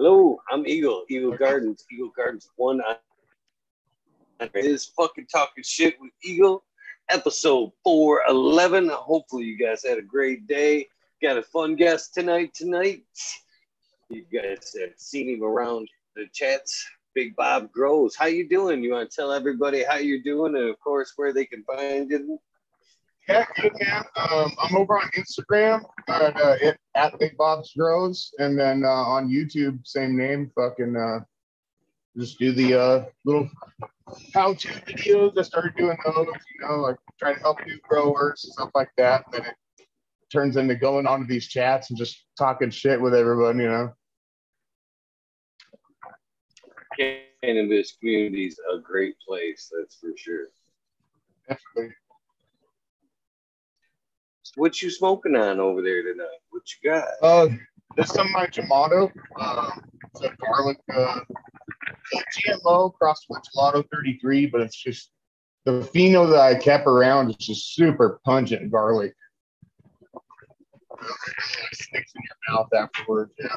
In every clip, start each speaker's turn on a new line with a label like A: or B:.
A: Hello, I'm Eagle, Eagle Gardens, Eagle Gardens one. Is fucking talking shit with Eagle, episode 411. Hopefully, you guys had a great day. Got a fun guest tonight. Tonight, you guys have seen him around the chats. Big Bob Grows. How you doing? You want to tell everybody how you're doing, and of course, where they can find you?
B: Yeah, good man. Um, I'm over on Instagram at, uh, it, at Big Bob's Grows, and then uh, on YouTube, same name. Fucking uh, just do the uh, little how-to videos. I started doing those, you know, like trying to help new growers and stuff like that. And then it turns into going onto these chats and just talking shit with everyone, you know.
A: Cannabis community is a great place, that's for sure.
B: Definitely.
A: What you smoking on over there tonight? What you got?
B: Uh, this is my Gelato. Um, it's a garlic uh, GMO crossed with Gelato 33, but it's just the pheno that I kept around is just super pungent garlic. Sticks in your mouth afterwards. Yeah.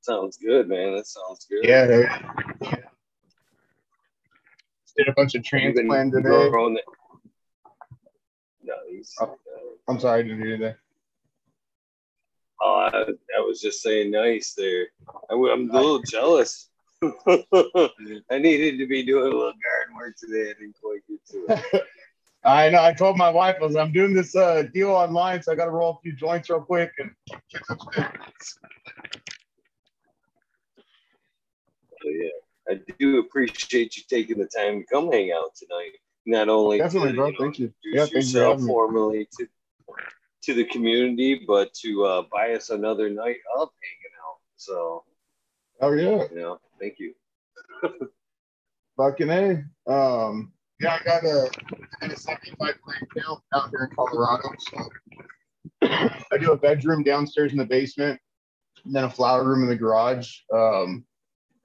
A: Sounds good, man. That sounds good.
B: Yeah. Did a bunch of
A: You've been
B: transplant today.
A: growing it. No, he's,
B: Oh. I'm sorry, I didn't hear that.
A: Oh, I, was just saying nice there. I, am a little jealous. I needed to be doing a little garden work today. I didn't quite get to it.
B: I know. I told my wife I was I'm doing this uh, deal online, so I got to roll a few joints real quick and get some.
A: So, yeah, I do appreciate you taking the time to come hang out tonight. Not only
B: Definitely,
A: to,
B: bro.
A: you know,
B: Thank you.
A: introduce
B: Yeah, thanks for
A: yourself
B: having
A: formally to to the community, but to uh, buy us another night of hanging out. So,
B: Oh yeah,
A: you know, thank you.
B: fucking a. Um, yeah, I got a, I got a 75 plant count out here in Colorado. So I do a bedroom downstairs in the basement, and then a flower room in the garage. Um,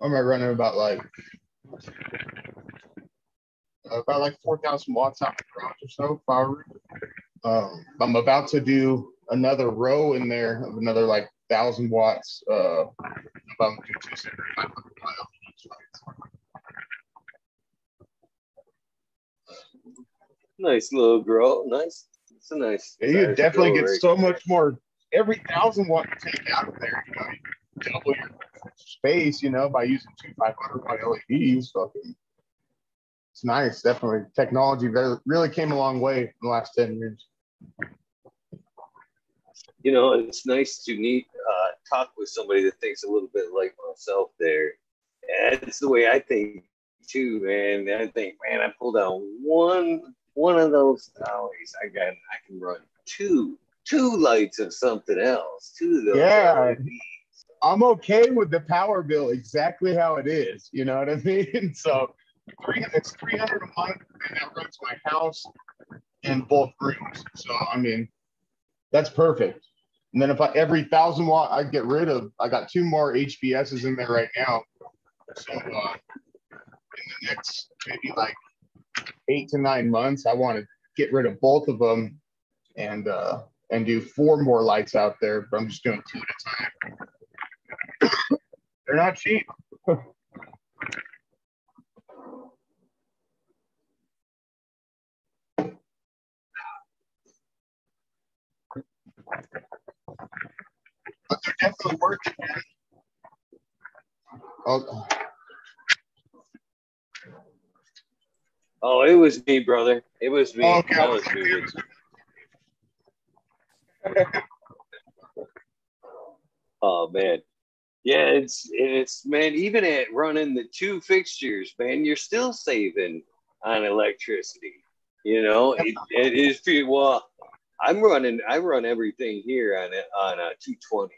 B: I'm running about like about like 4,000 watts out the garage or so, room. Um, I'm about to do another row in there of another like thousand watts. Uh, about to do two separate 500 watt LEDs, right?
A: Nice little girl. Nice. It's a nice.
B: Yeah, you definitely get
A: right
B: so
A: there.
B: much more every thousand watt you take out of there. You know, you double your space. You know, by using two 500 watt LEDs. Fucking, it's nice. Definitely, technology really came a long way in the last ten years.
A: you know, it's nice to meet, uh, talk with somebody that thinks a little bit like myself there. And that's the way I think too, man. I think, man, I pulled out one one of those dollies. I got I can run two two lights of something else. Two of those.
B: Yeah.
A: LEDs.
B: I'm okay with the power bill exactly how it is. You know what I mean? So, three it's 300 a month, and that runs my house and both rooms. So, I mean, that's perfect. And then if I every thousand watt I get rid of, I got two more HPSs in there right now. So, uh, in the next maybe like eight to nine months, I want to get rid of both of them and uh, and do four more lights out there. But I'm just doing two at a time. They're not cheap. But they're definitely working, man. Oh,
A: Oh, it was me, brother. It was me.
B: Okay.
A: That was me. Oh man. Yeah, it's it's man, even at running the two fixtures, man, you're still saving on electricity. You know, it, it is pretty well. I'm running I run everything here on a on a 220.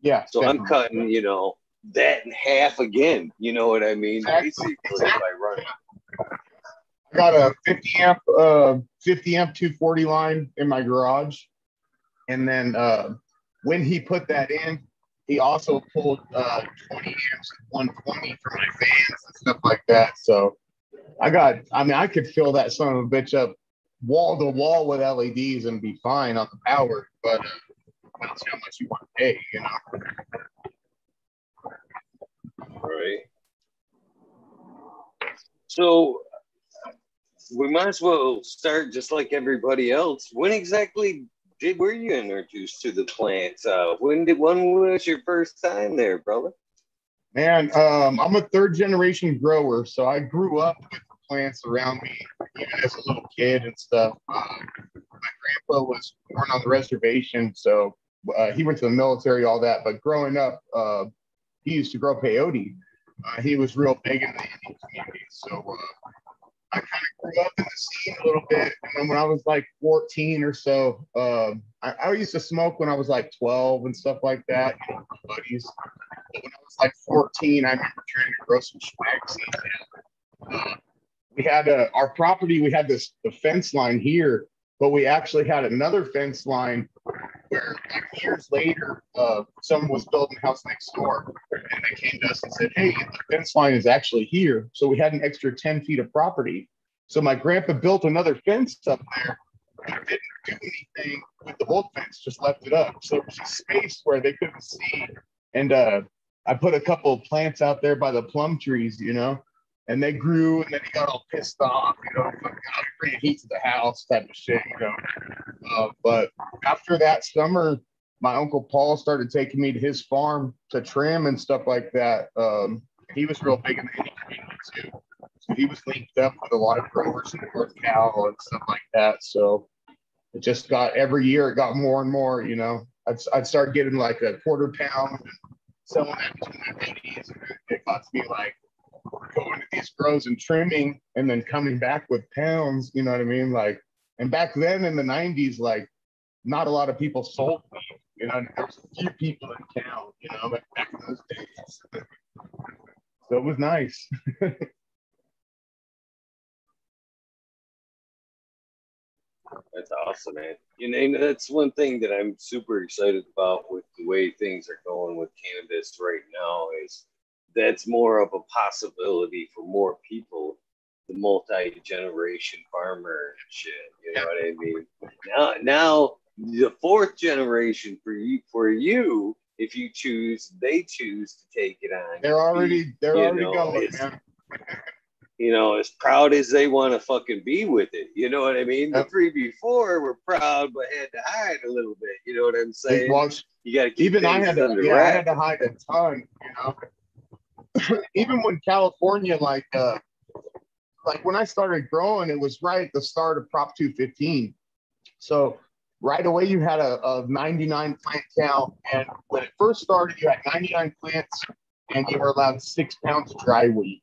B: yeah.
A: So I'm cutting, you know, that in half again. You know what I mean?
B: Exactly.
A: Basically by running.
B: I got a 50 amp, uh, 50 amp 240 line in my garage, and then uh, when he put that in, he also pulled uh, 20 amps at 120 for my fans and stuff like that. So I got, I mean, I could fill that son of a bitch up wall to wall with LEDs and be fine on the power, but uh, that's how much you want to pay, you know.
A: Right. So we might as well start just like everybody else. When exactly did were you introduced to the plants? Uh, when did when was your first time there, brother?
B: Man, um, I'm a third generation grower, so I grew up with the plants around me, even as a little kid and stuff. Um, my grandpa was born on the reservation, so uh, he went to the military, all that. But growing up, uh, he used to grow peyote. Uh, he was real big in the Indian community, so uh, I kind of grew up in the scene a little bit. And then when I was like 14 or so, um, I, I, used to smoke when I was like 12 and stuff like that, you know, buddies. But when I was like 14, I remember trying to grow some swag. Uh, we had a, our property, we had this the fence line here, but we actually had another fence line where years later, uh, someone was building a house next door and they came to us and said, Hey, the fence line is actually here. So we had an extra 10 feet of property. So my grandpa built another fence up there and didn't do anything with the old fence, just left it up. So there was a space where they couldn't see. And uh, I put a couple of plants out there by the plum trees, you know, and they grew and then he got all pissed off, you know, like, oh, bringing heat to the house type of shit, you know. Uh, but after that summer, my uncle Paul started taking me to his farm to trim and stuff like that. Um, he was real big in the community too. So he was linked up with a lot of growers in North Cal and stuff like that. So it just got every year it got more and more, you know. I'd, I'd start getting like a quarter pound selling that between the pennies. And it got to be like going to these grows and trimming and then coming back with pounds, you know what I mean? Like, and back then in the 90s, like, not a lot of people sold weed, you know, there was a few people in town, you know, back in those days. so it was nice.
A: That's awesome, man. You know, that's one thing that I'm super excited about with the way things are going with cannabis right now is that's more of a possibility for more people, the multi-generation farmer shit. You know what I mean? Now, now the fourth generation for you, for you, if you choose, they choose to take it on.
B: They're already, they're already know, going. Man.
A: You know, as proud as they want to fucking be with it. You know what I mean? Yep. The three before were proud but had to hide a little bit. You know what I'm saying? you got to keep
B: even I had to, yeah, I had to hide a ton. You know, even when California, like, uh, like when I started growing, it was right at the start of Prop 215. So right away, you had a, a 99 plant count. And when it first started, you had 99 plants and you were allowed six pounds of dry weed.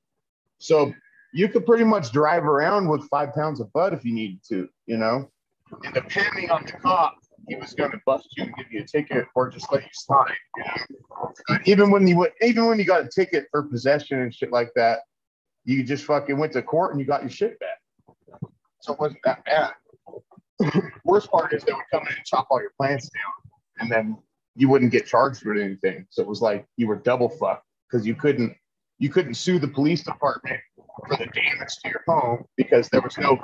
B: So you could pretty much drive around with five pounds of bud if you needed to, you know? And depending on the cop, he was going to bust you and give you a ticket or just let you slide. You know? even when you went, even when you got a ticket for possession and shit like that, you just fucking went to court and you got your shit back. So it wasn't that bad. Worst part is they would come in and chop all your plants down, and then you wouldn't get charged with anything. So it was like you were double fucked because you couldn't you couldn't sue the police department for the damage to your home because there was no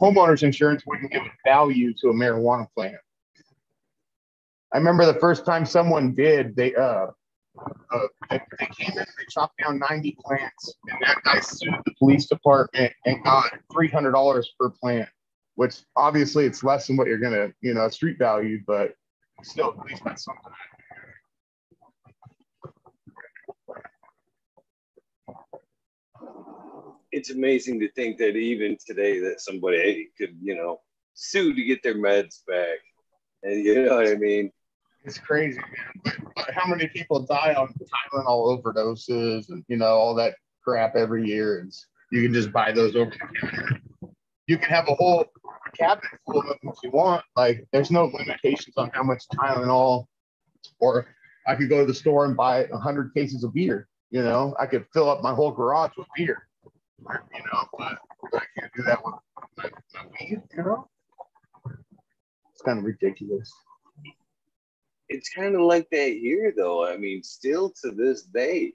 B: homeowners insurance wouldn't give value to a marijuana plant. I remember the first time someone did, they uh, uh they, they came in and they chopped down 90 plants, and that guy sued the police department and got $300 per plant, which obviously it's less than what you're gonna, you know, street value, but still at least that's something.
A: It's amazing to think that even today that somebody could, you know, sue to get their meds back. And you know what I mean?
B: It's crazy, man. But how many people die on Tylenol overdoses and you know all that crap every year? And you can just buy those over. You can have a whole cabinet full of them if you want. Like there's no limitations on how much Tylenol. Or I could go to the store and buy hundred cases of beer. You know, I could fill up my whole garage with beer you know, but I can't do that with my, my weed, you know? It's kind of ridiculous.
A: It's kind of like that here, though. I mean, still to this day,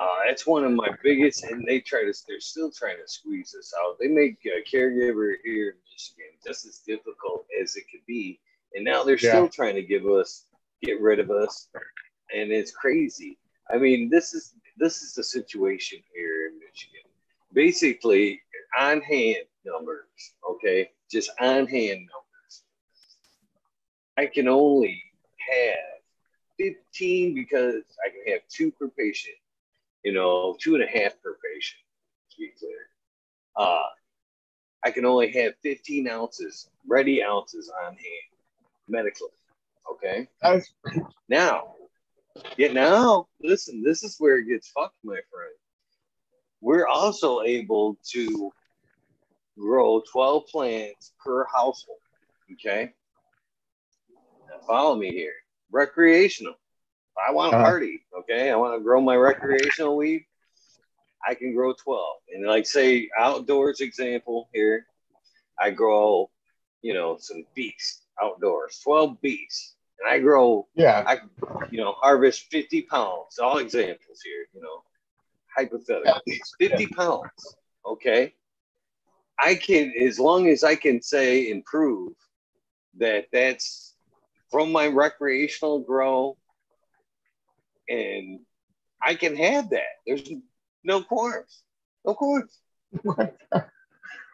A: Uh, that's one of my biggest, and they try to. They're still trying to squeeze us out. They make a caregiver here in Michigan just as difficult as it could be, and now they're
B: Yeah.
A: still trying to give us, get rid of us, and it's crazy. I mean, this is this is the situation here in Michigan. Basically, on hand numbers, okay, just on hand numbers. I can only have 15 because I can have two per patient, you know, two and a half per patient, to be clear. Uh, I can only have 15 ounces, ready ounces on hand medically. Okay. Now, yeah, now, listen, this is where it gets fucked, my friend. We're also able to grow 12 plants per household. Okay. Now follow me here. Recreational. I want to
B: Uh-huh.
A: party, okay, I want to grow my recreational weed, I can grow 12. And like say outdoors example here, I grow, you know, some beets outdoors, 12 beets. And I grow
B: yeah.
A: I, you know, harvest 50 pounds. All examples here, you know, hypothetical. 50 pounds. Okay. I can, as long as I can say and prove that that's from my recreational grow and I can have that. There's no qualms. No qualms.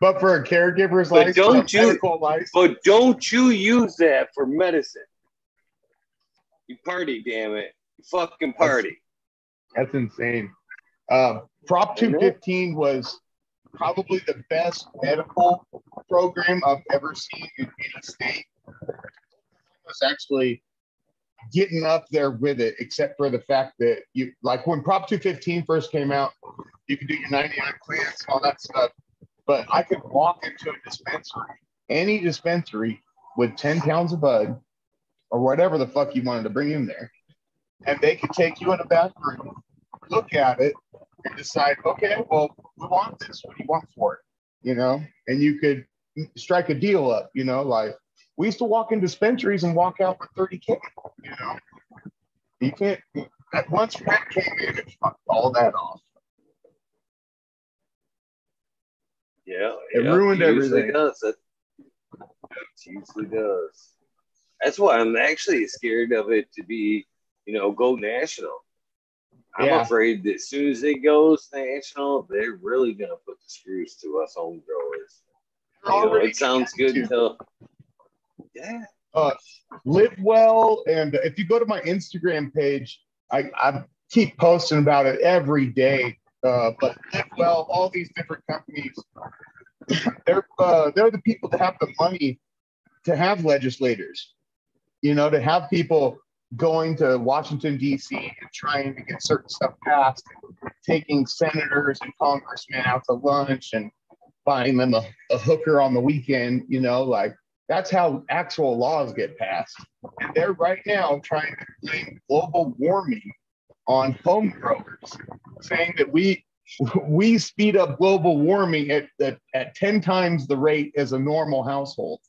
B: But for a caregiver's
A: But
B: license,
A: don't you-
B: license,
A: But don't you use that for medicine. You party, damn it. You fucking party.
B: That's insane. Um, Prop 215 was probably the best medical program I've ever seen in any state. It was actually getting up there with it, except for the fact that you like when Prop 215 first came out, you could do your 99 plants, all that stuff. But I could walk into a dispensary, any dispensary with 10 pounds of bud or whatever the fuck you wanted to bring in there. And they could take you in a back room, look at it, and decide, okay, well, we want this. What do you want for it? You know, and you could strike a deal up, you know, like we used to walk in dispensaries and walk out with 30K, you know. You can't, at once rent came in, it fucked all that off.
A: Yeah,
B: It
A: yeah,
B: ruined
A: usually
B: everything.
A: Does. It, it usually does. That's why I'm actually scared of it to be, you know, go national. I'm
B: Yeah.
A: afraid that as soon as it goes national, they're really gonna put the screws to us home growers. You know, it sounds good
B: to.
A: until, yeah,
B: Uh, LivWell. And if you go to my Instagram page, I, I keep posting about it every day. Uh, but live well, all these different companies, they're uh, they're the people that have the money to have legislators. You know, to have people going to Washington D.C. and trying to get certain stuff passed, taking senators and congressmen out to lunch and buying them a, a hooker on the weekend. You know, like that's how actual laws get passed. And they're right now trying to blame global warming on home growers, saying that we we speed up global warming at, at, at 10 times the rate as a normal household.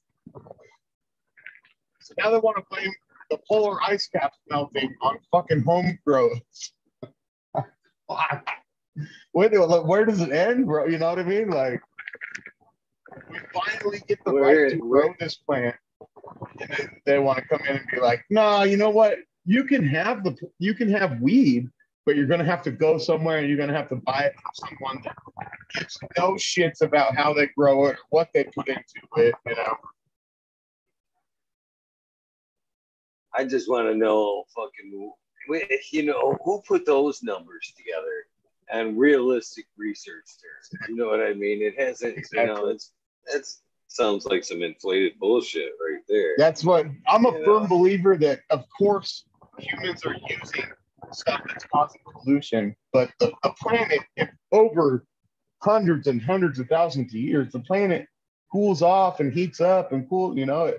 B: So now they want to blame the polar ice caps melting on fucking home growth. where, do- where does it end, bro? You know what I mean? Like, we finally get the
A: Where-
B: right to grow this plant, and then they want to come in and be like, "No, you know what? You can have the you can have weed, but you're gonna have to go somewhere and you're gonna have to buy it from someone that gives no shits about how they grow it, what they put into it. You know?
A: I just want to know fucking, you know, who put those numbers together and realistic research there. You know what I mean? It hasn't, you know, it's that's sounds like some inflated bullshit right there.
B: That's what I'm a
A: Yeah.
B: firm believer that, of course, humans are using stuff that's causing pollution, but the, the planet, over hundreds and hundreds of thousands of years, the planet cools off and heats up and cool. You know,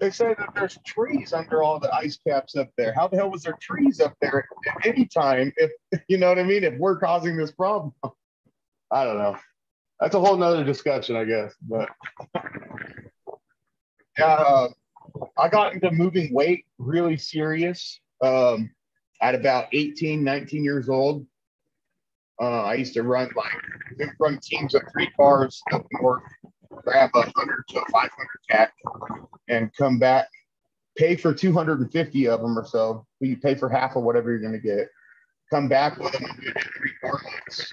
B: they say that there's trees under all the ice caps up there. How the hell was there trees up there at any time? If you know what I mean, if we're causing this problem, I don't know. That's a whole nother discussion, I guess. But yeah, uh, I got into moving weight really serious um, at about 18, 19 years old. Uh, I used to run like run teams of three cars up north, grab a hundred to five hundred cat, and come back, pay for two hundred and fifty of them or so. You pay for half of whatever you're gonna get. Come back with them three car loads.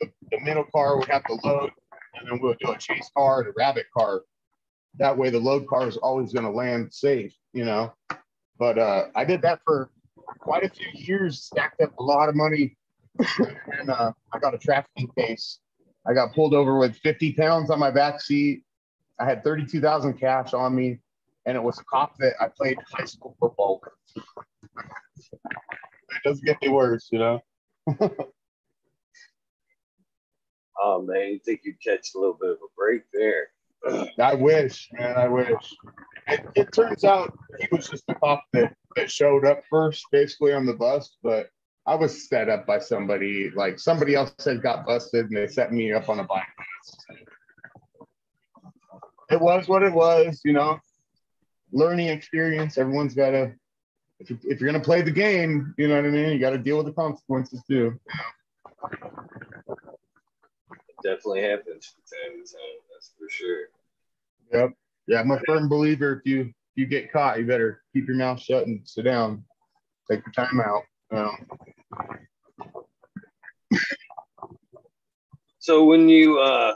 B: The, the middle car would have to load, and then we'll do a chase car and a rabbit car. That way, the load car is always going to land safe, you know. But uh, I did that for quite a few years, stacked up a lot of money, and uh, I got a trafficking case. I got pulled over with 50 pounds on my back seat. I had 32,000 cash on me, and it was a cop that I played high school football with. it doesn't get any worse, you know.
A: oh man, you think you'd catch a little bit of a break there?
B: I wish, man. I wish. It, it, turns out he was just the cop that, that showed up first, basically on the bus. But I was set up by somebody. Like somebody else had got busted, and they set me up on a bike. It was what it was, you know. Learning experience. Everyone's got to. If, you, if you're gonna play the game, you know what I mean. You got to deal with the consequences too.
A: It definitely happens from time to time. That's for sure.
B: Yep. Yeah, I'm a firm believer. If you if you get caught, you better keep your mouth shut and sit down. Take your time out.
A: So when you uh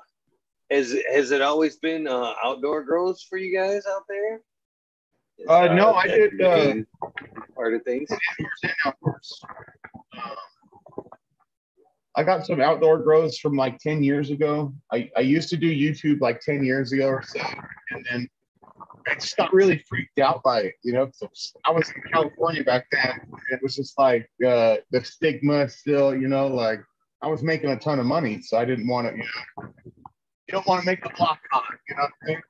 A: has has it always been uh outdoor grows for you guys out there?
B: Is, uh, no, I did uh,
A: part of things.
B: Outdoors. Um, I got some outdoor grows from like 10 years ago. I, I used to do YouTube like 10 years ago or so. And then I just got really freaked out by it, you know. I was in California back then. It was just like uh, the stigma still, you know, like I was making a ton of money. So I didn't want to, you know, you don't want to make the block hot, you know what I mean?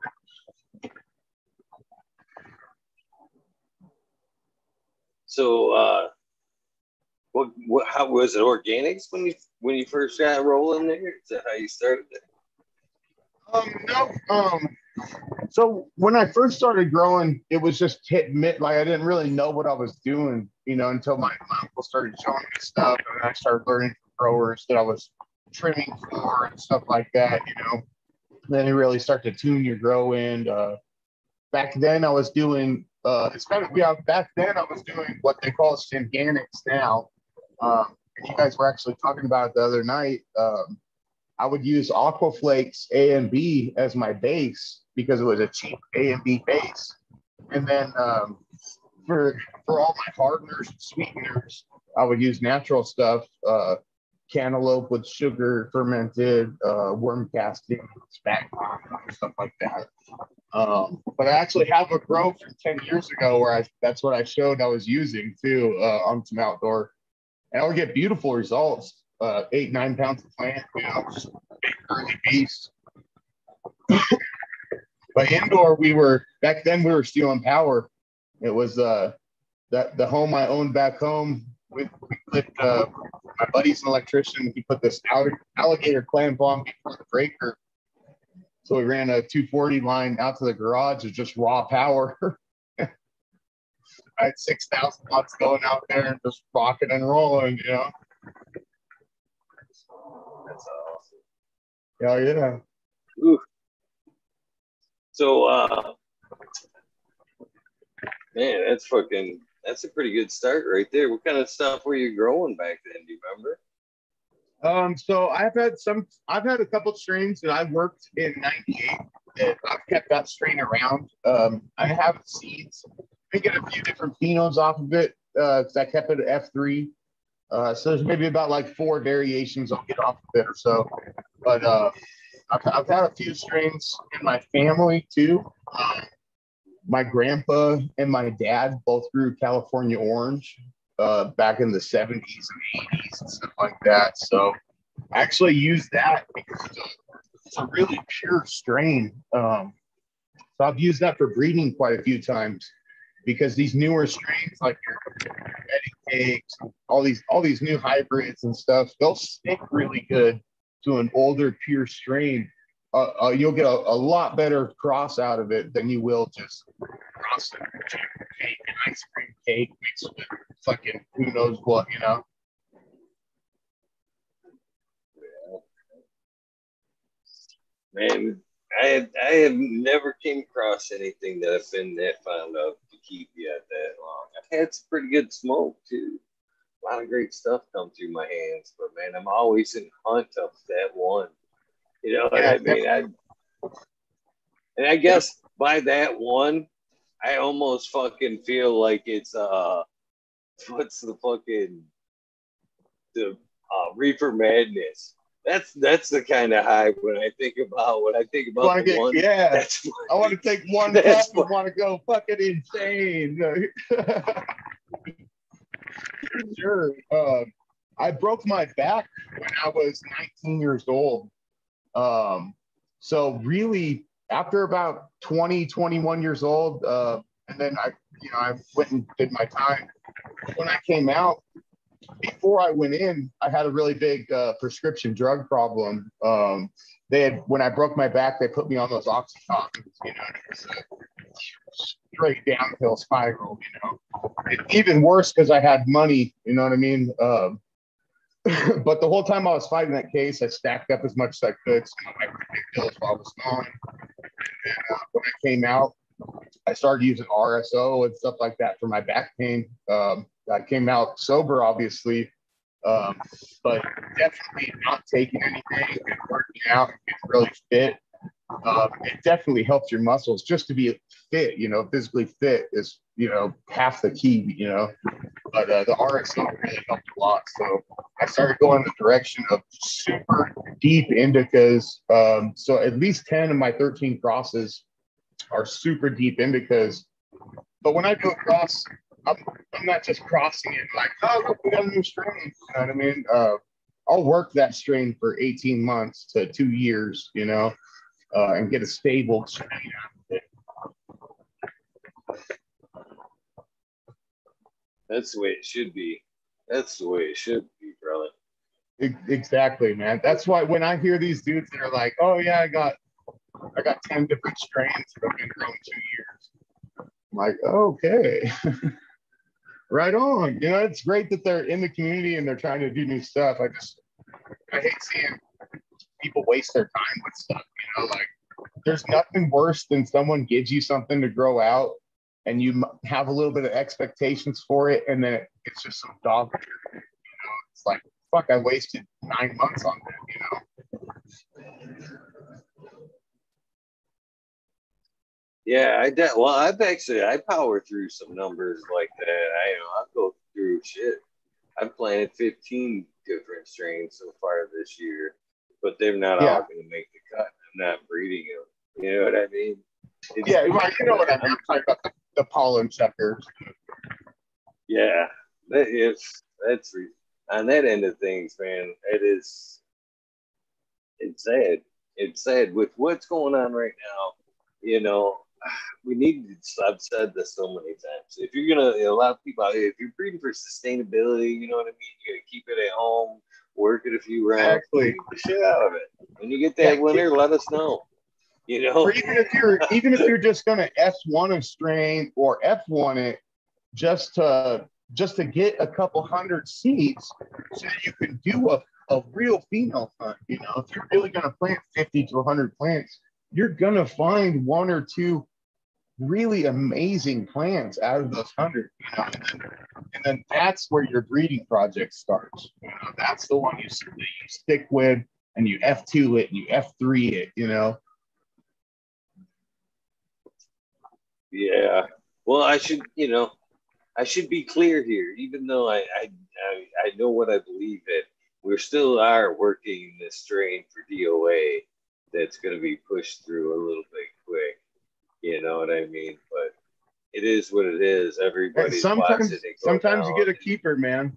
A: So, uh, what, what, how was it organics when you when you first got rolling there? Is that how you started it?
B: Um, no. Um, so when I first started growing, it was just hit mid. Like I didn't really know what I was doing, you know, until my, my uncle started showing me stuff, and I started learning from growers that I was trimming for and stuff like that. You know, then you really start to tune your grow end. Uh, back then, I was doing. Uh, it's kind of yeah. Back then, I was doing what they call synganics now, um, you guys were actually talking about it the other night. Um, I would use Aqua Flakes A and B as my base because it was a cheap A and B base. And then um, for for all my hardeners and sweeteners, I would use natural stuff, uh, cantaloupe with sugar fermented, uh, worm casting, stuff like that. Um, but I actually have a grow from 10 years ago where I that's what I showed I was using too uh, on some outdoor and I would get beautiful results. Uh, eight, nine pounds of plant, you know, early beast. But indoor, we were back then. We were stealing power. It was uh, that the home I owned back home. We, we put uh, my buddy's an electrician. He put this alligator clamp on before the breaker. So we ran a 240 line out to the garage of just raw power. I had 6,000 watts going out there and just rocking and rolling, you know. That's awesome. Yeah, yeah. Ooh.
A: So, uh, man, that's fucking, that's a pretty good start right there. What kind of stuff were you growing back then? Do you remember?
B: Um, so I've had some, I've had a couple strains that I worked in 98 that I've kept that strain around. Um, I have seeds I get a few different phenos off of it because uh, I kept it at F3. Uh, so there's maybe about like four variations I'll get off of it or so. But uh, I've, I've, had a few strains in my family too. my grandpa and my dad both grew California orange uh, back in the 70s and 80s and stuff like that. So I actually used that because it's a, really pure strain. Um, so I've used that for breeding quite a few times because these newer strains like your cakes, all these all these new hybrids and stuff, they'll stick really good to an older pure strain, uh, uh, you'll get a, a, lot better cross out of it than you will just cross it cake and ice cream cake mixed with fucking who knows what, you know.
A: Man, I have I have never came across anything that I've been that fond of to keep you at that long. I've had some pretty good smoke too. A lot of great stuff come through my hands, but man, I'm always in hunt of that one. You know
B: Yeah,
A: I mean? I, and I guess by that one, I almost fucking feel like it's uh, what's the fucking the uh, reefer madness. That's that's the kind of high when I think about when I think about the
B: get
A: one.
B: yeah.
A: That's
B: I want to take one I want to go fucking insane. sure. Uh, I broke my back when I was 19 years old. Um, so really, after about 20, 21 years old, uh, and then I, you know, I went and did my time. When I came out, before I went in, I had a really big uh, prescription drug problem. Um, they had when I broke my back, they put me on those oxycontins. You know, it was a straight downhill spiral. You know, it, even worse because I had money. You know what I mean? Um, but the whole time I was fighting that case, I stacked up as much as I could. Big pills while I was gone. And uh, when I came out, I started using RSO and stuff like that for my back pain. Um, I came out sober, obviously, um, but definitely not taking anything and working out and getting really fit. Um, it definitely helps your muscles just to be fit, you know, physically fit is, you know, half the key, you know. But uh, the RSO really helped a lot. So I started going in the direction of super deep indicas. Um, so at least 10 of my 13 crosses are super deep indicas. But when I do a cross, I'm, I'm not just crossing it like, oh, look, we got a new strain. You know what I mean? Uh, I'll work that strain for 18 months to two years, you know, uh, and get a stable strain out of it.
A: That's the way it should be. That's the way it should be, brother.
B: Exactly, man. That's why when I hear these dudes that are like, "Oh yeah, I got, I got ten different strains that have been grown two years," I'm like, okay, right on. You know, it's great that they're in the community and they're trying to do new stuff. I just, I hate seeing people waste their time with stuff. You know, like there's nothing worse than someone gives you something to grow out and you have a little bit of expectations for it, and then it's just some dog. You know, it's like fuck, I wasted nine months on that, you know.
A: Yeah, I de- well, I've actually I power through some numbers like that. I you know I go through shit. I've planted 15 different strains so far this year, but they're not
B: Yeah.
A: all going to make the cut. I'm not breeding them. You know what I mean? It's-
B: Yeah, well, you know what I mean. I'm talking about the, the pollen checkers.
A: Yeah, that is that's on that end of things, man. It is. It's sad. It's sad with what's going on right now. You know, we need. To, I've said this so many times. If you're gonna, a lot of people out here, if you're breeding for sustainability, you know what I mean. You gotta keep it at home, work it a few rounds,
B: Exactly.
A: the shit out of it. When you get that
B: Yeah,
A: winner, let us know. You know,
B: Or even if you're even if you're just gonna S one a strain or F one it just to just to get a couple hundred seeds so you can do a, a real female hunt. You know, if you're really gonna plant 50 to 100 plants, you're gonna find one or two really amazing plants out of those hundred. And then, that's where your breeding project starts. That's the one you, you stick with and you F2 it and you F3 it, you know.
A: Yeah. Well, I should, you know, I should be clear here, even though I, I, I, I know what I believe in. We still are working this strain for DOA that's going to be pushed through a little bit quick. You know what I mean? But it is what it is. Everybody.
B: Sometimes,
A: watching it go
B: sometimes you get a keeper, man.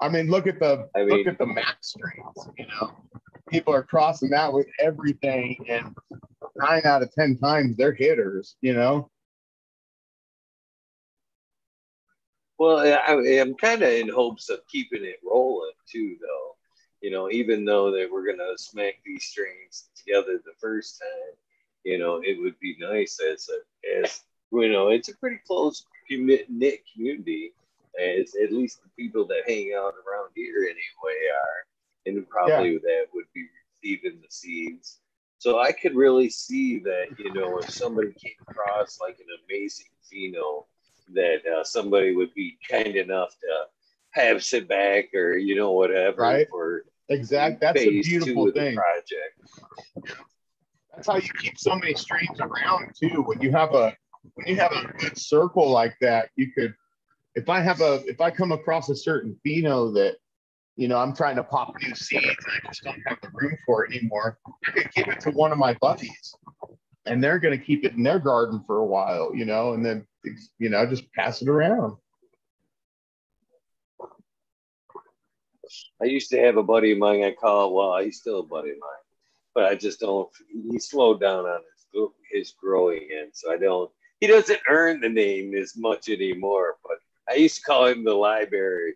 B: I mean, look at the
A: I
B: look at the max strains. You know, people are crossing that with everything, and nine out of ten times they're hitters. You know,
A: Well, I, I'm kind of in hopes of keeping it rolling too, though. You know, even though that we're gonna smack these strings together the first time, you know, it would be nice as a as you know, it's a pretty close knit community, as at least the people that hang out around here anyway are, and probably that would be receiving the seeds. So I could really see that, you know, if somebody came across like an amazing pheno, that uh, somebody would be kind enough to have sit back or you know whatever
B: Right.
A: for
B: Exact. That's a beautiful thing.
A: project.
B: That's how you keep so many strains around too. When you have a when you have a good circle like that, you could if I have a if I come across a certain pheno that you know I'm trying to pop new seeds and I just don't have the room for it anymore, I could give it to one of my buddies and they're gonna keep it in their garden for a while, you know, and then you know, just pass it around.
A: I used to have a buddy of mine. I call well, he's still a buddy of mine, but I just don't. He slowed down on his his growing end, so I don't. He doesn't earn the name as much anymore. But I used to call him the library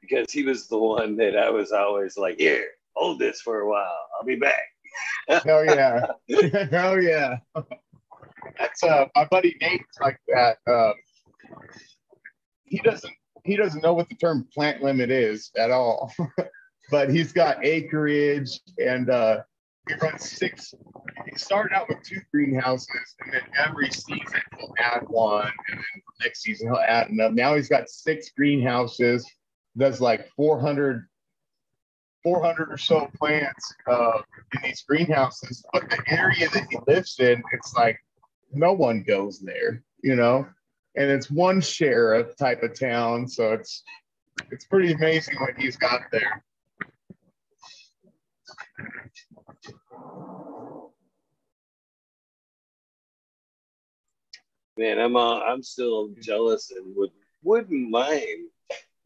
A: because he was the one that I was always like, "Here, hold this for a while. I'll be back."
B: Hell yeah. Hell yeah. That's uh my buddy Nate's like that. Um he doesn't he doesn't know what the term plant limit is at all. but he's got acreage and uh he runs six he started out with two greenhouses and then every season he'll add one and then next season he'll add another. Now he's got six greenhouses, does like 400 400 or so plants uh, in these greenhouses, but the area that he lives in, it's like no one goes there, you know, and it's one sheriff type of town, so it's it's pretty amazing what he's got there.
A: Man, I'm uh, I'm still jealous and would wouldn't mind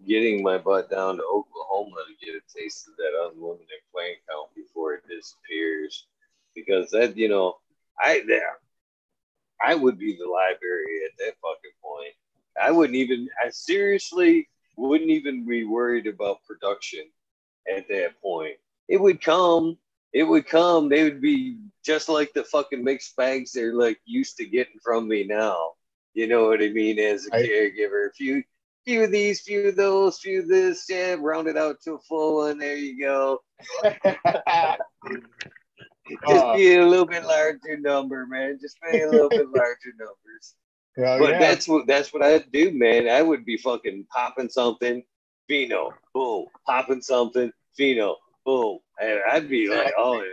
A: getting my butt down to Oklahoma to get a taste of that unlimited plant count before it disappears. Because that, you know, I there I would be the library at that fucking point. I wouldn't even I seriously wouldn't even be worried about production at that point. It would come, it would come. They would be just like the fucking mixed bags they're like used to getting from me now. You know what I mean? As a
B: I-
A: caregiver, a few few of these, few of those, few of this, yeah, round it out to a full one. There you go. Just
B: Uh,
A: be a little bit larger number, man. Just be a little bit larger numbers.
B: Hell
A: But
B: yeah.
A: that's what that's what I'd do, man. I would be fucking popping something, pheno, boom, popping something, pheno, boom. And I'd be like, oh yeah.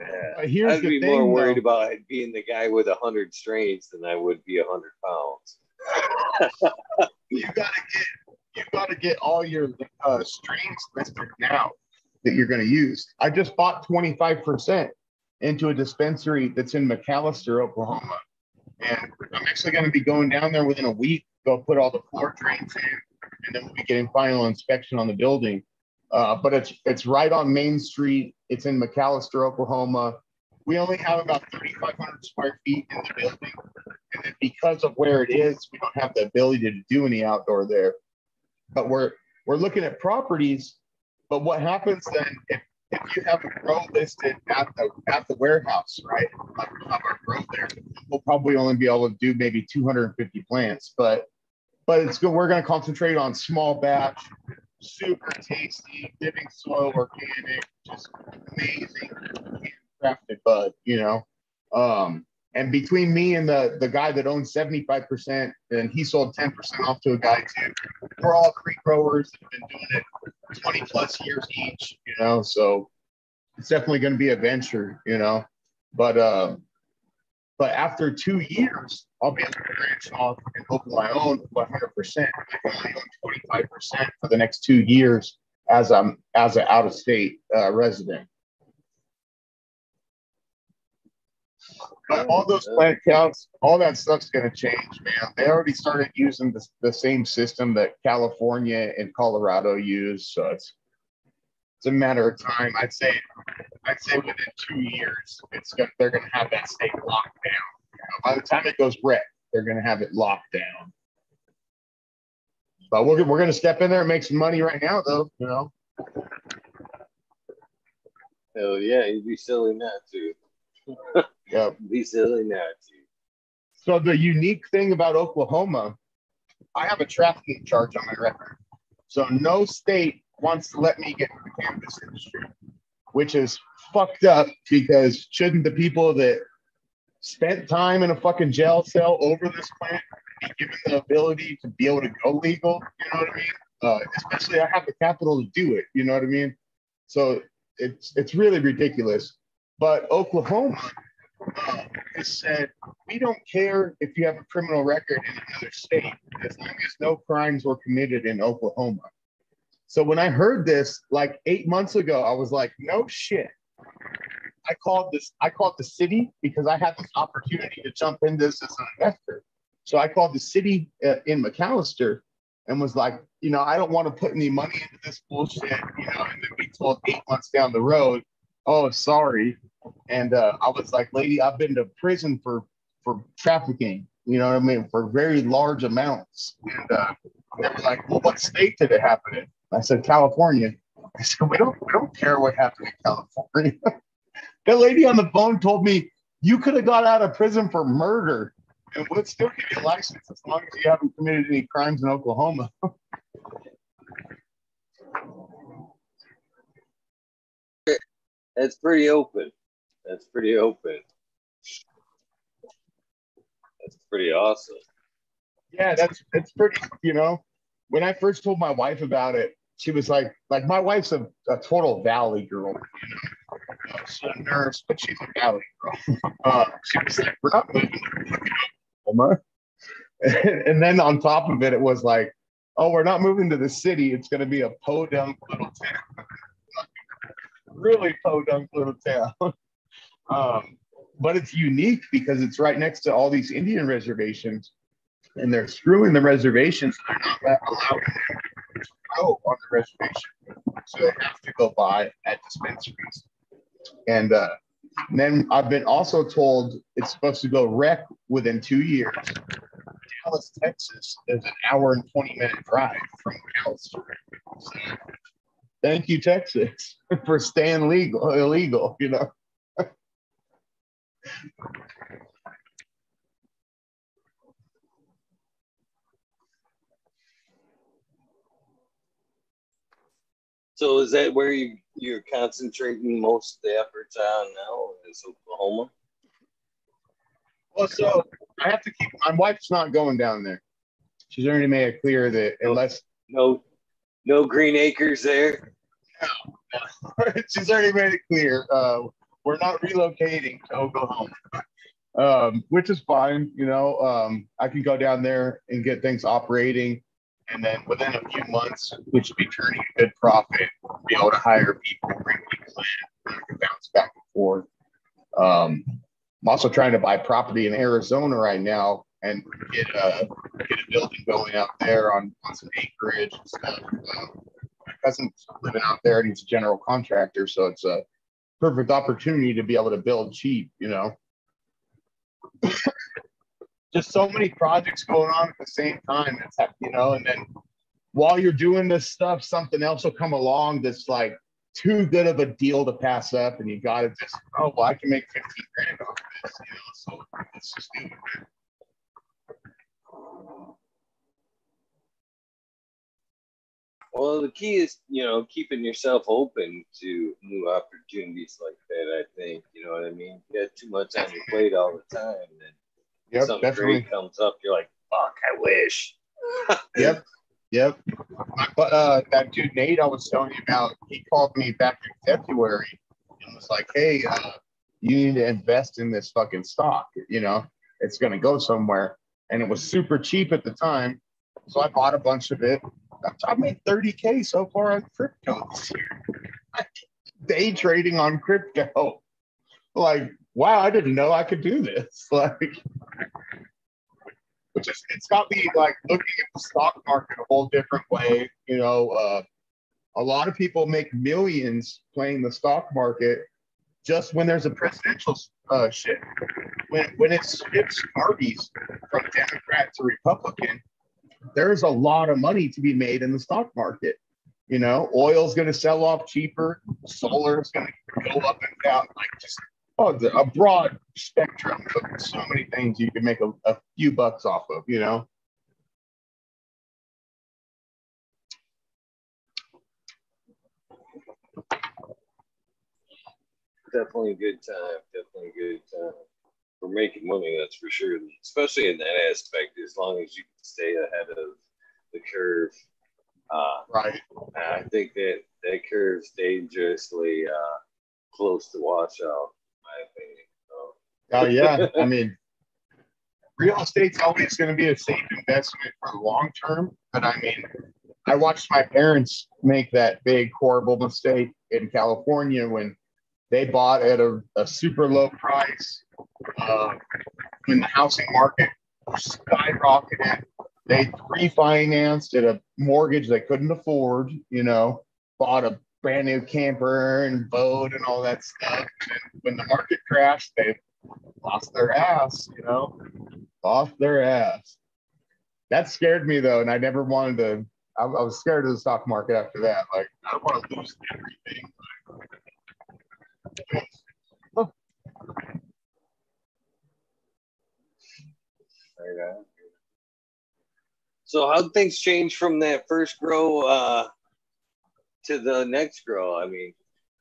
A: Yeah.
B: Here's
A: I'd be
B: thing,
A: more worried
B: though.
A: about being the guy with a hundred strains than I would be a hundred pounds.
B: you gotta get you gotta get all your uh, strains listed now that you're going to use. I just bought 25% into a dispensary that's in McAlester, Oklahoma, and I'm actually going to be going down there within a week. Go put all the floor drains in, and then we'll be getting final inspection on the building. Uh, but it's it's right on Main Street. It's in McAlester, Oklahoma. We only have about 3,500 square feet in the building, and then because of where it is, we don't have the ability to do any outdoor there. But we're we're looking at properties. But what happens then if, if you have a grow listed at the at the warehouse, right? We'll have our grow there. We'll probably only be able to do maybe 250 plants, but but it's good. We're going to concentrate on small batch, super tasty, living soil, organic, just amazing crafted bud, you know. Um, and between me and the the guy that owns 75%, and he sold 10% off to a guy too. We're all creek growers that have been doing it 20 plus years each, you know. So it's definitely going to be a venture, you know. But uh, but after two years, I'll be able to branch off and open my own 100 percent. I can only own 25 percent for the next two years as I'm as an out of state uh, resident. But all those plant counts, all that stuff's going to change, man. They already started using the, the same system that California and Colorado use, so it's it's a matter of time. I'd say, I'd say within two years, it's gonna, they're going to have that state locked down. You know, by the time it goes red, they're going to have it locked down. But we're we're going to step in there and make some money right now, though. You know,
A: Hell yeah, you'd be silly not to.
B: yeah.
A: Be silly not to.
B: So the unique thing about Oklahoma, I have a trafficking charge on my record. So no state wants to let me get into the cannabis industry. which is fucked up because shouldn't the people that spent time in a fucking jail cell over this plant be given the ability to be able to go legal? You know what I mean? Uh, especially I have the capital to do it. You know what I mean? So it's it's really ridiculous. But Oklahoma uh, has said we don't care if you have a criminal record in another state as long as no crimes were committed in Oklahoma. So when I heard this like eight months ago, I was like, no shit. I called this, I called the city because I had this opportunity to jump in this as an investor. So I called the city uh, in McAlester and was like, you know, I don't want to put any money into this bullshit, you know, and then be told eight months down the road, oh, sorry. And uh, I was like, lady, I've been to prison for for trafficking, you know what I mean, for very large amounts. And uh, they were like, well, what state did it happen in? I said, California. I said, we don't, we don't care what happened in California. that lady on the phone told me you could have got out of prison for murder and would still give you a license as long as you haven't committed any crimes in Oklahoma.
A: That's pretty open. That's pretty open. That's pretty awesome.
B: Yeah, that's that's pretty. You know, when I first told my wife about it, she was like, like my wife's a, a total valley girl. She's a nurse, but she's a valley girl. Uh, she was like, we're not moving Oklahoma. and then on top of it, it was like, oh, we're not moving to the city. It's going to be a podunk little town. really podunk little town. um, but it's unique because it's right next to all these Indian reservations and they're screwing the reservations. They're not allowing them to go on the reservation. So they have to go buy at dispensaries. And, uh, then I've been also told it's supposed to go rec within two years. Dallas, Texas is an hour and 20 minute drive from Dallas. So, thank you, Texas, for staying legal, illegal, you know.
A: So is that where you you're concentrating most of the efforts on now? Is Oklahoma?
B: Well, so I have to keep. My wife's not going down there. She's already made it clear that unless
A: no, no green acres there.
B: No, she's already made it clear. Uh, we're not relocating to Oklahoma, um, which is fine. You know, um, I can go down there and get things operating and then within a few months, we should be turning a good profit, be able to hire people, bring people in, can bounce back and forth. Um, I'm also trying to buy property in Arizona right now and get a get a building going out there on, on some acreage and stuff. Um, my cousin's living out there and he's a general contractor, so it's a perfect opportunity to be able to build cheap, you know just so many projects going on at the same time. It's you know, and then while you're doing this stuff, something else will come along that's like too good of a deal to pass up, and you got to just oh well, I can make fifteen grand off of this, you know. So let's just do it.
A: Well, the key is, you know, keeping yourself open to new opportunities like that. I think, you know what I mean. You got too much on your plate all the time, and
B: Yep,
A: something
B: definitely.
A: comes up, you're like, fuck, I wish.
B: Yep. Yep. But uh, that dude Nate I was telling you about, he called me back in February and was like, "Hey, uh, you need to invest in this fucking stock. You know, it's going to go somewhere." And it was super cheap at the time, so I bought a bunch of it. I made 30k so far on crypto this year. Day trading on crypto. Like, wow, I didn't know I could do this. Like, which is, it's got me like looking at the stock market a whole different way. You know, uh, a lot of people make millions playing the stock market just when there's a presidential uh, shit. When, when it's, it's parties from Democrat to Republican, there's a lot of money to be made in the stock market. You know, oil's going to sell off cheaper, solar is going to go up and down. Like just oh, a broad spectrum of so many things you can make a, a few bucks off of, you know?
A: definitely a good time. Definitely a good time for making money. That's for sure. Especially in that aspect, as long as you can stay ahead of the curve. Uh,
B: right.
A: I think that that curve's dangerously uh, close to washout, my opinion. So.
B: Oh yeah, I mean, real estate's always going to be a safe investment for the long term. But I mean, I watched my parents make that big horrible mistake in California when they bought at a, a super low price uh, when the housing market skyrocketed. They refinanced at a mortgage they couldn't afford, you know, bought a brand new camper and boat and all that stuff. And when the market crashed, they lost their ass, you know, off their ass. That scared me though, and I never wanted to. I, I was scared of the stock market after that. Like, I don't want to lose everything.
A: So how things change from that first grow uh, to the next girl? I mean,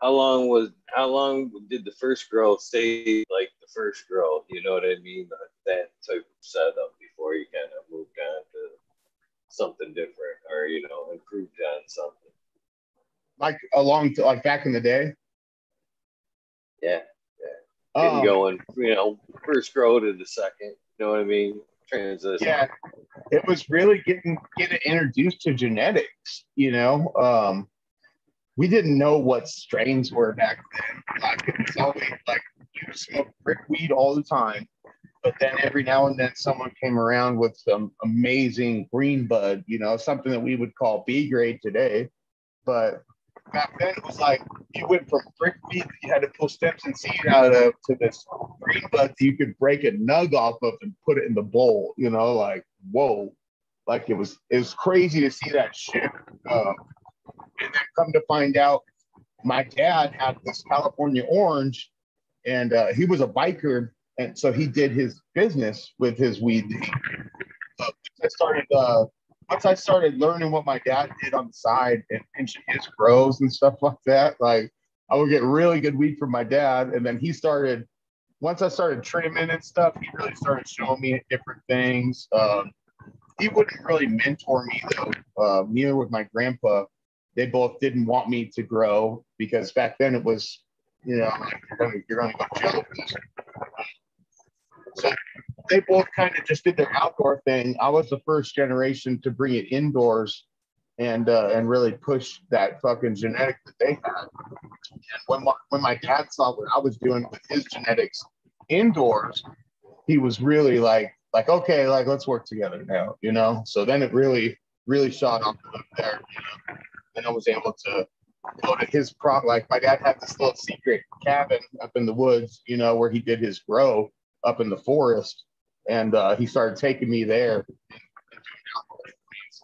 A: how long was how long did the first girl stay like the first girl? You know what I mean? That type of setup before you kind of moved on to something different or you know improved on something.
B: Like along to like back in the day.
A: Yeah, yeah. Getting um, going, you know, first girl to the second. You know what I mean? Transition.
B: Yeah, it was really getting getting introduced to genetics. You know, um, we didn't know what strains were back then. Like was always like you smoke brick weed all the time, but then every now and then someone came around with some amazing green bud, you know, something that we would call B grade today. But back then it was like you went from brick weed that you had to pull stems and seed out of to this green bud that you could break a nug off of and put it in the bowl, you know, like whoa. Like it was it was crazy to see that shit. Uh, and then come to find out, my dad had this California orange, and uh, he was a biker, and so he did his business with his weed. Uh, I started uh, once I started learning what my dad did on the side and pinching his grows and stuff like that. Like I would get really good weed from my dad, and then he started. Once I started trimming and stuff, he really started showing me different things. Um, he wouldn't really mentor me though. Uh, neither with my grandpa they both didn't want me to grow because back then it was, you know, you're gonna you're gonna go jail. So they both kind of just did their outdoor thing. I was the first generation to bring it indoors and uh, and really push that fucking genetic that they had. And when my, when my dad saw what I was doing with his genetics indoors, he was really like like okay, like let's work together now, you know. So then it really really shot off there. You know? And I was able to go to his prop. Like my dad had this little secret cabin up in the woods, you know, where he did his grow up in the forest, and uh, he started taking me there.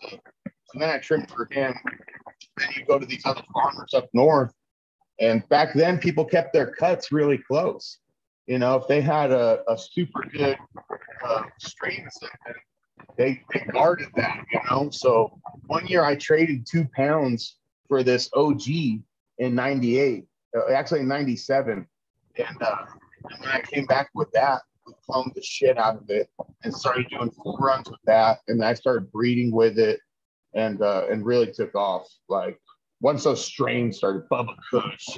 B: So then I trimmed for him. Then you go to these other farmers up north, and back then people kept their cuts really close. You know, if they had a, a super good uh, strain or something, they, they guarded that, you know. So one year I traded two pounds for this OG in 98, uh, actually in 97. And, uh, and when I came back with that, we cloned the shit out of it and started doing full runs with that. And I started breeding with it and uh, and really took off. Like once those strains started, Bubba Kush,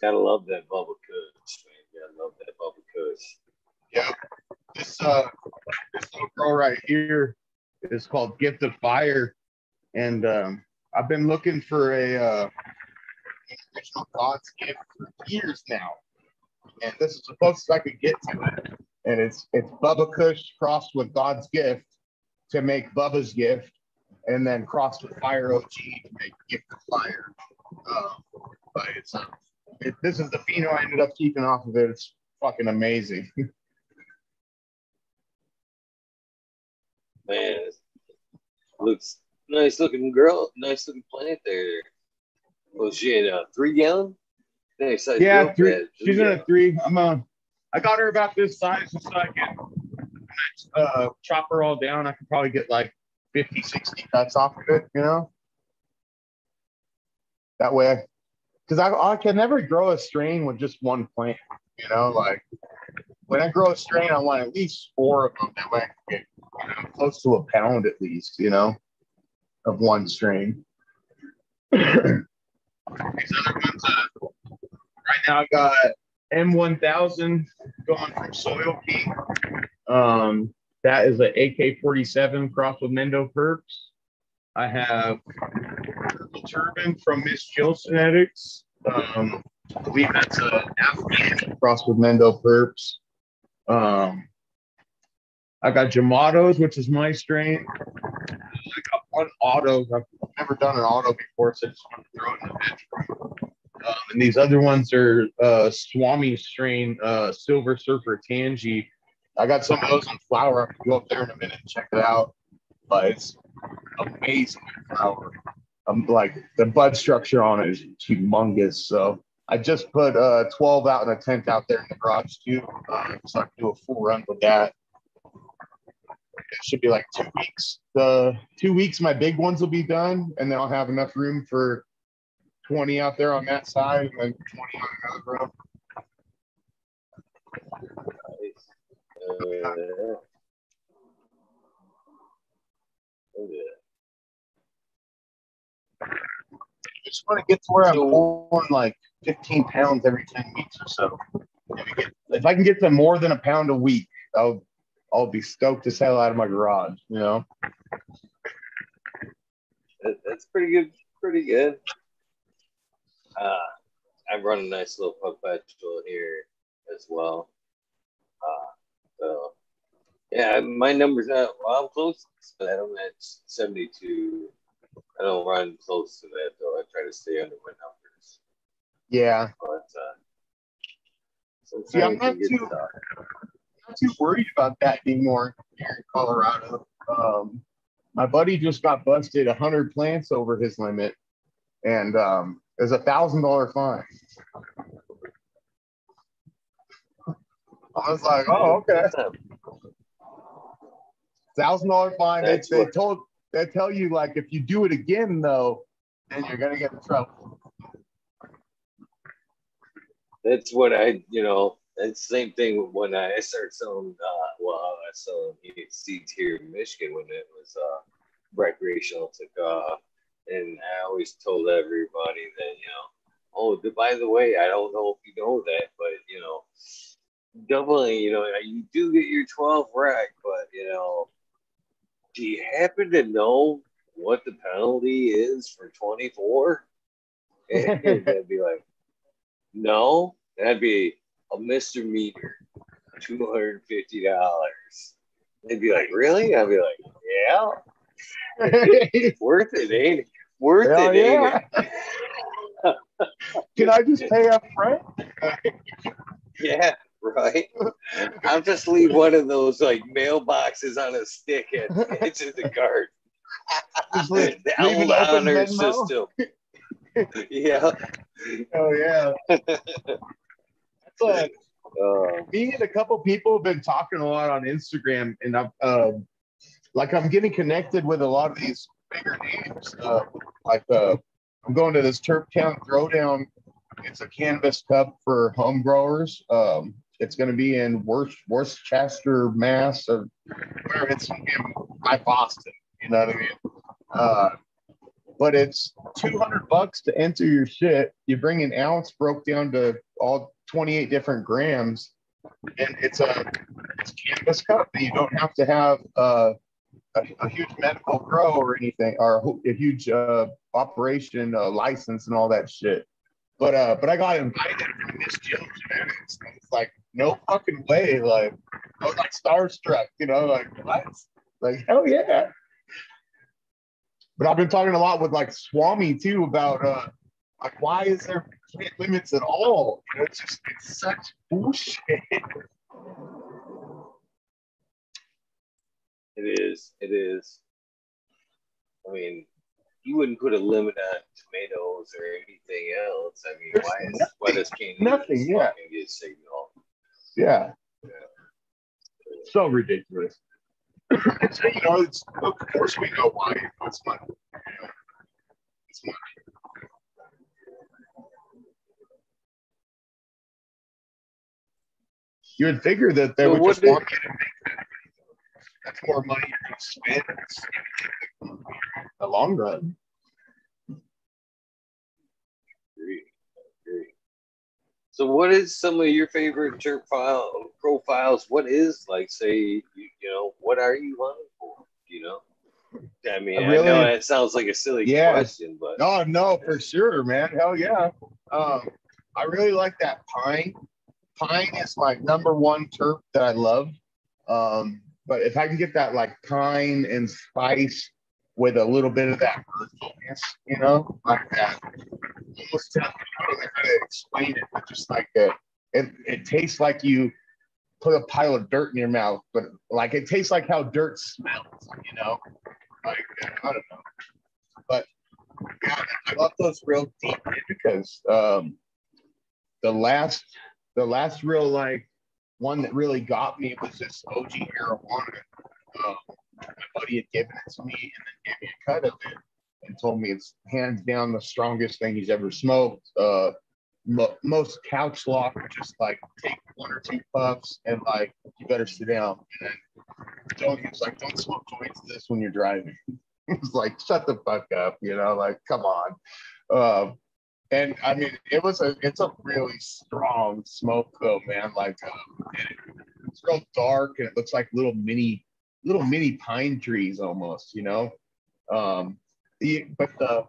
A: Gotta love that Bubba Kush, man. Gotta love that Bubba Kush.
B: Yeah. This uh this little girl right here is called Gift of Fire. And um I've been looking for a uh original God's gift for years now. And this is the closest I could get to it. And it's it's Bubba Kush crossed with God's gift to make Bubba's gift, and then crossed with Fire OG to make Gift of Fire. Uh, but it's it, this is the pheno I ended up keeping off of it. It's fucking amazing.
A: Man, looks nice looking girl, nice looking plant there. Was she in a three gallon?
B: Nice yeah, three, she's in a three. I'm a, I got her about this size so I can uh, chop her all down, I could probably get like 50, 60 cuts off of it, you know? That way, because I, I can never grow a strain with just one plant, you know? Like when I grow a strain, I want at least four of them. That way I get you know, close to a pound at least, you know, of one strain. Uh, right now I got M1000 going from Soil King. Um, that is an AK-47 crossed with Mendo Perps. I have Turban from MzJill Genetics. Um, I believe that's a Afghan crossed with Mendo Perps. Um, I got Jamatos, which is my strain. I got one auto. I've never done an auto before, so I just want to throw it in the bench. Um, and these other ones are uh, Swami strain, uh, Silver Surfer Tangy. I got some of those on flower. I can go up there in a minute and check it out. But it's amazing flower. I'm like the bud structure on it is humongous. So I just put uh 12 out in a tent out there in the garage too. Uh, so I can do a full run with that. It should be like two weeks. The two weeks, my big ones will be done, and then I'll have enough room for 20 out there on that side and then 20 on another row.
A: Uh, oh, yeah.
B: I just want to get to where I'm pulling like 15 pounds every 10 weeks or so. If, I get- if I can get to more than a pound a week, I'll I'll be stoked as hell out of my garage, you know.
A: That's pretty good. Pretty good. Uh, I run a nice little perpetual here as well. Uh, so yeah, my numbers not well, I'm close, but I'm at 72. I don't run close to that though. I try to stay under my numbers.
B: Yeah,
A: But uh,
B: Yeah, I'm not too- not too worried about that anymore here in Colorado. Um, my buddy just got busted 100 plants over his limit, and um, there's a thousand dollar fine. I was like, oh, okay. Thousand dollar fine. They, they told they tell you like if you do it again though, then you're gonna get in trouble.
A: that's what I, you know, that's the same thing when I started selling, uh, well, I selling seeds here in Michigan when it was uh, recreational took off. And I always told everybody that, you know, oh, by the way, I don't know if you know that, but, you know, definitely, you know, you do get your 12 rack, but, you know, do you happen to know what the penalty is for 24? And they'd be like, no, that'd be a misdemeanor, two hundred and fifty dollars. They'd be like, really? I'd be like, yeah, it's worth it, ain't it? Worth
B: Hell
A: it, ain't it?
B: Can I just pay up front?
A: Yeah, right. I'll just leave one of those like mailboxes on a stick at the edge of the
B: garden.
A: The old honor system. yeah.
B: Oh yeah. That's like
A: Uh,
B: me and a couple people have been talking a lot on Instagram, and I'm um, like I'm getting connected with a lot of these bigger names. Uh, like uh, I'm going to this Turptown Throwdown. It's a cannabis cup for home growers. Um, it's going to be in Worc- Worcester, Mass, or where it's in by Boston. You know what I mean? Uh, but it's 200 bucks to enter your shit. You bring an ounce broke down to all 28 different grams, and it's a it's cannabis cup. And you don't have to have uh, a, a huge medical grow or anything, or a, a huge uh, operation uh, license and all that shit. But uh, but I got invited to MzJill Genetics. and It's like no fucking way. Like I was like starstruck, you know, like what? Like hell yeah. But I've been talking a lot with like Swami too about uh like why is there limits at all? You know, it's just it's such bullshit.
A: It is. It is. I mean, you wouldn't put a limit on tomatoes or anything else. I mean,
B: There's
A: why is
B: nothing-
A: why does Canada
B: nothing, yeah.
A: signal?
B: Yeah. So ridiculous. you know, it's, of course we know why. It's money. You know, it's money. You would figure that they
A: So
B: would just
A: did-
B: want you to make that. That's more money you're going to spend in the long run.
A: Agree. Agree. So, what is some of your favorite Turk file profiles? What is like, say, you, you know, what are you hunting for? You know, I mean, I,
B: really-
A: know it sounds like a silly
B: Yeah.
A: question, but
B: no, no, for sure, man. Hell yeah. Um, I really like that pine. Pine is my number one terp that I love. Um, but if I can get that like pine and spice with a little bit of that earthiness, you know, like that. I don't know how to explain it, but just like that. It, it tastes like you put a pile of dirt in your mouth, but like it tastes like how dirt smells, you know? Like, I don't know. But yeah, I love those real deep because um, the last the last real like one that really got me was this OG marijuana. Um, my buddy had given it to me and then gave me a cut of it and told me it's hands down the strongest thing he's ever smoked. Uh, mo- most couch lock just like take one or two puffs and like you better sit down and then. He was like, don't smoke joints this when you're driving. It was like, shut the fuck up, you know, like, come on. Um, and I mean, it was a, it's a really strong smoke though, man. Like, um, it- it's real dark and it looks like little mini, little mini pine trees almost, you know. Um, the but the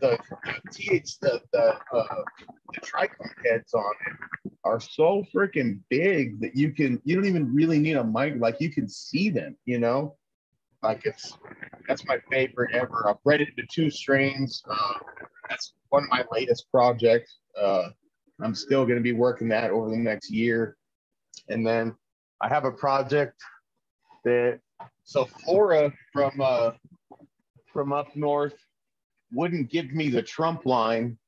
B: the TH the the uh, the trichome heads on it are so freaking big that you can you don't even really need a mic, like you can see them, you know. Like it's that's my favorite ever. I've bred it into two strains. Uh, that's one of my latest projects. Uh, I'm still going to be working that over the next year. And then I have a project that so Flora from uh, from up north wouldn't give me the Trump line.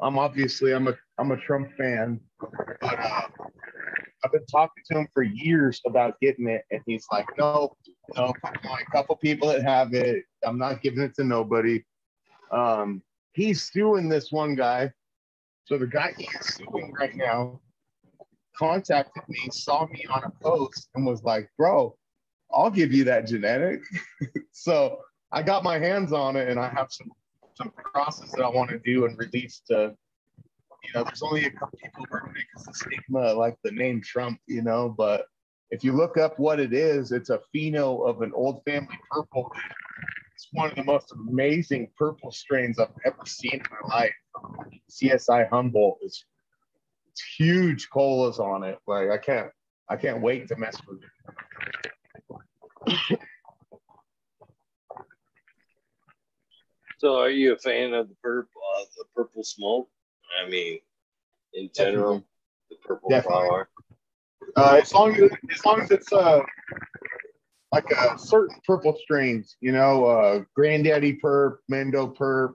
B: I'm obviously I'm a I'm a Trump fan, but uh, I've been talking to him for years about getting it, and he's like, no, no, only a couple people that have it. I'm not giving it to nobody. Um, he's suing this one guy. So the guy he's suing right now contacted me, saw me on a post, and was like, bro, I'll give you that genetic. so I got my hands on it, and I have some some crosses that I want to do and release to. You know, there's only a couple people it because the stigma, like the name Trump, you know. But if you look up what it is, it's a pheno of an old family purple. It's one of the most amazing purple strains I've ever seen in my life. CSI Humboldt is it's huge colas on it. Like I can't I can't wait to mess with it.
A: So, are you a fan of the purple, uh, the purple smoke? I mean, in general, the purple
B: Definitely.
A: flower.
B: Uh, as long as as long as it's uh like a certain purple strains, you know, uh Granddaddy Perp, Mendo Perp.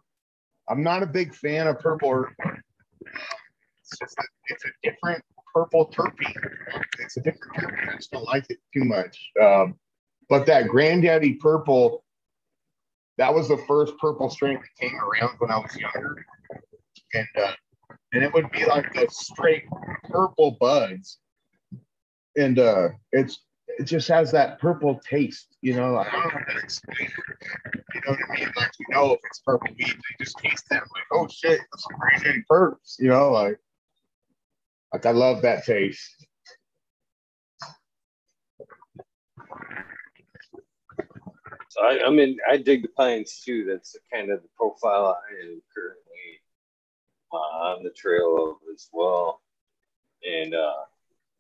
B: I'm not a big fan of purple. It's just a, it's a different purple terpene. It's a different terpene. I just don't like it too much. Um, but that Granddaddy Purple, that was the first purple strain that came around when I was younger, and uh, and it would be like the straight purple buds and uh it's it just has that purple taste, you know. Like, I don't know how to explain it. You know what I mean? Like you know if it's purple weed, they just taste it like, oh shit, that's some granddaddy perps, you know, like like I love that taste.
A: So I, I mean, I dig the pines too. That's kind of the profile I am currently on the trail of as well. And uh,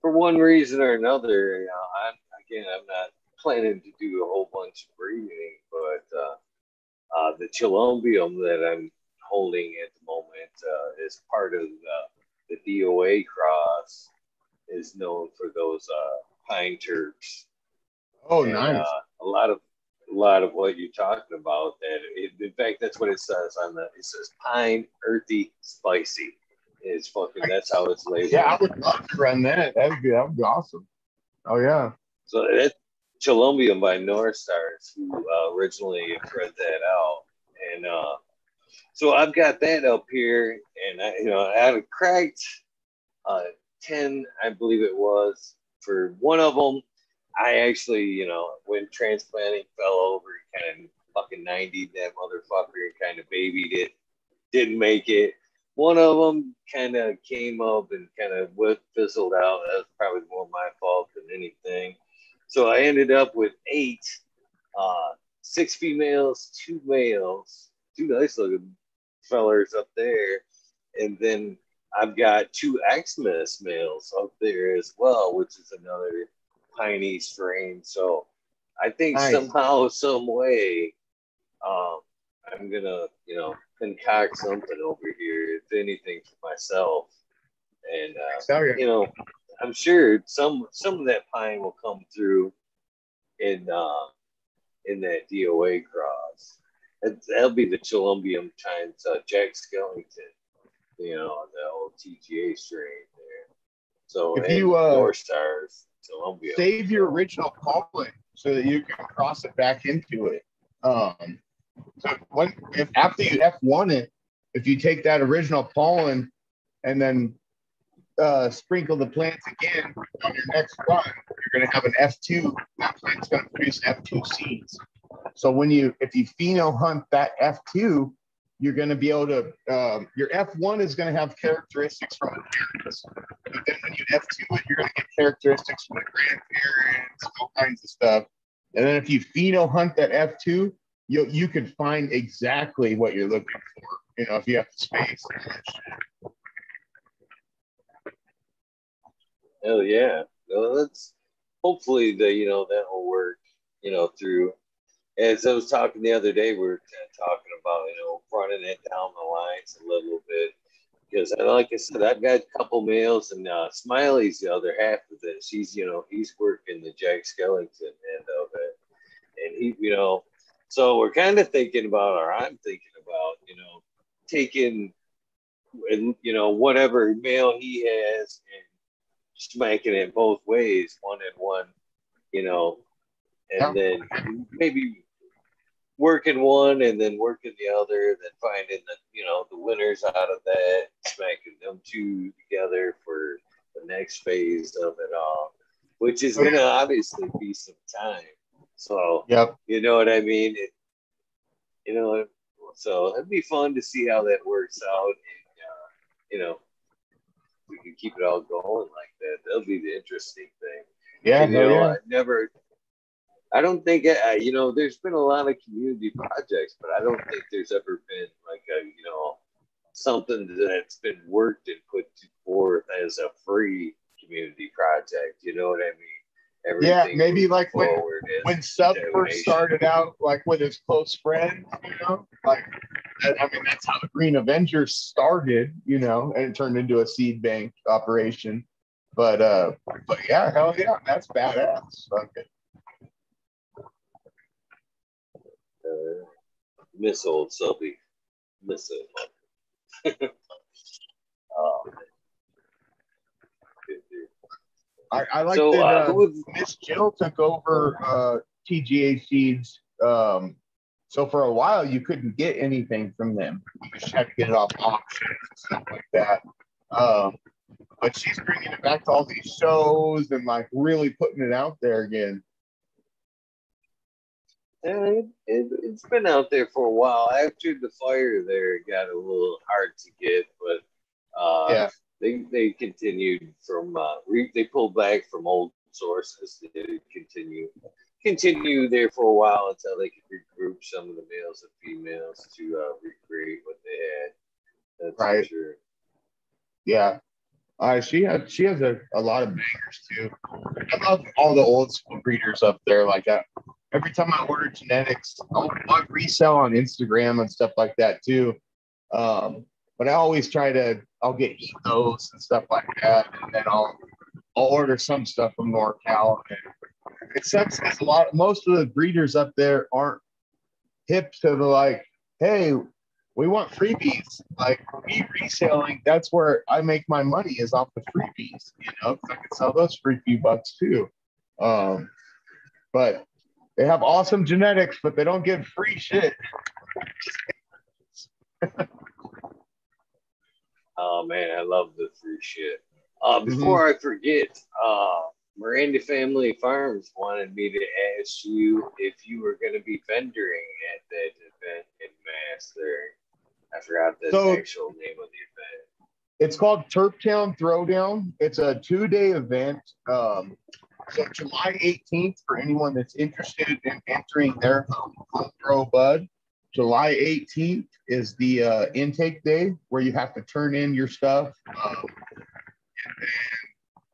A: for one reason or another, you know, I'm, again, I'm not planning to do a whole bunch of breeding, but uh, uh, the Chilombium that I'm holding at the moment uh, is part of the, the DOA cross is known for those uh, pine terps.
B: Oh,
A: And,
B: nice.
A: uh, a lot of a lot of what you're talking about. That it, in fact, that's what it says on the. It says pine, earthy, spicy. It's fucking. That's how it's labeled.
B: Yeah, I would love to run that. That'd be that would be awesome. Oh yeah.
A: So that's Cholumbium by North Stars, who uh, originally bred that out, and uh, so I've got that up here, and I, you know, I had a cracked uh, ten, I believe it was, for one of them. I actually, you know, when transplanting fell over, kind of fucking 90 that motherfucker, kind of babied it, didn't make it. One of them kind of came up and kind of fizzled out. That was probably more my fault than anything. So I ended up with eight, uh, six females, two males, two nice looking fellers up there. And then I've got two Xmas males up there as well, which is another piney strain. So I think nice. somehow, some way, um, I'm gonna, you know, concoct something over here, anything, for myself. And uh, you know, I'm sure some some of that pine will come through in uh, in that DOA cross. That'll be the Cholumbium times uh, Jack Skellington, you know, the old TGA strain there. So
B: if you uh,
A: North Stars, Columbia.
B: Save your original pollen so that you can cross it back into it. Um, so when if after you F1 it, if you take that original pollen and then uh, sprinkle the plants again on your next run, you're going to have an F2. That plant's going to produce F2 seeds. So when you if you pheno hunt that F2, you're going to be able to um, your F1 is going to have characteristics from the parents, but then when you F2 it, you're going to get characteristics from the grandparents, all kinds of stuff. And then if you pheno hunt that F2, you you can find exactly what you're looking for. You know, if you have the space.
A: Oh yeah, well, that's hopefully the you know that will work. You know through as I was talking the other day, we were talking about you know running it down the lines a little bit because like I said, I've got a couple males and uh, Smiley's the other half of this. He's you know he's working the Jack Skellington end of it, and he you know so we're kind of thinking about, or I'm thinking about, you know, taking, and you know, whatever mail he has and smacking it both ways, one and one, you know, and then maybe working one and then working the other, then finding the, you know, the winners out of that, smacking them two together for the next phase of it all, which is going to obviously be some time. So,
B: yep.
A: you know what I mean? It, you know, so it'd be fun to see how that works out. And, uh, you know, we can keep it all going like that. That'll be the interesting thing.
B: Yeah,
A: and,
B: you know,
A: yeah. I never, I don't think, I, you know, there's been a lot of community projects, but I don't think there's ever been like a, you know, something that's been worked and put forth as a free community project. You know what I mean?
B: Yeah, maybe like when when Sub first started out, like with his close friends, you know, like I mean that's how the Green Avengers started, you know, and it turned into a seed bank operation. But uh, but yeah, hell yeah, that's badass. Okay.
A: Uh, miss old Subby, miss it. oh,
B: I, I like so, that uh, uh, MzJill took over uh, TGA seeds. Um, so for a while, you couldn't get anything from them. You just had to get it off auctions and stuff like that. Um, but she's bringing it back to all these shows and like really putting it out there again.
A: And it, has been out there for a while. After the fire, there it got a little hard to get, but uh, yeah they they continued from uh, re, they pulled back from old sources. They continue continue there for a while until they could regroup some of the males and females to uh, recreate what they had. That's right. Sure.
B: Yeah. Uh, she has she has a, a lot of bangers too. I love all the old school breeders up there. Like that. Uh, every time I order genetics, I'll, I'll resell on Instagram and stuff like that too. Um, but I always try to I'll get ethos and stuff like that, and then I'll I'll order some stuff from NorCal. And it sucks because a lot most of the breeders up there aren't hip to the like, hey, we want freebies. Like me reselling, that's where I make my money is off the freebies. You know, I can sell those for a few bucks too. Um, but they have awesome genetics, but they don't get free shit.
A: oh man, I love the free shit. Uh, before mm-hmm. I forget, uh, Miranda Family Farms wanted me to ask you if you were going to be vendoring at that event in Mass. There, I forgot the so, actual name of the event.
B: It's called Turftown Throwdown. It's a two-day event. Um, so July 18th for anyone that's interested in entering their home, home grow bud. July 18th is the uh, intake day where you have to turn in your stuff. And then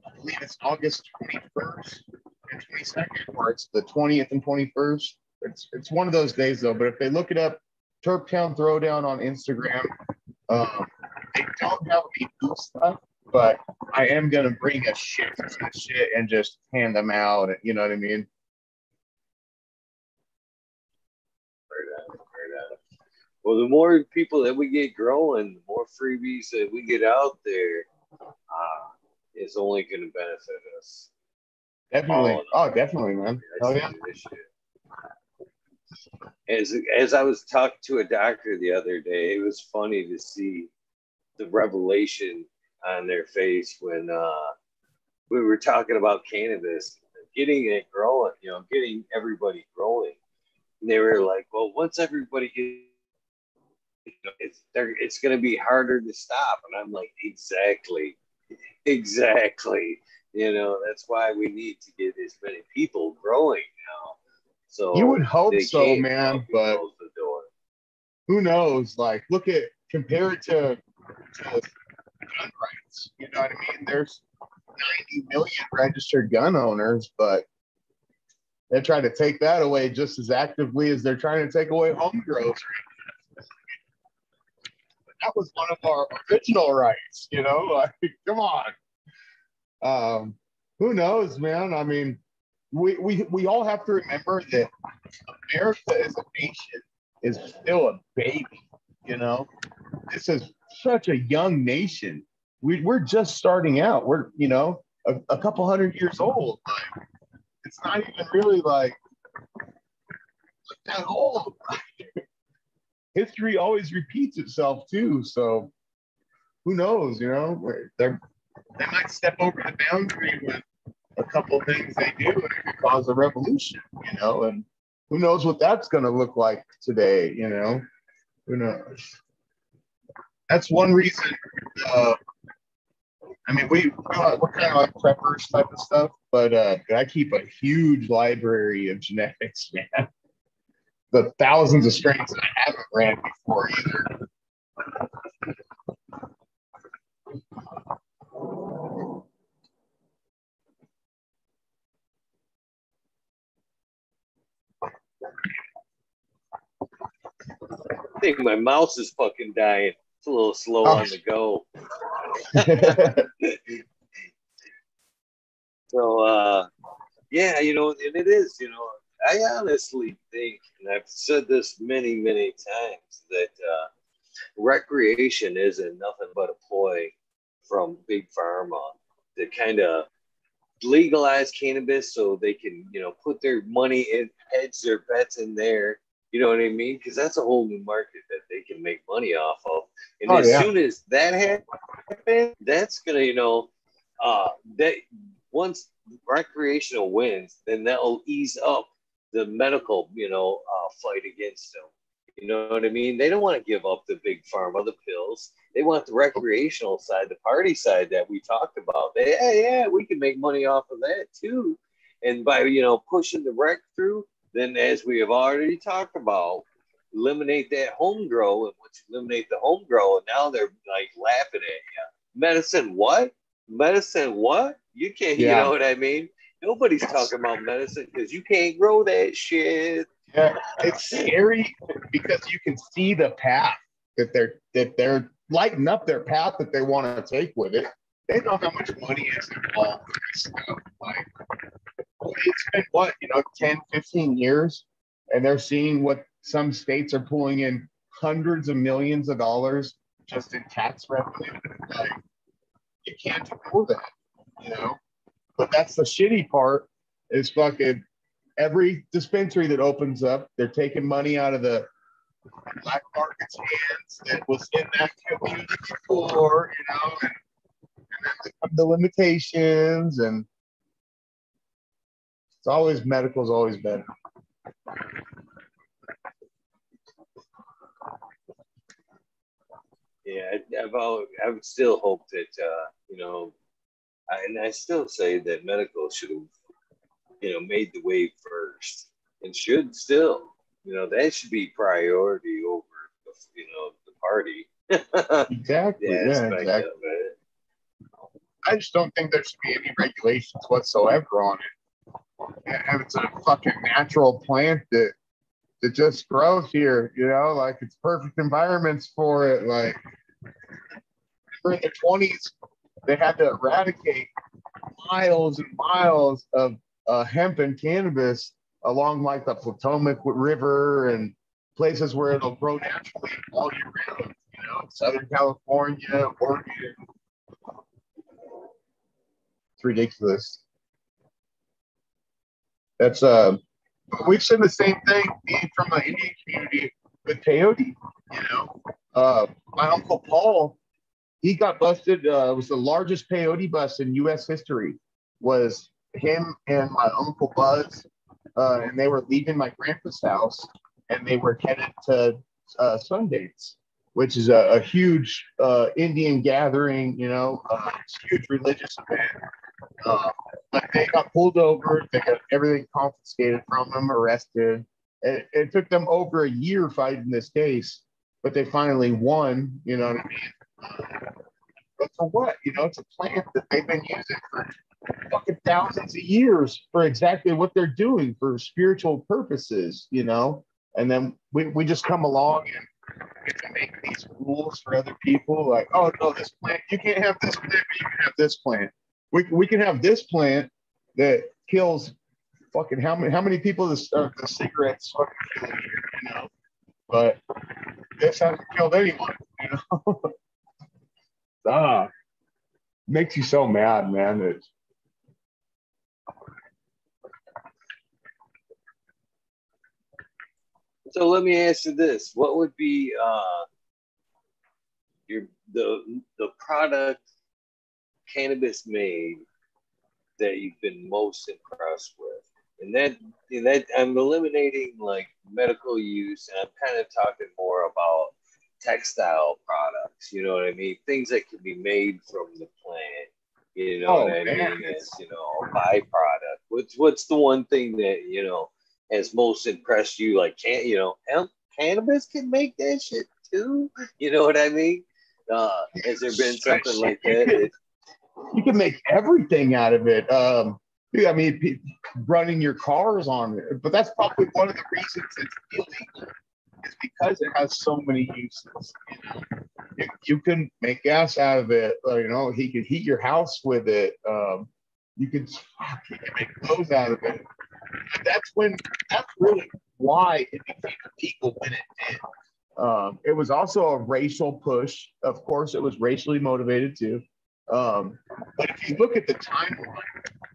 B: I believe it's August 21st and 22nd, or it's the 20th and 21st. It's it's one of those days though. But if they look it up, Turftown Throwdown on Instagram. Um, they don't have any booth stuff, but I am gonna bring a shit of shit and just hand them out. You know what I mean?
A: Well, the more people that we get growing, the more freebies that we get out there, uh, it's only going to benefit us.
B: Definitely. Oh, definitely, man. Oh, yeah.
A: As, as I was talking to a doctor the other day, it was funny to see the revelation on their face when uh, we were talking about cannabis, getting it growing, you know, getting everybody growing. And they were like, well, once everybody gets it's it's going to be harder to stop. And I'm like, exactly, exactly. You know, that's why we need to get as many people growing now. So
B: you would hope so, man, but who knows? Like, look at compared to, to gun rights. You know what I mean? There's 90 million registered gun owners, but they're trying to take that away just as actively as they're trying to take away home grows that was one of our original rights, you know, like, come on. Um, who knows, man? I mean, we, we, we all have to remember that America as a nation is still a baby, you know? This is such a young nation. We, we're just starting out. We're, you know, a, a couple hundred years old. Like, it's not even really like, that old history always repeats itself too. So who knows? You know, they they might step over the boundary with a couple things they do, and it could cause a revolution. You know, and who knows what that's going to look like today? You know, who knows? That's one reason. Uh, I mean, we we're kind of like preppers type of stuff, but uh, I keep a huge library of genetics, man the thousands of strains that I haven't ran before either.
A: I think my mouse is fucking dying. It's a little slow oh. on the go. so uh yeah, you know, and it is, you know, I honestly think, and I've said this many, many times, that uh, recreation isn't nothing but a ploy from big pharma to kind of legalize cannabis so they can, you know, put their money in, hedge their bets in there. You know what I mean? Because that's a whole new market that they can make money off of. And oh, as yeah. soon as that happens, that's gonna, you know, uh, that once recreational wins, then that'll ease up the medical, you know, uh, fight against them. You know what I mean? They don't want to give up the big pharma, the pills. They want the recreational side, the party side that we talked about. They, yeah, yeah, we can make money off of that too. And by you know pushing the rec through, then as we have already talked about, eliminate that home grow. And once you eliminate the home grow, and now they're like laughing at you. Medicine what? Medicine what? You can't. Yeah. You know what I mean? Nobody's talking about medicine because you can't grow that shit.
B: Yeah, it's scary because you can see the path that they're that they're lighting up their path that they want to take with it. They know how much money is involved in this stuff. Like it's been what, you know, 10, 15 years, and they're seeing what some states are pulling in hundreds of millions of dollars just in tax revenue. Like you can't ignore that, you know. But that's the shitty part is fucking every dispensary that opens up, they're taking money out of the black market's hands that was in that community before, you know, and, and the limitations and it's always medical's always better.
A: Yeah, I've always, I would still hope that uh, you know, I, and I still say that medical should have, you know, made the wave first, and should still, you know, that should be priority over, the, you know, the party.
B: Exactly. Yeah, exactly. I just don't think there should be any regulations whatsoever on it. And it's a fucking natural plant that that just grows here, you know, like it's perfect environments for it. Like in the twenties, they had to eradicate miles and miles of uh, hemp and cannabis along like the Potomac River and places where it'll grow naturally all year round. You know, Southern California, Oregon, it's ridiculous. That's uh, we've seen the same thing being from the Indian community with peyote. You know, uh, my uncle Paul, he got busted. Uh, it was the largest peyote bust in U.S. history. Was him and my uncle Buzz, uh, and they were leaving my grandpa's house, and they were headed to uh, Sundays, which is a, a huge uh, Indian gathering. You know, uh, huge religious event. Uh, but they got pulled over. They got everything confiscated from them, arrested. It, it took them over a year fighting this case, but they finally won. You know what I mean? But for what? You know, it's a plant that they've been using for fucking thousands of years for exactly what they're doing for spiritual purposes. You know, and then we, we just come along and make these rules for other people. Like, oh no, this plant you can't have this plant, but you can have this plant we, we can have this plant that kills fucking how many how many people the, uh, the cigarettes fucking you know? But this hasn't killed anyone, you know. ah, makes you so mad, man.
A: So let me ask you this: What would be uh, your the the product cannabis made that you've been most impressed with? And that and that I'm eliminating like medical use, and I'm kind of talking more about textile products. You know what I mean? Things that can be made from the plant. You know
B: Oh,
A: what I
B: man.
A: mean? As you know, a byproduct. What's what's the one thing that you know has most impressed you? Like, can't you know, hemp cannabis can make that shit too. You know what I mean? Uh, has there been something like that?
B: you can make everything out of it. Um, I mean, running your cars on it, but that's probably one of the reasons it's illegal. Is because it has so many uses. You you, can make gas out of it. uh, you know, he could heat your house with it. Um, you could, you can make clothes out of it. That's when that's really why it became illegal when it did. Um, it was also a racial push. Of course, it was racially motivated too. Um, but if you look at the timeline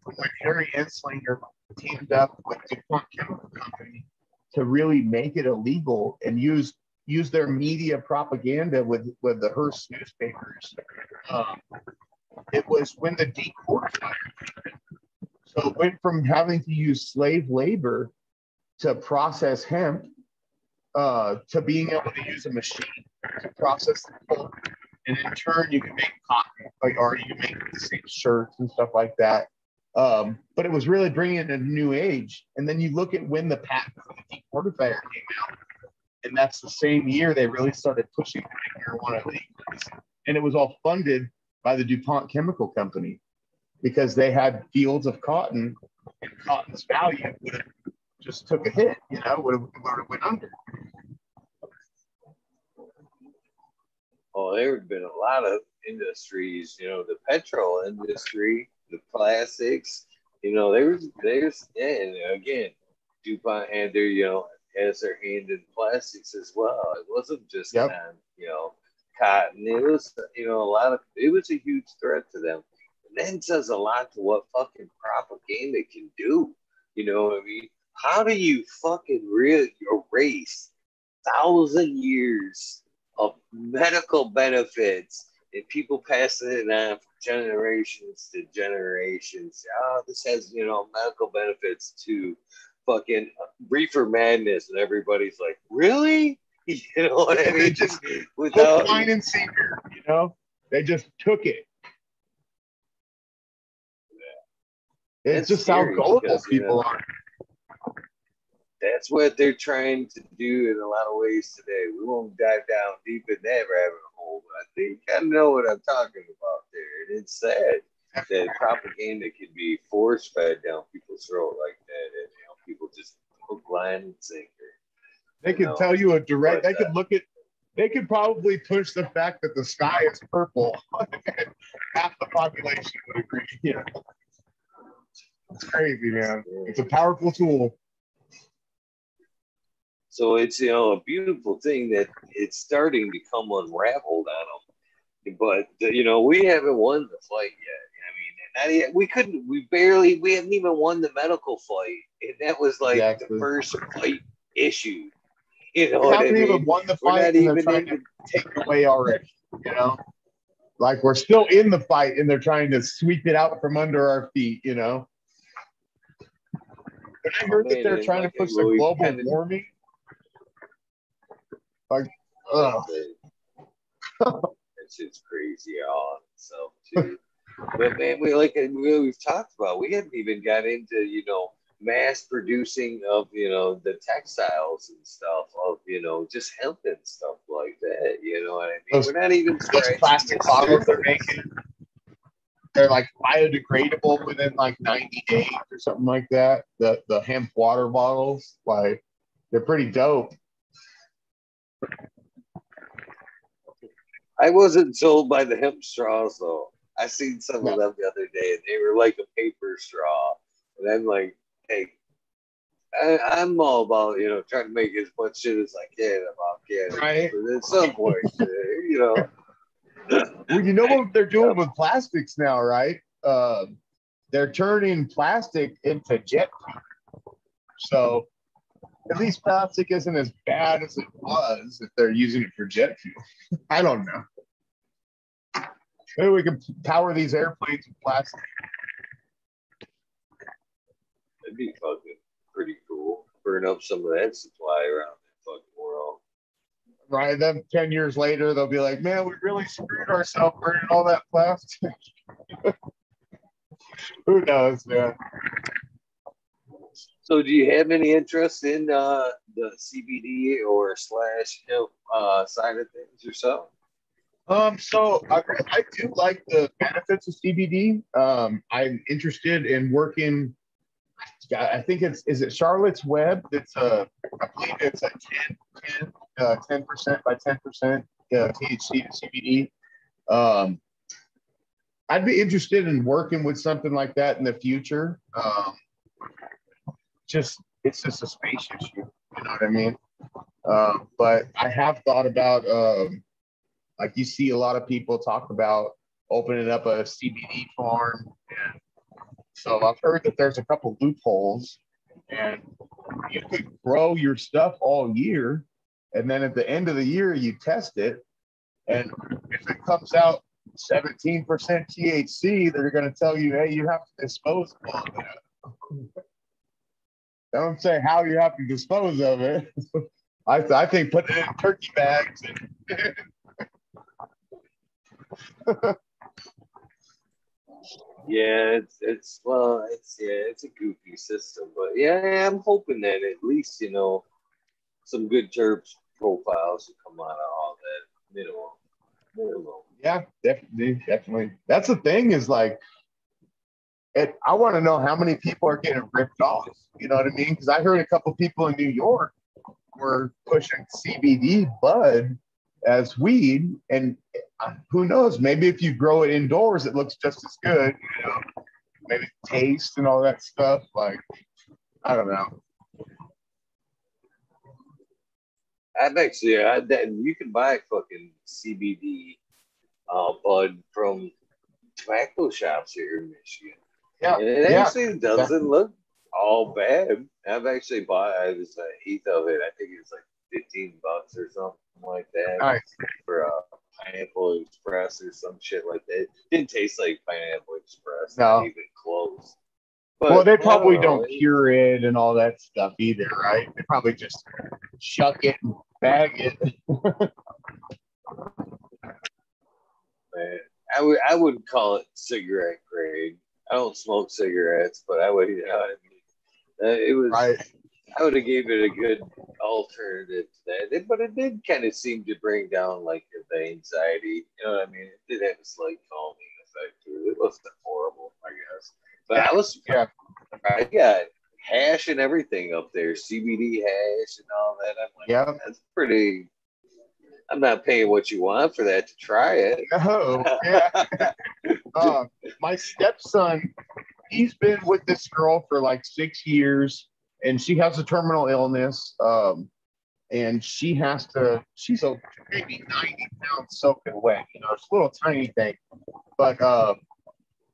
B: when Harry Anslinger teamed up with DuPont Chemical Company to really make it illegal and use use their media propaganda with with the Hearst newspapers, um, it was when the in. So it went from having to use slave labor to process hemp uh, to being able to use a machine to process the pulp. And in turn you can make cotton like or you can make the same shirts and stuff like that um, but it was really bringing in a new age. And then you look at when the patent for the deportifier came out and that's the same year they really started pushing marijuana legal and it was all funded by the dupont chemical company because they had fields of cotton and cotton's value just took a hit you know would have, went under.
A: Oh, there have been a lot of industries, you know, the petrol industry, the plastics, you know, there's there's and again, DuPont had their, you know, has their hand in plastics as well. It wasn't just
B: Yep.
A: on, you know, cotton. It was, you know, a lot of it was a huge threat to them. And then says a lot to what fucking propaganda can do. You know what I mean? how do you fucking really erase thousand years of medical benefits and people passing it on from generations to generations? Oh, this has you know medical benefits to fucking reefer madness, and everybody's like, really? You know what I
B: They
A: mean?
B: just
A: without
B: line, and sinker. You know, they just took it. It's
A: That's
B: just how gullible
A: because, you
B: people
A: know,
B: are.
A: that's what they're trying to do in a lot of ways today. We won't dive down deep in that rabbit I think I know what I'm talking about there. And it's sad that propaganda can be force fed down people's throat like that, and you know, people just hook, line, and sinker.
B: They can
A: know,
B: tell you a direct.
A: but,
B: They could uh, look at. They could probably push the fact that the sky is purple. Half the population would agree. Yeah, it's crazy, man. It's a powerful tool.
A: So it's you know a beautiful thing that it's starting to come unraveled on them, but uh, you know we haven't won the fight yet. I mean, not yet, we couldn't. We barely. We haven't even won the medical fight, and that was like
B: Exactly.
A: the first fight issue. You know
B: We haven't
A: mean?
B: even won the
A: We're
B: fight,
A: not
B: and they're
A: even
B: trying to take away already. You know, like we're still in the fight, and they're trying to sweep it out from under our feet. You know. And I oh, heard that
A: man,
B: they're trying
A: like,
B: to push the global warming. Like, ugh.
A: That shit's crazy on itself too. but man, we like we, we've talked about. We haven't even got into you know mass producing of you know the textiles and stuff of you know just hemp and stuff like that. You know what I mean?
B: Those-
A: We're not even
B: those plastic bottles they're making. They're like biodegradable within like 90 days or something like that. The the hemp water bottles, like they're pretty dope.
A: I wasn't sold by the hemp straws though. I seen some
B: No.
A: of them the other day, and they were like a paper straw. And I'm like, hey, I, I'm all about you know trying to make as much shit as I can about cannabis.
B: Right.
A: But at some point, uh, you know,
B: Well, you know what they're doing with plastics now, right? Um, they're turning plastic into jet fuel. So at least plastic isn't as bad as it was if they're using it for jet fuel. I don't know. Maybe we can power these airplanes with plastic.
A: it'd be fucking pretty cool. Burn up some of that supply around the fucking world.
B: Right. Then 10 years later, they'll be like, man, we really screwed ourselves burning all that plastic. Who knows, man?
A: So, do you have any interest in uh, the CBD or slash hemp uh, side of things yourself?
B: Um, so I, I do like the benefits of CBD. Um, I'm interested in working. I think it's is it Charlotte's Web. It's a I believe it's a 10 uh, 10 percent by ten percent uh, THC to CBD. Um, I'd be interested in working with something like that in the future. Um, just it's just a space issue. You know what I mean? Um, but I have thought about. Um, like you see a lot of people talk about opening up a CBD farm. And so I've heard that there's a couple loopholes and you could grow your stuff all year. And then at the end of the year, you test it. And if it comes out 17% THC, they're going to tell you, hey, you have to dispose of all that. Don't say how you have to dispose of it. I, I think put it in turkey bags and
A: Yeah, it's it's well, it's yeah, it's a goofy system, but yeah, I'm hoping that at least you know some good terps profiles will come out of all that minimum. Minimum.
B: Yeah, definitely, definitely. That's the thing is like, it, I want to know how many people are getting ripped off. You know what I mean? Because I heard a couple people in New York were pushing CBD bud as weed, and uh, who knows? Maybe if you grow it indoors, it looks just as good. You know, maybe taste and all that stuff. Like, I don't know.
A: I've actually, I, that, you can buy fucking CBD uh, bud from tobacco shops here in Michigan.
B: Yeah,
A: it
B: yeah.
A: actually doesn't look all bad. I've actually bought I was an eighth of it. I think it was like fifteen bucks or something like that for a pineapple express or some shit like that. It didn't taste like pineapple express,
B: No.
A: not even close.
B: well, they probably don't
A: it-
B: cure it and all that stuff either, right? They probably just shuck it and bag it.
A: man. I would I wouldn't call it cigarette grade. I don't smoke cigarettes, but I would. You know, I mean, Uh, it was.
B: Right.
A: I would have gave it a good alternative to that, but it did kind of seem to bring down like the anxiety. You know what I mean? It did have a slight calming effect to it. It wasn't horrible, I guess. But I was,
B: Yeah.
A: I got hash and everything up there, CBD hash and all that. I'm like,
B: Yeah.
A: that's pretty. I'm not paying what you want for that to try it.
B: No. Yeah. uh, my stepson, he's been with this girl for like six years, and she has a terminal illness. Um, and she has to, she's a maybe 90 pounds soaking wet, you know, it's a little tiny thing. But uh,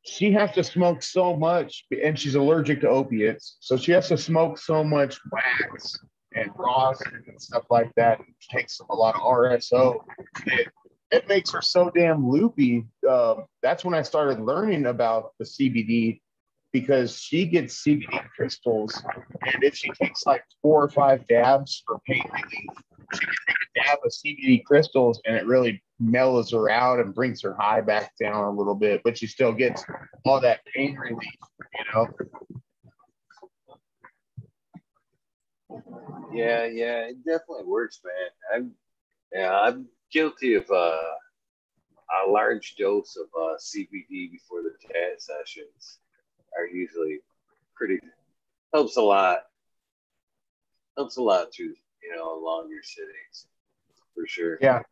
B: she has to smoke so much, and she's allergic to opiates. So she has to smoke so much wax and rosin and stuff like that. It takes a lot of RSO. It, it makes her so damn loopy. Um, that's when I started learning about the CBD because she gets CBD crystals, and if she takes like four or five dabs for pain relief, she can take a dab of CBD crystals, and it really mellows her out and brings her high back down a little bit, but she still gets all that pain relief, you know.
A: Yeah, yeah, it definitely works, man. I'm yeah, I'm guilty of uh, a large dose of uh, CBD before the tat sessions are usually pretty helps a lot. Helps a lot too, you know, longer sittings for sure.
B: Yeah.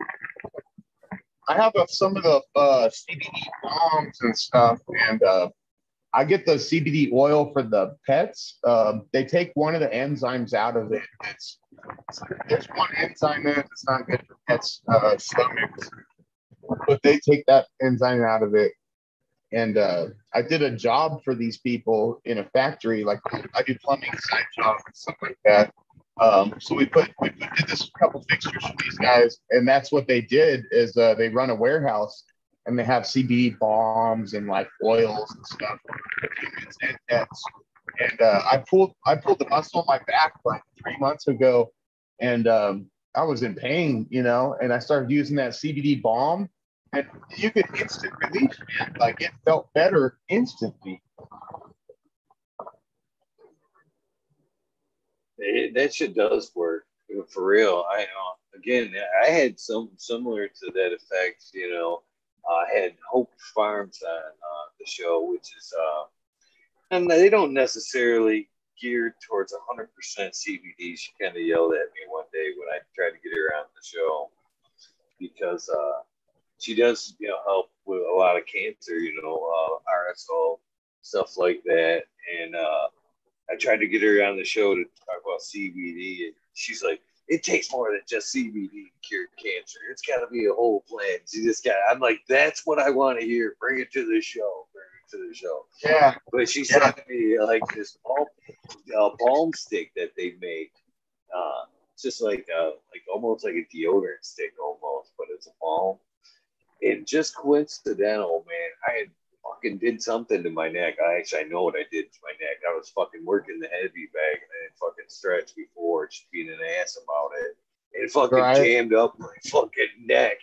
B: I have uh, some of the uh, CBD balms and stuff, and uh, I get the CBD oil for the pets. Um, they take one of the enzymes out of it. It's, there's one enzyme that's not good for pets' uh, stomachs, but they take that enzyme out of it. And uh, I did a job for these people in a factory, like I do plumbing side jobs and stuff like that. Um, so we put we did this couple fixtures for these guys, and that's what they did is uh, they run a warehouse and they have CBD balms and like oils and stuff. And, and, uh, I pulled I pulled the muscle in my back like three months ago, and um, I was in pain, you know, and I started using that CBD balm, and you get instant relief, man. Like it felt better instantly.
A: It, that shit does work for real. I uh, again, I had some similar to that effect. You know, I had Hope Farms on uh, the show, which is, uh, and they don't necessarily geared towards 100% CBD. She kind of yelled at me one day when I tried to get her on the show because uh, she does, you know, help with a lot of cancer, you know, uh, RSO stuff like that, and uh, I tried to get her on the show to talk about CBD, and she's like, "It takes more than just CBD to cure cancer. It's got to be a whole plan." She just got. I'm like, "That's what I want to hear. Bring it to the show. Bring it to the show."
B: Yeah,
A: But she
B: Yeah.
A: sent me like this balm, uh, balm stick that they make. Uh, it's just like uh, like almost like a deodorant stick almost, but it's a balm. And just coincidental, man, I had fucking did something to my neck. I actually I know what I did to my neck. I was fucking working the heavy bag and I didn't fucking stretch before, just being an ass about it. And it fucking
B: Right.
A: jammed up my fucking neck.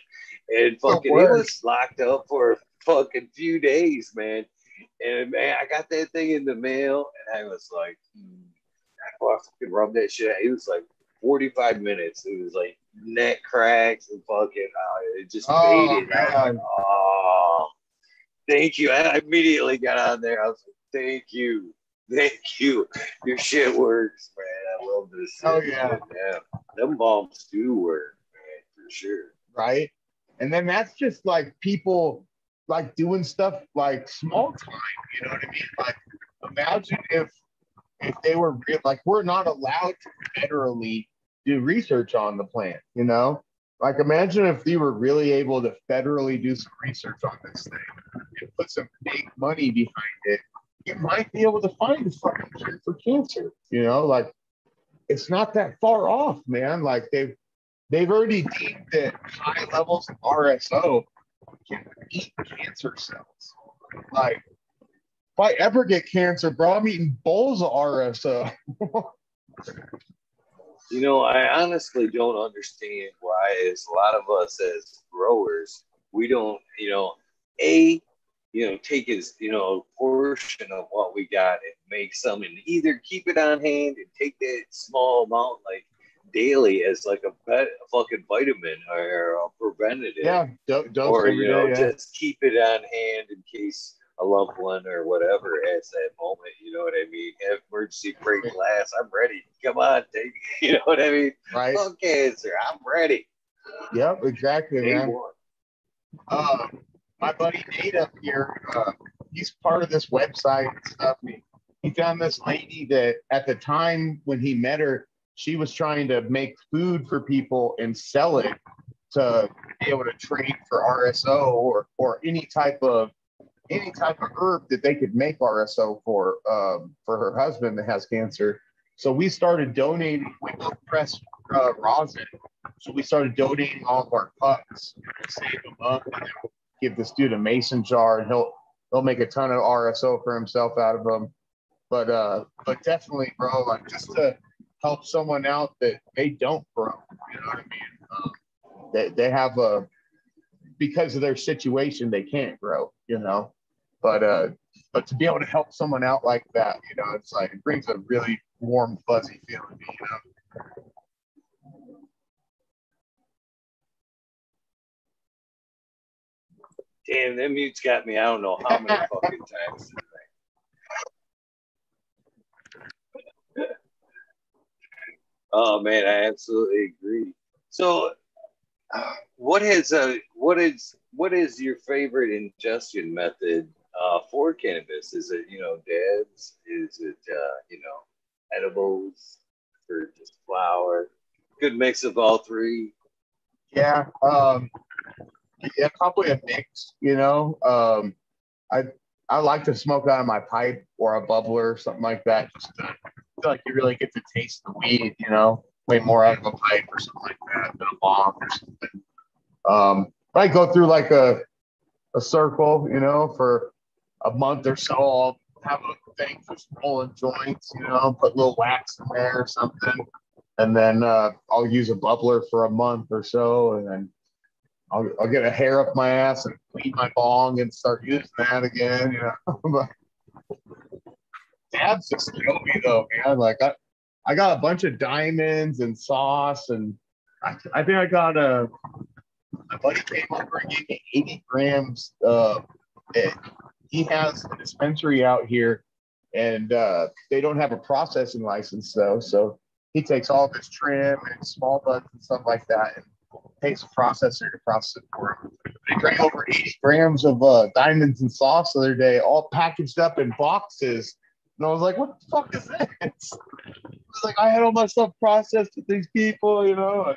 A: And fucking it was locked up for a fucking few days, man. And man, I got that thing in the mail and I was like, hmm, I fucking rubbed that shit. out. It was like 45 minutes. It was like neck cracks and fucking, uh, it just
B: Oh,
A: faded. I was like,
B: man.
A: oh, thank you. I immediately got on there. I was like, thank you. Thank you. Your shit works, man. I love this.
B: Oh, yeah.
A: yeah. Them balms do work, man, for sure.
B: right? And then that's just like people like doing stuff like small time. You know what I mean? Like imagine if if they were re- like we're not allowed to federally do research on the plant. You know, like imagine if you were really able to federally do some research on this thing and put some big money behind it. you might be able to find a fucking cure for cancer. You know, like it's not that far off, man. Like they've they've already deemed that high levels of RSO can eat cancer cells. Like if I ever get cancer, bro, I'm eating bowls of RSO.
A: you know, I honestly don't understand why, as a lot of us as growers, we don't, you know, a you know, take his, you know, portion of what we got and make some and either keep it on hand and take that small amount like daily as like a, bet, a fucking vitamin or a preventative.
B: Yeah, dose
A: or you know,
B: day, yeah.
A: just keep it on hand in case a loved one or whatever has that moment. You know what I mean? Emergency break glass. I'm ready. Come on, take. You know what I mean?
B: Right.
A: Fuck cancer. I'm ready.
B: Yep, exactly,
A: Day
B: man. uh, my buddy Nate up here, uh, he's part of this website and stuff. He, he found this lady that at the time when he met her, she was trying to make food for people and sell it to be able to trade for RSO or or any type of any type of herb that they could make RSO for um, for her husband that has cancer. So we started donating. We pressed uh, rosin, so we started donating all of our pucks, save them up, give this dude a mason jar, and he'll he'll make a ton of RSO for himself out of them. But uh, but definitely, bro, like just to help someone out that they don't grow. You know what I mean? Um, they they have a because of their situation they can't grow. You know, but uh, but to be able to help someone out like that, you know, it's like it brings a really warm, fuzzy feeling. You know.
A: Damn, that mute's got me. I don't know how many fucking times oh man, I absolutely agree. So, uh, what is uh, what is what is your favorite ingestion method uh, for cannabis? Is it you know dabs? Is it uh, you know edibles or just flower? Good mix of all three.
B: Yeah, um, yeah, probably a mix. You know, um, I I like to smoke out of my pipe or a bubbler or something like that. Just to feel like you really get to taste the weed. You know, way more out of a pipe or something like that than a bong or something. Um, I go through like a a circle, you know, for a month or so. I'll have a thing for rolling joints, you know, put a little wax in there or something. And then uh, I'll use a bubbler for a month or so. And then I'll, I'll get a hair up my ass and clean my bong and start using that again, you know. Dabs just kill me though, man. Like I, I got a bunch of diamonds and sauce and I, I think I got a my buddy came over and gave me 80 grams. Uh, he has a dispensary out here, and uh, they don't have a processing license though. So he takes all of his trim and small buds and stuff like that, and pays a processor to process it for him. They drank over 80 grams of uh, diamonds and sauce the other day, all packaged up in boxes. And I was like, "What the fuck is this?" It was like I had all my stuff processed with these people, you know.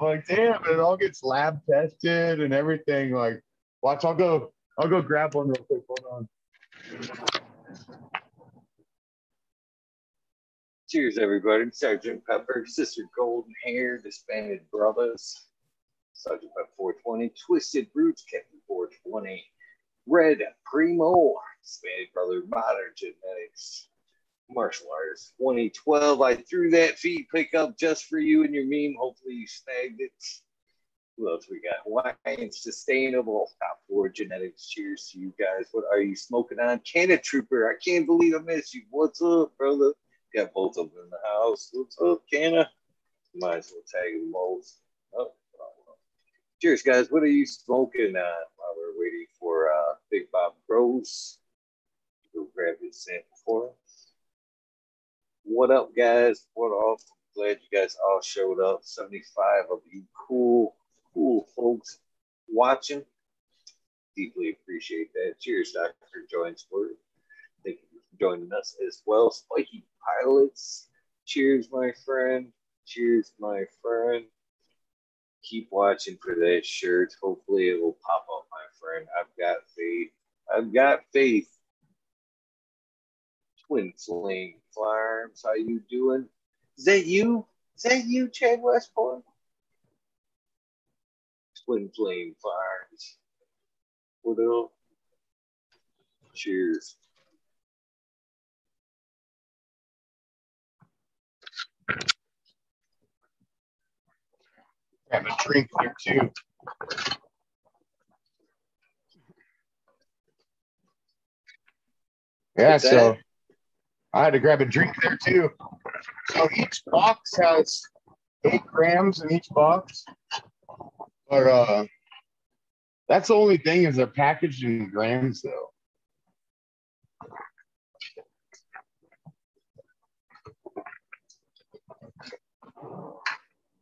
B: Like, damn, it all gets lab tested and everything. Like, watch, I'll go, I'll go grab one real quick. Hold on.
A: Cheers, everybody. Sergeant Pepper, Sister Golden Hair, Disbanded Brothers, Sergeant Pepper 420, Twisted Roots, Captain 420, Red Primo, Disbanded Brother, Modern Genetics, Martial Arts 2012. I threw that feed pickup just for you and your meme. Hopefully, you snagged it. Who else we got? Hawaiian Sustainable, Top Four Genetics. Cheers to you guys. What are you smoking on? Canada Trooper. I can't believe I missed you. What's up, brother? Got both of them in the house. What's up, Canna? Might as well tag them both. Oh. Cheers, guys. What are you smoking on while we're waiting for uh, Big Bob to go grab his sample for us? What up, guys? What up? Glad you guys all showed up. 75 of you cool, cool folks watching. Deeply appreciate that. Cheers, Dr. Joinsworth. Thank you for joining us as well. Spiky Pilots. Cheers, my friend. Cheers, my friend. Keep watching for that shirt. Hopefully, it will pop up, my friend. I've got faith. I've got faith Twin Flame Farms. How you doing? Is that you? Is that you, Chad Westport? Twin Flame fires. What up? Cheers.
B: Have a drink there too. Yeah, so? I had to grab a drink there too. So each box has eight grams in each box. But uh that's the only thing is they're packaged in grams though.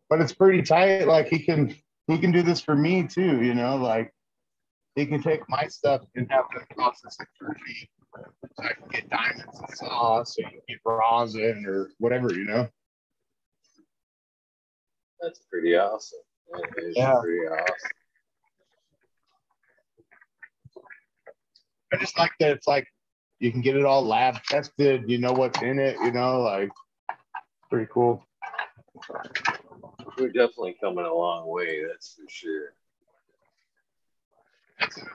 B: But it's pretty tight. Like he can he can do this for me too, you know, like he can take my stuff and have them process it for me. So I can get diamonds and sauce and get rosin or whatever, you know.
A: That's pretty awesome. That is
B: Yeah.
A: pretty awesome.
B: I just like that it's like you can get it all lab tested, you know what's in it, you know, like pretty cool.
A: We're definitely coming a long way, that's for sure.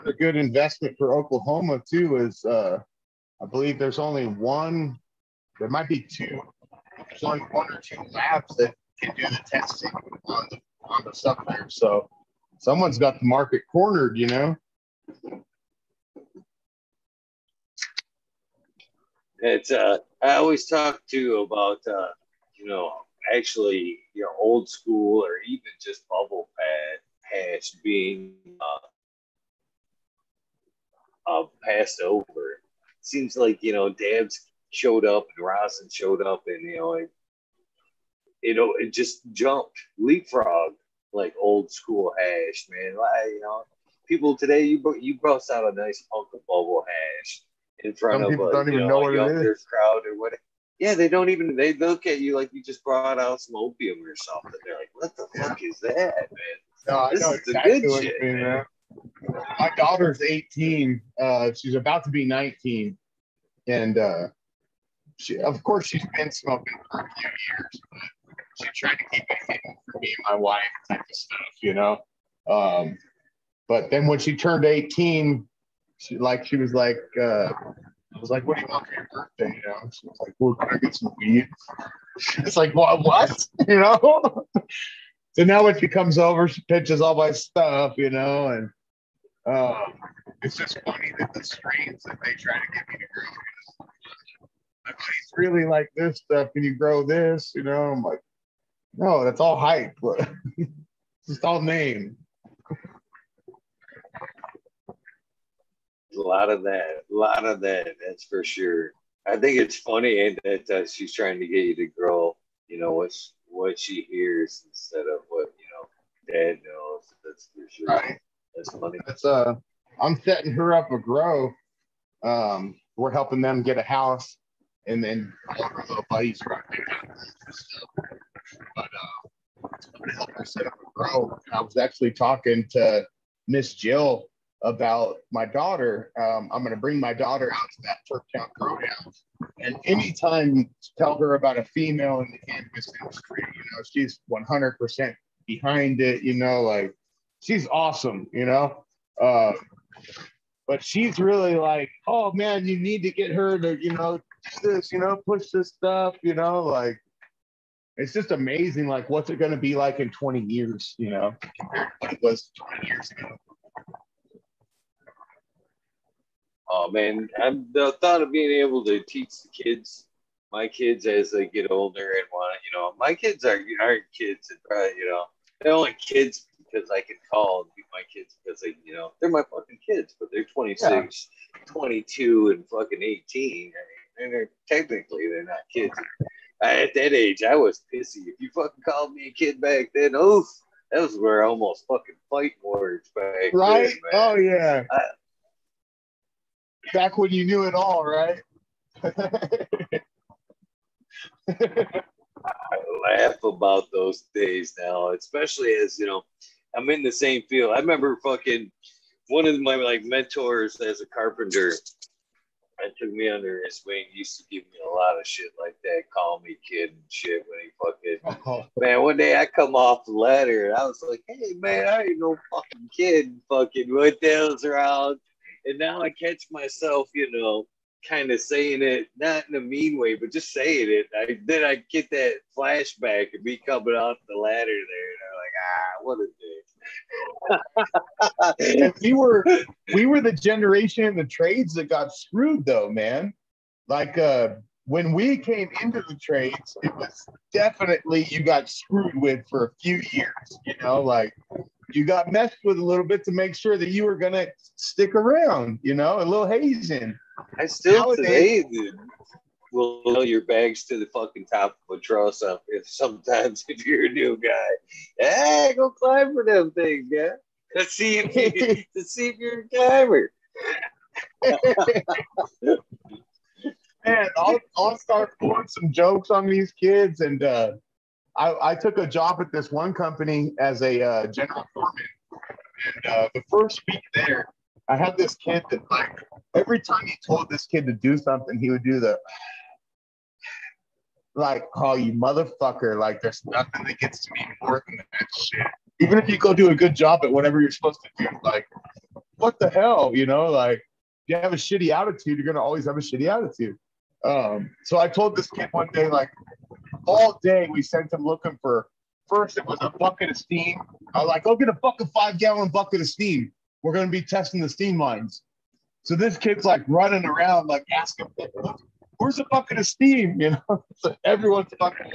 B: A good investment for Oklahoma too is uh I believe there's only one, there might be two, there's only one or two labs that can do the testing on the on the stuff there. So someone's got the market cornered, you know.
A: It's uh I always talk to about uh you know actually your old school or even just bubble pad hash being uh, uh passed over. Seems like you know Dabs showed up and Rosin showed up and you know it you know it just jumped leapfrog like old school hash man like you know people today you you bust out a nice hunk of bubble hash in front
B: Some
A: of
B: people
A: a,
B: don't even
A: know,
B: know what it
A: younger crowd or what yeah they don't even they look at you like you just brought out some opium or something they're like what the fuck is that man
B: No, I
A: This
B: know
A: is the good shit,
B: mean,
A: man.
B: man. My daughter's 18. Uh, she's about to be 19. And uh, she, of course, she's been smoking for a few years, she tried to keep it hidden from me and my wife, type of stuff, you know. Um, but then when she turned 18, she like she was like, uh, I was like, "What do you want for your birthday?" You know, she was like, "Well, can I get some weed?" It's like, "What? What?" You know. So now when she comes over, she pitches all my stuff, you know, and uh, it's just funny that the strains that they try to get me to grow. really like this stuff. Can you grow this? You know, I'm like, no, that's all hype, but it's just all name.
A: a lot of that a lot of that that's for sure i think it's funny that uh, she's trying to get you to grow you know what's what she hears instead of what you know dad knows that's for sure
B: Right.
A: that's funny
B: That's uh, I'm setting her up a grow. Um, we're helping them get a house, and then all of little buddies are out there. But uh, I'm gonna help her set up grow. I was actually talking to MzJill about my daughter. Um, I'm gonna bring my daughter out to that Turktown grow down. And anytime tell her about a female in the cannabis industry, you know, she's 100% behind it. You know, like she's awesome. You know. Uh, but she's really like, oh man, you need to get her to, you know, this, you know, push this stuff, you know, like it's just amazing, like what's it gonna be like in 20 years, you know, what it was 20 years ago.
A: oh man i'm the thought of being able to teach the kids my kids as they get older and want you know my kids are aren't kids and probably you know they're only kids because I can call and be my kids because they, you know, they're my fucking kids, but they're 26, 22, and fucking 18. And they're technically they're not kids. At that age, I was pissy. If you fucking called me a kid back then, oof, that was where I almost fucking fight words back
B: Right?
A: then.
B: Oh yeah.
A: I-
B: Back when you knew it all, right?
A: I laugh about those days now, especially as you know, I'm in the same field. I remember fucking one of my like mentors as a carpenter. I took me under his wing. He used to give me a lot of shit like that, call me kid and shit when he fucking
B: Oh,
A: man. One day I come off the ladder and I was like, hey man, I ain't no fucking kid, fucking what the hell's around? And now I catch myself, you know, kind of saying it not in a mean way, but just saying it. I then I get that flashback of me coming off the ladder there, and I'm like, ah, what a dick.
B: We were we were the generation in the trades that got screwed though, man. Like uh when we came into the trades, it was definitely you got screwed with for a few years, you know, like you got messed with a little bit to make sure that you were gonna stick around, you know, a little hazing.
A: I still
B: Nowadays-
A: today dude, will nail your bags to the fucking top of a truss up if sometimes if you're a new guy. Hey, go climb for them things, yeah. Let's see if you to see if you're a climber.
B: Man, I'll, I'll start pulling some jokes on these kids. And uh, I, I took a job at this one company as a uh, general foreman. And uh, the first week there, I had this kid that, like, every time he told this kid to do something, he would do the, like, call you motherfucker. Like, there's nothing that gets to me more than that shit. Even if you go do a good job at whatever you're supposed to do, like, what the hell, you know? Like, if you have a shitty attitude, you're gonna always have a shitty attitude. Um, so I told this kid one day, like all day, we sent him looking for. First, it was a bucket of steam. I was like, "Go get a bucket, five gallon bucket of steam. We're gonna be testing the steam lines." So this kid's like running around, like asking, "Where's a bucket of steam?" You know, so everyone's fucking.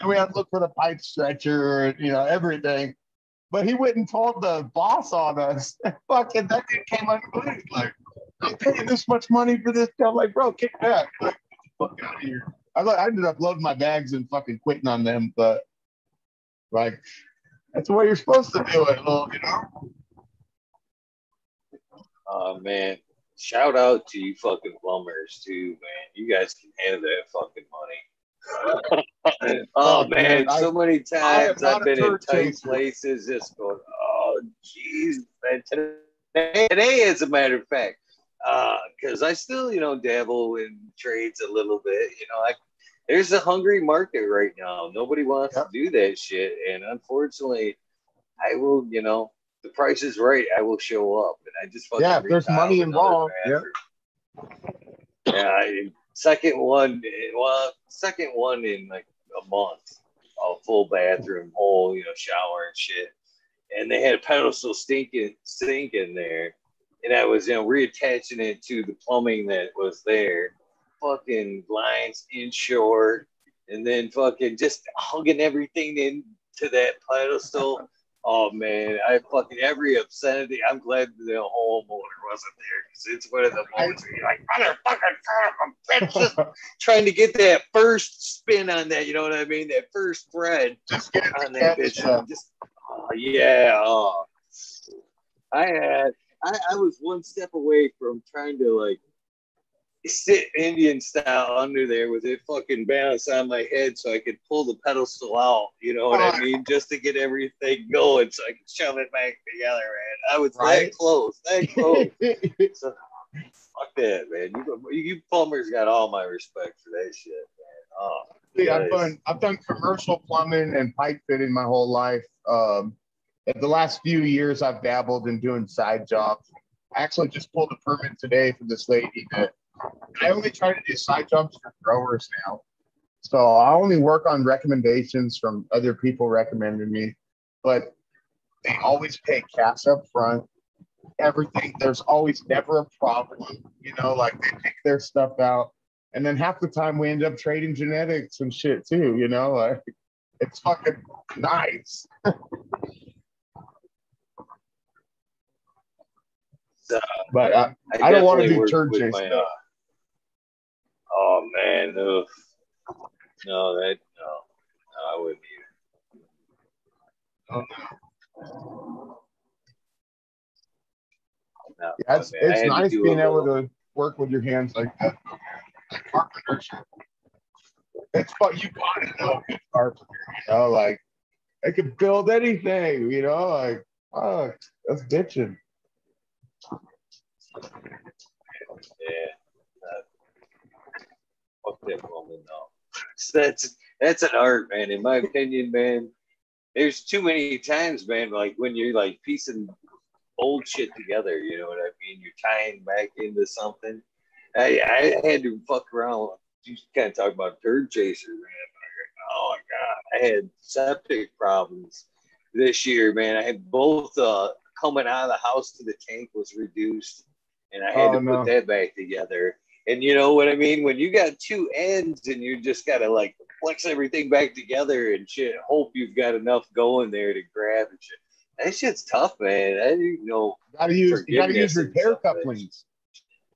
B: And we had to look for the pipe stretcher, you know, everything. But he went and told the boss on us. fucking that dude came unglued. Like, I'm paying this much money for this. I'm like, bro, kick back. Like, fuck out of here. I, I ended up loading my bags and fucking quitting on them, but like, that's the way you're supposed to do it, little, you know.
A: Oh man. Shout out to you fucking plumbers too, man. You guys can handle that fucking money. oh
B: Oh,
A: man, so many times I've been in tight places just going, oh jeez, man. Today, today, as a matter of fact, uh, because I still, you know, dabble in trades a little bit. You know, I there's a hungry market right now. Nobody wants
B: Yep.
A: to do that shit, and unfortunately, I will. You know, the price is right. I will show up, and I just fucking
B: Yeah, if there's money involved.
A: Yeah, I, second one. Well, second one in like a month. A full bathroom, whole you know shower and shit, and they had a pedestal stinking sink in there, and I was you know reattaching it to the plumbing that was there, fucking lines in short, and then fucking just hugging everything into that pedestal. Oh man, I fucking every obscenity. I'm glad the homeowner wasn't there because it's one of the moments where you're like, motherfucker, son of a bitch, just trying to get that first spin on that. You know what I mean? That first spread
B: Just get
A: on that bitch. Just, oh, yeah. Oh. I had, I, I was one step away from trying to like sit Indian style under there with it fucking balanced on my head so I could pull the pedestal out. You know what I mean? Just to get everything going so I could shove it back together, man. I was
B: Right.
A: that close, that close. So, fuck that, man. You, you plumbers got all my respect for that shit, man. Oh,
B: See, I've done I've done commercial plumbing and pipe fitting my whole life. Um, in the last few years, I've dabbled in doing side jobs. I actually just pulled a permit today for this lady that I only try to do side jobs for growers now. So I only work on recommendations from other people recommending me, but they always pay cash up front. Everything there's always never a problem. You know, like they pick their stuff out. And then half the time we end up trading genetics and shit too, you know, like it's fucking nice.
A: So,
B: But I don't wanna do
A: work
B: turd
A: with
B: chase,
A: my, uh, Oh man, ugh. no, that no, no, I wouldn't either.
B: Oh,
A: No,
B: yeah, it's,
A: man,
B: it's nice being able to work with your hands like that. Carpentership. It's fun. You gotta know a good carpenter, you know, like they can build anything, you know, like fuck, that's bitching.
A: Yeah, fuck that woman though. So that's that's an art, man. In my opinion, man. There's too many times, man. Like when you're like piecing old shit together. You know what I mean? You're tying back into something. I, I had to fuck around. You kind of talk about turd chaser, man. Oh my god, I had septic problems this year, man. I had both uh, coming out of the house to the tank was reduced, and I had oh, to no. put that back together. And you know what I mean? When you got two ends and you just gotta like flex everything back together and shit, hope you've got enough going there to grab and shit. That shit's tough, man. I didn't know.
B: Gotta use you gotta use repair couplings.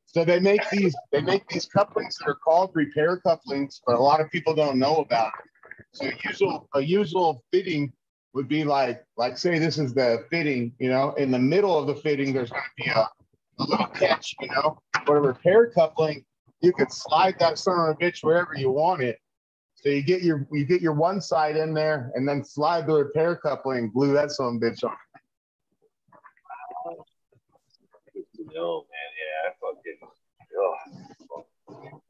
B: So they make these they make these couplings that are called repair couplings, but a lot of people don't know about it. So a usual a usual fitting would be like like say this is the fitting, you know, in the middle of the fitting there's gonna be a, a little catch, you know. But a repair coupling, you could slide that son of a bitch wherever you want it so you get your you get your one side in there and then slide the repair coupling, glue that some bitch on.
A: No man, yeah, I fucking oh.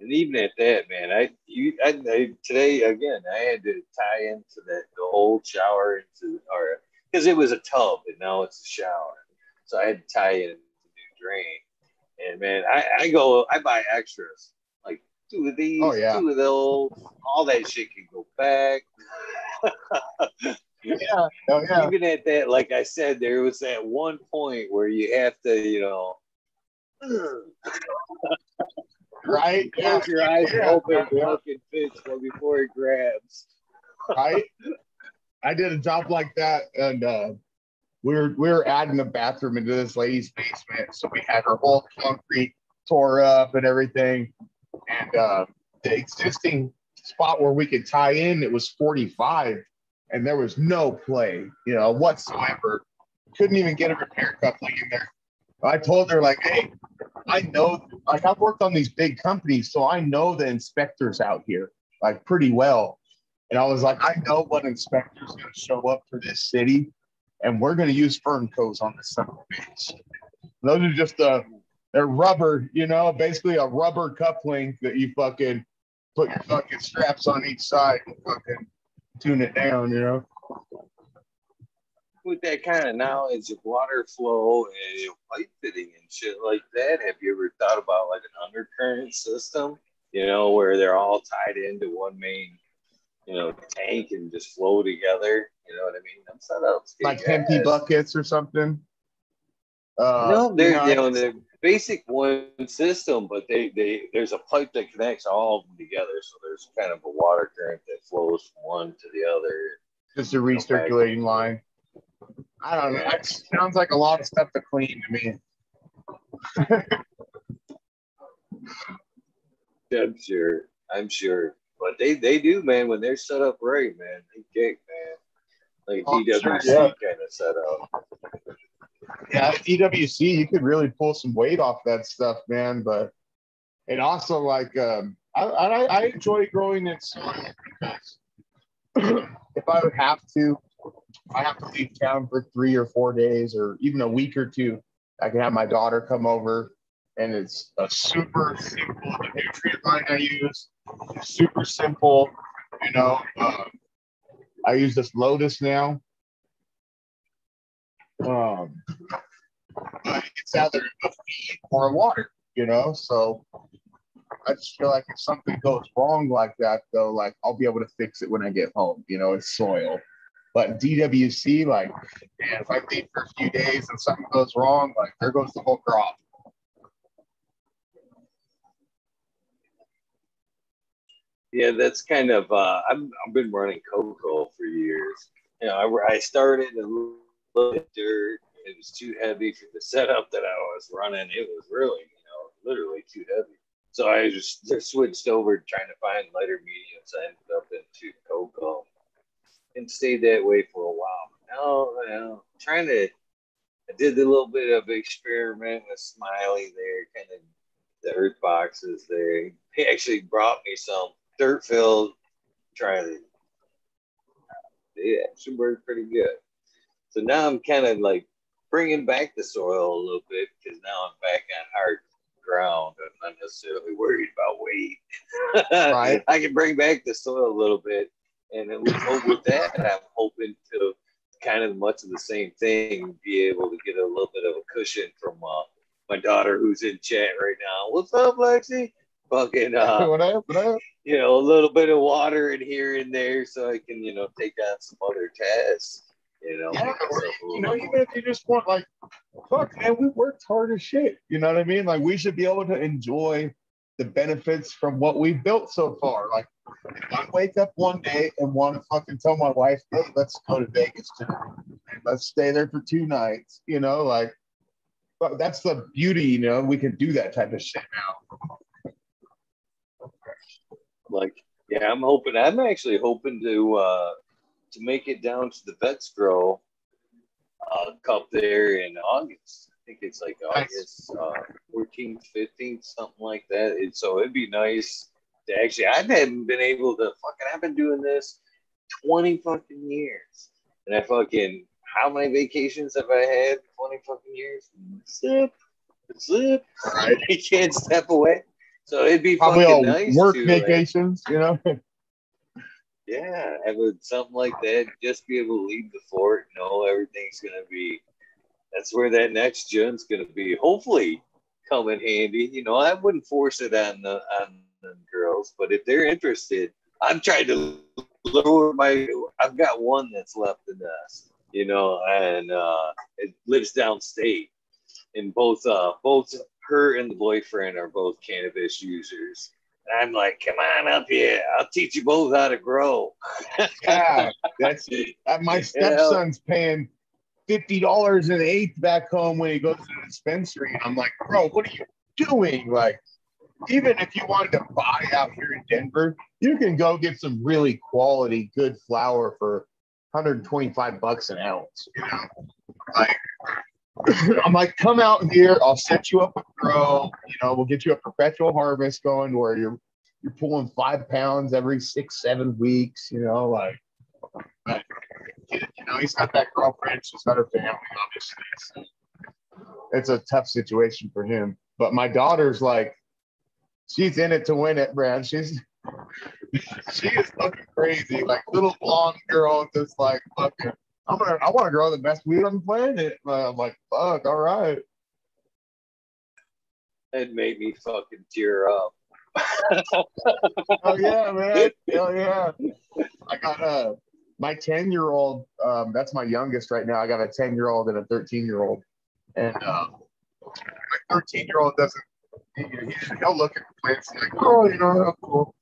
A: And even at that, man, I you I, I today again I had to tie into that the whole shower into or because it was a tub and now it's a shower, so I had to tie in drain. And man, I, I go I buy extras like two of these, oh, yeah. two of those, all that shit can go back.
B: yeah. Oh, yeah.
A: Even at that, like I said, there was that one point where you have to, you know,
B: right?
A: Close your eyes yeah. open, fucking fits before he grabs.
B: right? I did a job like that, and uh, were we were adding a bathroom into this lady's basement, so we had her whole concrete tore up and everything and uh, the existing spot where we could tie in, it was 45, and there was no play, you know, whatsoever. Couldn't even get a repair coupling in there. I told her like, hey, I know, like I've worked on these big companies, so I know the inspectors out here like pretty well. And I was like, I know what inspector's going to show up for this city, and we're going to use Fernco's on this son bitch. Those are just the they're rubber, you know, basically a rubber coupling that you fucking put your fucking straps on each side and fucking tune it down, you know.
A: With that kind of knowledge of water flow and pipe fitting and shit like that, have you ever thought about like an undercurrent system? You know, where they're all tied into one main, you know, tank and just flow together. You know what I mean? Setups.
B: Like empty buckets or something.
A: Uh, no, they're you know, they're basic one system, but they, they there's a pipe that connects all of them together. So there's kind of a water current that flows from one to the other.
B: Just a recirculating line. I don't know. It sounds like a lot of stuff to clean to me.
A: I'm sure. I'm sure. But they, they do, man. When they're set up right, man, they kick, man. Like oh, DWC sure, yeah. kind of set up
B: yeah, DWC, you could really pull some weight off that stuff, man. But it also like um, I, I, I enjoy growing in soil because if I would have to, I have to leave town for three or four days or even a week or two. I can have my daughter come over, and it's a super simple the nutrient line I use. Super simple, you know. Um, I use this Lotus now um, it's either a feed or water, you know. So I just feel like if something goes wrong like that, though, like I'll be able to fix it when I get home. You know, it's soil. But DWC, like, man, if I feed for a few days and something goes wrong, like there goes the whole crop.
A: Yeah, that's kind of. Uh, I've, I've been running cocoa for years. You know, I, I started a little bit dirt. It was too heavy for the setup that I was running. It was really, you know, literally too heavy. So I just, just switched over trying to find lighter mediums. I ended up into cocoa and stayed that way for a while. Now, you know, trying to, I did a little bit of experiment with Smiley there, kind of the earth boxes there. He actually brought me some dirt filled. Try it. Actually worked pretty good. So now I'm kind of like bringing back the soil a little bit because now I'm back on hard ground. I'm not necessarily worried about weight.
B: Right.
A: I can bring back the soil a little bit, and then with, with that, I'm hoping to kind of much of the same thing, be able to get a little bit of a cushion from uh, my daughter who's in chat right now. What's up, Lexi? Fucking, uh,
B: what up? What up?
A: you know, a little bit of water in here and there, so I can, you know, take on some other tasks. You know,
B: Yeah, or, you know, even if you just want like, fuck, man, we worked hard as shit. You know what I mean? Like, we should be able to enjoy the benefits from what we've built so far. Like, I wake up one day and want to fucking tell my wife, hey, let's go to Vegas tonight. Let's stay there for two nights. You know, like, but that's the beauty. You know, we can do that type of shit now.
A: Like yeah i'm hoping i'm actually hoping to uh to make it down to the vets grow uh cup there in august. I think it's like august uh 14th 15th something like that. And so it'd be nice to actually i haven't been able to fucking i've been doing this 20 fucking years. And i fucking how many vacations have i had 20 fucking years? Zip zip. You can't step away so it'd be
B: Probably all
A: nice
B: work
A: to, like,
B: vacations, you know?
A: yeah, I would something like that. Just be able to leave the fort, know everything's gonna be. That's where that next gen's gonna be. Hopefully, come in handy. You know, I wouldn't force it on the on the girls, but if they're interested, I'm trying to lure my. I've got one that's left in us, you know, and uh, it lives downstate, and both uh both her and the boyfriend are both cannabis users. And I'm like, come on up here. I'll teach you both how to grow.
B: yeah, that's uh, my stepson's paying fifty dollars an eighth back home when he goes to the dispensary. I'm like, bro, what are you doing? Like, even if you wanted to buy out here in Denver, you can go get some really quality, good flower for 125 bucks an ounce. You know, like. I'm like, come out here. I'll set you up a grow. You know, we'll get you a perpetual harvest going where you're you're pulling five pounds every six, seven weeks. You know, like you know, he's got that girlfriend, she's got her family, obviously. So it's a tough situation for him. But my daughter's like, she's in it to win it, Brad. She's she is fucking crazy. Like little blonde girl, just like fucking. I'm gonna, I want to grow the best weed on the planet. But I'm like, fuck, all right.
A: It made me fucking tear up.
B: Oh yeah, man. Hell yeah. I got uh my 10 year old, um, that's my youngest right now. I got a 10 year old and a 13 year old. And uh, my 13 year old doesn't, he, he'll look at the plants and like, oh, you know, cool.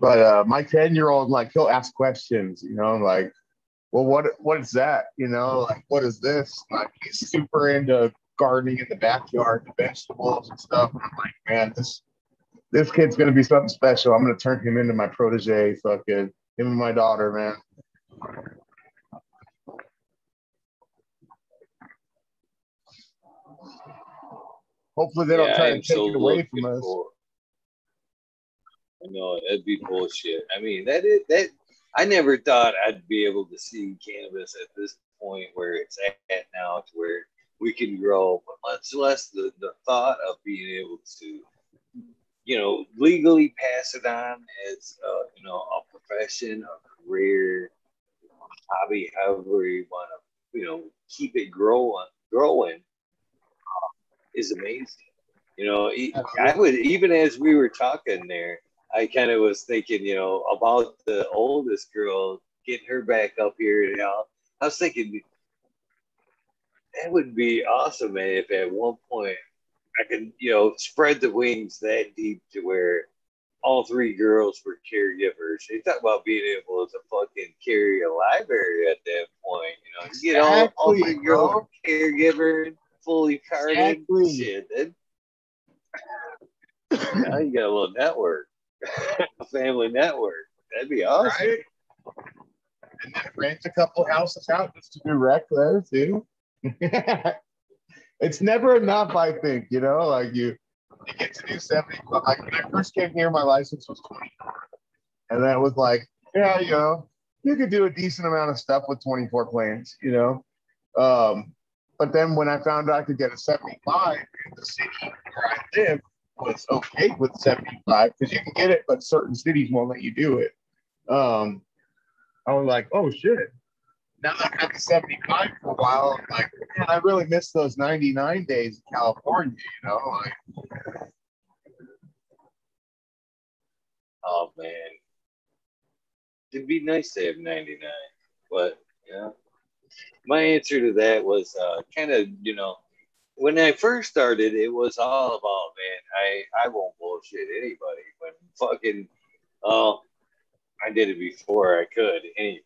B: But uh, my 10 year old, like, he'll ask questions, you know, like, well, what what is that? You know, like, what is this? Like, he's super into gardening in the backyard, the vegetables and stuff. And I'm like, man, this this kid's gonna be something special. I'm gonna turn him into my protege. Fucking him and my daughter, man. Hopefully they don't try to take
A: so
B: it away from us.
A: for- I know that'd be bullshit. I mean, that is that. I never thought I'd be able to see cannabis at this point where it's at now, to where we can grow, but much less the, the thought of being able to, you know, legally pass it on as uh, you know a profession, a career, hobby, however you want to, you know, keep it growing, growing uh, is amazing. You know, I would even as we were talking there, I kind of was thinking, you know, about the oldest girl getting her back up here. You know, I was thinking that would be awesome, man. If at one point I could, you know, spread the wings that deep to where all three girls were caregivers. You talk about being able to fucking carry a library at that point. You know, you get all, all three girls caregiver, fully carded.
B: Exactly.
A: Shit, then now you got a little network, family network. That'd be awesome.
B: Right? And then rent a couple houses out just to do rec there too. it's never enough, I think, you know, like you you get to do 70. Like when I first came here, my license was 24. And that was like, yeah, you know, you could do a decent amount of stuff with 24 plants, you know. Um, but then when I found out I could get a 75 in the city where I live, was okay with 75 because you can get it, but certain cities won't let you do it. Um, I was like, oh shit. Now that I'm at 75 for a while, I'm like, man, I really miss those 99 days in California, you know? Like,
A: Oh man, it'd be nice to have 99, but yeah. My answer to that was uh, kind of, you know, when I first started, it was all about, man, I, I won't bullshit anybody. When fucking, oh, I did it before I could anyway.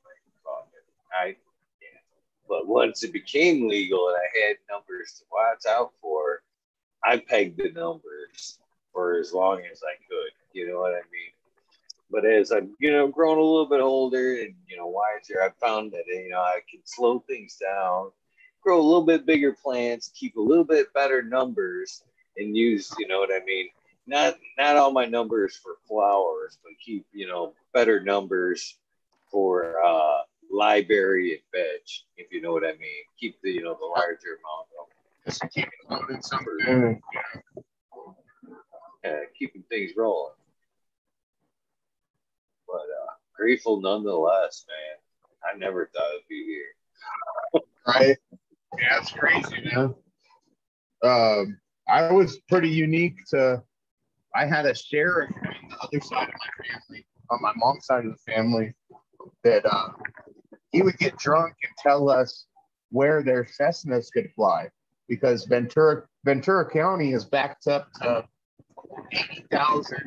A: I, yeah. But once it became legal and I had numbers to watch out for, I pegged the numbers for as long as I could. You know what I mean? But as I've you know grown a little bit older and you know wiser, I've found that you know I can slow things down, grow a little bit bigger plants, keep a little bit better numbers, and use you know what I mean. Not not all my numbers for flowers, but keep you know better numbers for uh, library and veg, if you know what I mean. Keep the you know the larger amount of
B: just keep it loading something.
A: uh, keeping things rolling. But uh, grateful nonetheless, man. I never thought I'd be here.
B: right? Yeah, it's crazy, man. Um, I was pretty unique to. I had a sheriff on the other side of my family, on my mom's side of the family, that uh, he would get drunk and tell us where their Cessnas could fly because Ventura Ventura County is backed up to 80,000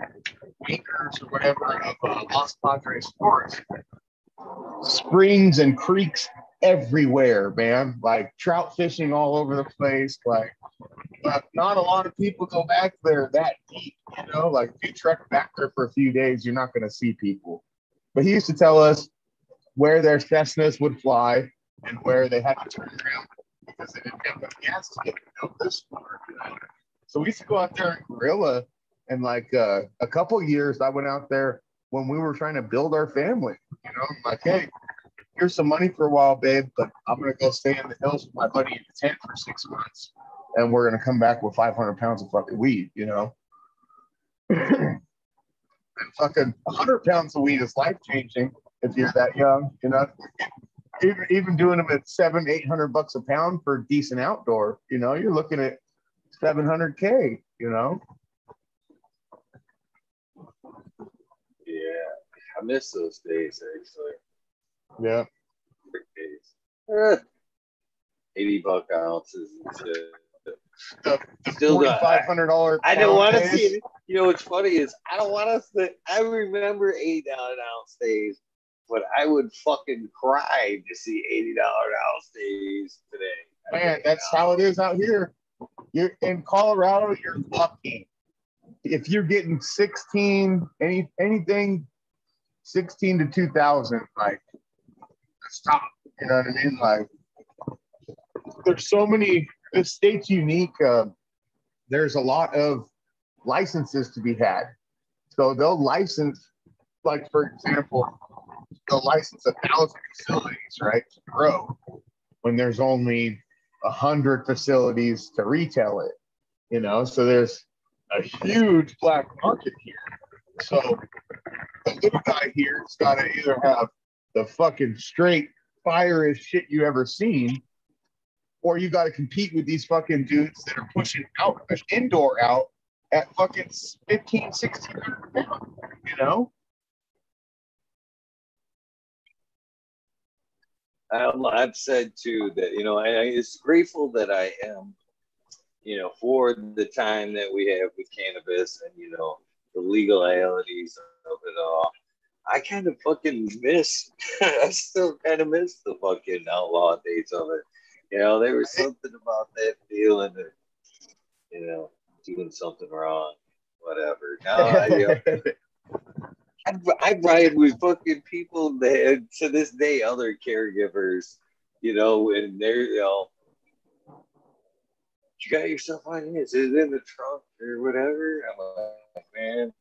B: acres or whatever of uh, Los Padres forest. Springs and creeks everywhere, man. Like trout fishing all over the place. Like, not a lot of people go back there that deep, you know. Like, if you trek back there for a few days, you're not going to see people. But he used to tell us where their Cessnas would fly and where they had to turn around because they didn't have enough gas to get out this far. So we used to go out there and gorilla. And like uh, a couple years, I went out there when we were trying to build our family. You know, I'm like, hey, here's some money for a while, babe, but I'm gonna go stay in the hills with my buddy in the tent for six months, and we're gonna come back with 500 pounds of fucking weed. You know. and fucking 100 pounds of weed is life changing if you're that young, you know. Even, even doing them at seven, eight hundred bucks a pound for decent outdoor, you know, you're looking at 700k, you know.
A: Yeah, I miss those days actually.
B: Yeah.
A: Eh, Eighty buck ounces and shit.
B: The, the
A: Still don't-
B: forty-five hundred dollar.
A: I don't want to see it. You know what's funny is I don't want us to. I remember eighty dollar ounce days, but I would fucking cry to see eighty dollar ounce days today.
B: Man,
A: really
B: that's
A: know.
B: how it is out here. You're in Colorado. You're lucky if you're getting sixteen, any anything, sixteen to two thousand, like that's top. You know what I mean? Like, there's so many. This state's unique. Uh, there's a lot of licenses to be had. So they'll license, like for example, they'll license a thousand facilities, right, to grow, when there's only a hundred facilities to retail it. You know, so there's a huge black market here. So the little guy here's got to either have the fucking straight fire shit you ever seen, or you got to compete with these fucking dudes that are pushing out indoor out at fucking 15, 1600 pounds, you know?
A: I've said too that you know I, I it's grateful that I am, you know, for the time that we have with cannabis and you know the legalities of it all. I kind of fucking miss. I still kind of miss the fucking outlaw days of it. You know, there was something about that feeling of, you know, doing something wrong, whatever. Now, I, you know, I, I ride with fucking people that to this day other caregivers, you know, and they're you know, you got yourself on this? Is it in the trunk or whatever? I'm like, man,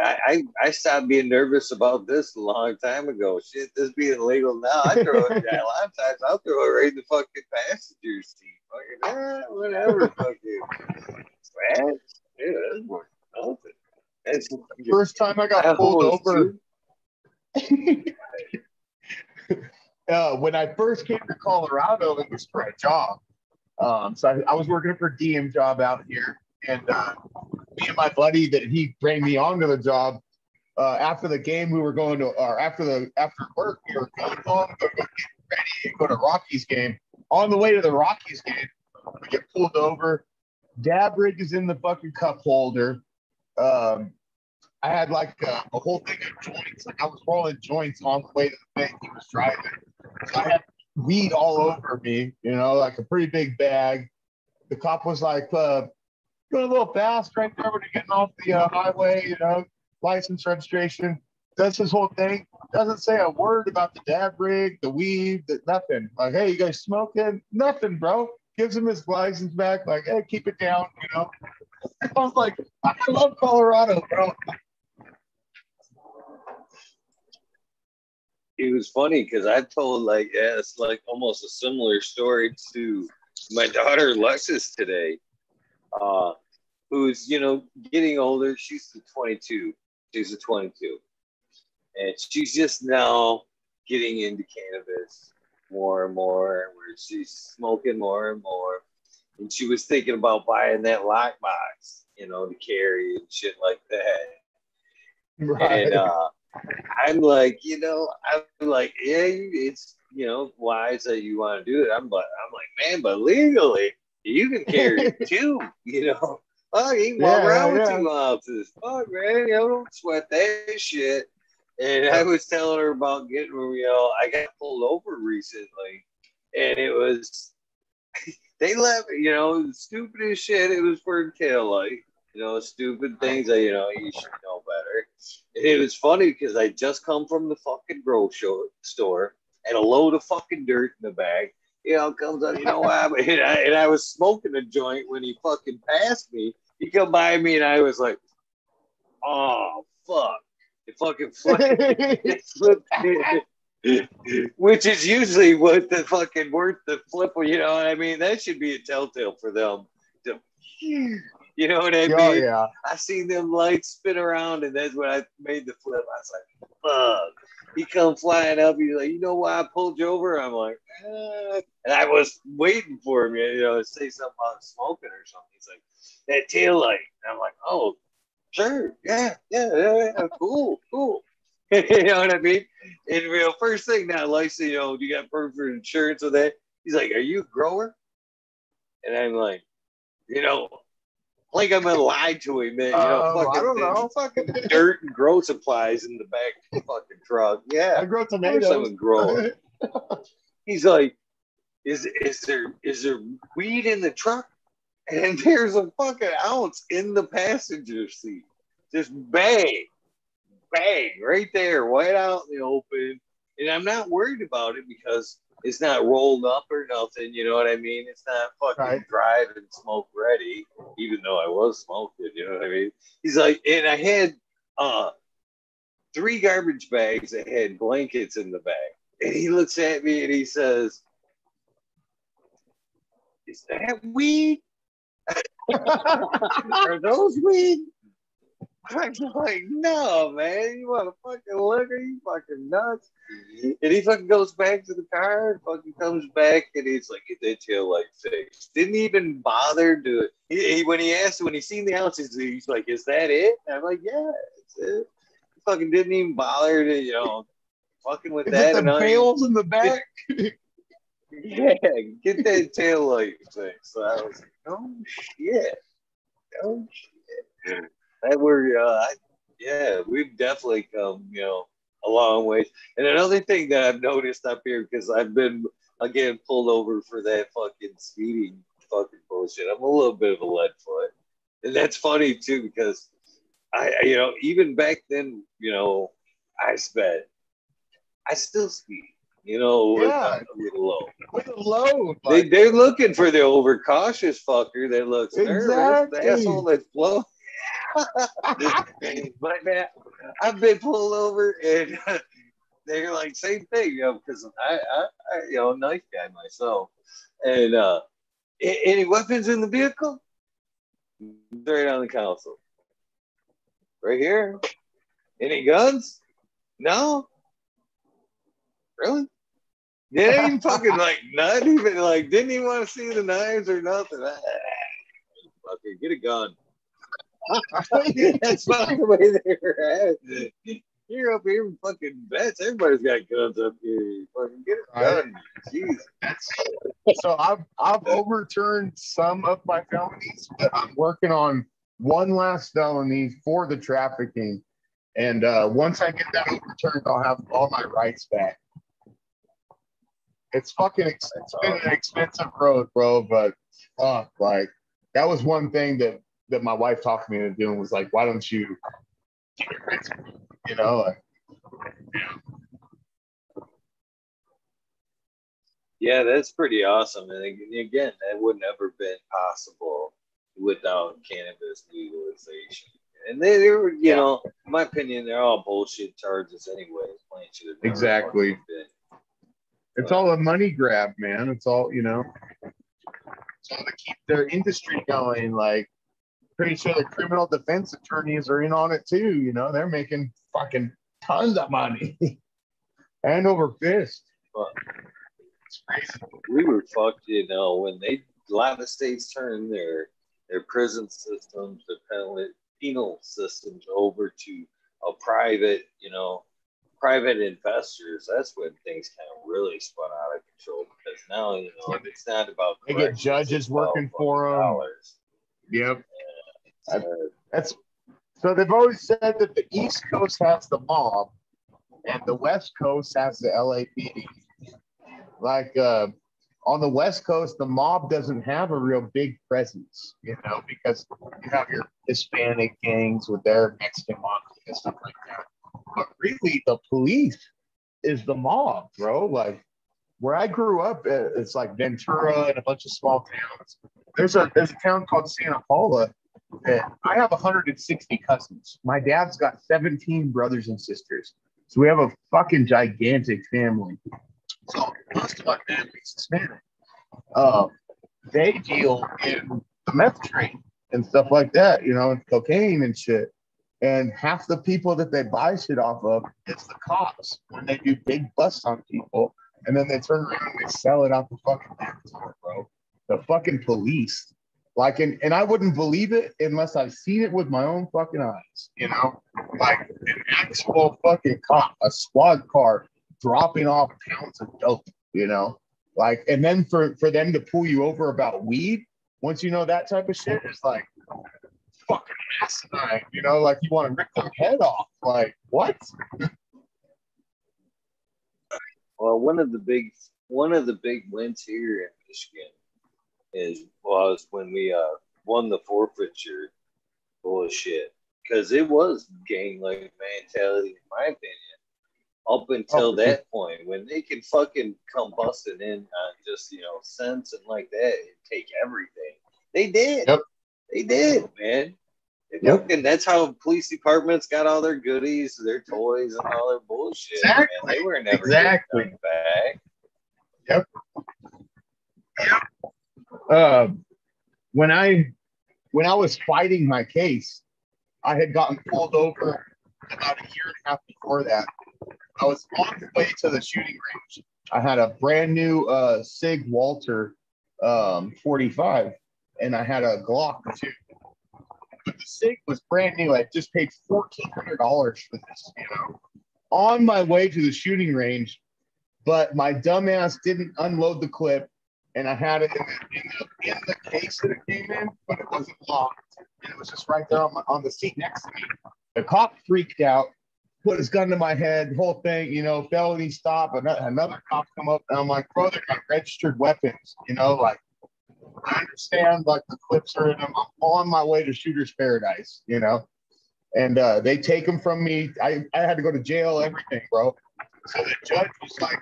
A: I, I stopped being nervous about this a long time ago. Shit, this being legal now, I throw it. a lot of times I'll throw it right in the fucking passenger seat. Fucking ah, whatever, fucking. Man, yeah, that's more
B: first time I got
A: I
B: pulled over, uh, when I first came to Colorado, it was for a job. Um, so I, I was working for a DM job out here, and uh, me and my buddy that he bring me onto the job. Uh, after the game, we were going to, or after the after work, we were going home to get ready and go to Rockies game. On the way to the Rockies game, we get pulled over. Dab rig is in the fucking cup holder. Um, I had like a, a whole thing of joints. Like I was rolling joints on the way to the bank he was driving. So I had weed all over me, you know, like a pretty big bag. The cop was like, uh, going a little fast right there when you're getting off the uh, highway, you know, license registration. Does his whole thing. Doesn't say a word about the dab rig, the weed, nothing. Like, hey, you guys smoking? Nothing, bro. Gives him his license back. Like, hey, keep it down, you know. I was like, I love Colorado, bro.
A: it was funny because I told like yeah, it's like almost a similar story to my daughter Lexus today, uh, who's you know getting older. She's the 22. She's a 22, and she's just now getting into cannabis more and more, where she's smoking more and more. And she was thinking about buying that lockbox, you know, to carry and shit like that.
B: Right.
A: And uh, I'm like, you know, I'm like, yeah, it's you know wise that you want to do it. I'm but I'm like, man, but legally you can carry it too, you know. Oh, you can walk
B: Yeah,
A: around
B: yeah,
A: with
B: yeah.
A: two ounces. Fuck, man, you know, don't sweat that shit. And I was telling her about getting, you know, I got pulled over recently, and it was they left, you know, the stupidest shit. It was for a tail light, you know, stupid things that you know you should know better. And it was funny because I just come from the fucking grocery store and a load of fucking dirt in the bag. You know, comes out, you know why? And I, and I was smoking a joint when he fucking passed me. He come by me and I was like, oh fuck. It fucking flipped flipped which is usually what the fucking worth the flip. You know what I mean? That should be a telltale for them. To, you know what I oh, mean?
B: oh yeah.
A: I seen them lights spin around, and that's when I made the flip. I was like, "Fuck!" He come flying up. He's like, "You know why I pulled you over?" I'm like, eh. and I was waiting for him, you know, to say something about smoking or something. He's like, "That tail light." And I'm like, "Oh, sure, yeah, yeah, yeah, yeah. cool, cool." you know what I mean? And you know, first thing now, like, you know, do you got for insurance with that? He's like, "Are you a grower?" And I'm like, you know, like I'm gonna lie to him, man. You know,
B: Oh,
A: fucking,
B: I don't know.
A: fucking dirt and grow supplies in the back of the fucking truck. Yeah,
B: I grow
A: course I'm
B: tomatoes.
A: He's like, is is there is there weed in the truck? And there's a fucking ounce in the passenger seat. Just bang, bang, right there, right out in the open. And I'm not worried about it because it's not rolled up or nothing. You know what I mean? It's not fucking
B: Right.
A: drive and smoke ready, even though I was smoking. You know what I mean? He's like, and I had uh three garbage bags that had blankets in the bag. And he looks at me and he says, Is that weed? Are those weed? I'm like, no, man. You want a fucking liquor? You fucking nuts. And he fucking goes back to the car and fucking comes back and he's like, get that tail light fixed. Didn't even bother to, he, he- when he asked, when he seen the ounces, he's like, is that it? And I'm like, yeah, that's it. He fucking didn't even bother to, you know, fucking with
B: Is
A: that.
B: the
A: and
B: bales in the back?
A: yeah, get that tail light fixed. So I was like, oh shit. Oh shit. That we're uh I, yeah, we've definitely come, you know, a long way. And another thing that I've noticed up here, because I've been again pulled over for that fucking speeding fucking bullshit. I'm a little bit of a lead foot. And that's funny too, because I you know, even back then, you know, I sped I still speed, you know,
B: Yeah.
A: with a low.
B: With a load.
A: They, they're looking for the overcautious fucker that looks nervous,
B: Exactly.
A: the asshole that's blow. but man, I've been pulled over and they're like same thing, you know, because I, I, I, you know, knife guy myself, and uh, any weapons in the vehicle? Straight on the console. Right here. Any guns? No. Really? They didn't even fucking like not even like didn't even want to see the knives or nothing. Fucker, get a gun. That's not the way they were at. You're up here with fucking bets. Everybody's got guns up here. Fucking get a gun. Jeez.
B: That's so I've I've overturned some of my felonies, but I'm working on one last felony for the trafficking. And uh, once I get that overturned, I'll have all my rights back. It's fucking ex- it's been an expensive road, bro. But fuck, like that was one thing that that my wife talked me into doing was like, why don't you, get your rights back? you know? Like,
A: Yeah, that's pretty awesome. And again, that would never been possible without cannabis legalization. And they, they were, you know, in my opinion, they're all bullshit charges anyway. Plain should have never
B: Exactly. it's all a money grab, man. It's all you know. It's all to keep their industry going. Like, pretty sure the criminal defense attorneys are in on it too. You know, they're making fucking tons of money, hand over fist.
A: But
B: It's crazy.
A: we were fucked, you know, when they a lot of states turned their their prison systems, their penal penal systems over to a private, you know, private investors. That's when things kind of really spun out of control because now, you know, it's not about
B: They get judges working for
A: fucking
B: 'em.
A: dollars.
B: Yep. That's so they've always said that the East Coast has the mob and the West Coast has the LAPD. Like uh, on the West Coast, the mob doesn't have a real big presence, you know, because you have your Hispanic gangs with their Mexican mafia and stuff like that. But really, the police is the mob, bro. Like where I grew up, uh, it's like Ventura and a bunch of small towns. There's a there's a town called Santa Paula I have 160 cousins. My dad's got 17 brothers and sisters. So we have a fucking gigantic family. So most of my family's Hispanic. Um, they deal in the meth trade and stuff like that, you know, cocaine and shit. And half the people that they buy shit off of is the cops when they do big busts on people. And then they turn around and they sell it out the fucking back door, bro. The fucking police. Like, and, and I wouldn't believe it unless I've seen it with my own fucking eyes, you know? Like an actual fucking cop, a squad car dropping off pounds of dope, you know? Like, and then for, for them to pull you over about weed, once you know that type of shit, it's like fucking asinine, you know? Like you want to rip their head off. Like, what?
A: Well, one of the big one of the big wins here in Michigan is was when we uh won the forfeiture bullshit because it was gang like mentality in my opinion up until
B: Oh,
A: that point when they can fucking come busting in on just you know cents and like that and take everything they did
B: Yep.
A: they did man They
B: Yep.
A: fucking- that's how police departments got all their goodies their toys and all their bullshit man.
B: Exactly.
A: they were never
B: Exactly.
A: back
B: uh, when I when I was fighting my case, I had gotten pulled over about a year and a half before that. I was on the way to the shooting range. I had a brand new uh, Sig Walter um, 45, and I had a Glock too. But the Sig was brand new. I just paid fourteen hundred dollars for this, you know, on my way to the shooting range. But my dumbass didn't unload the clip and I had it in the, in the, in the case that it came in, but it wasn't locked. And it was just right there on, my, on the seat next to me. The cop freaked out, put his gun to my head, whole thing, you know, felony stop. Another, another cop come up, and I'm like, brother, got registered weapons, you know, like, I understand, like, the clips are in them. I'm on my way to Shooter's Paradise, you know, and uh, they take them from me. I, I had to go to jail, everything, bro. So the judge was like,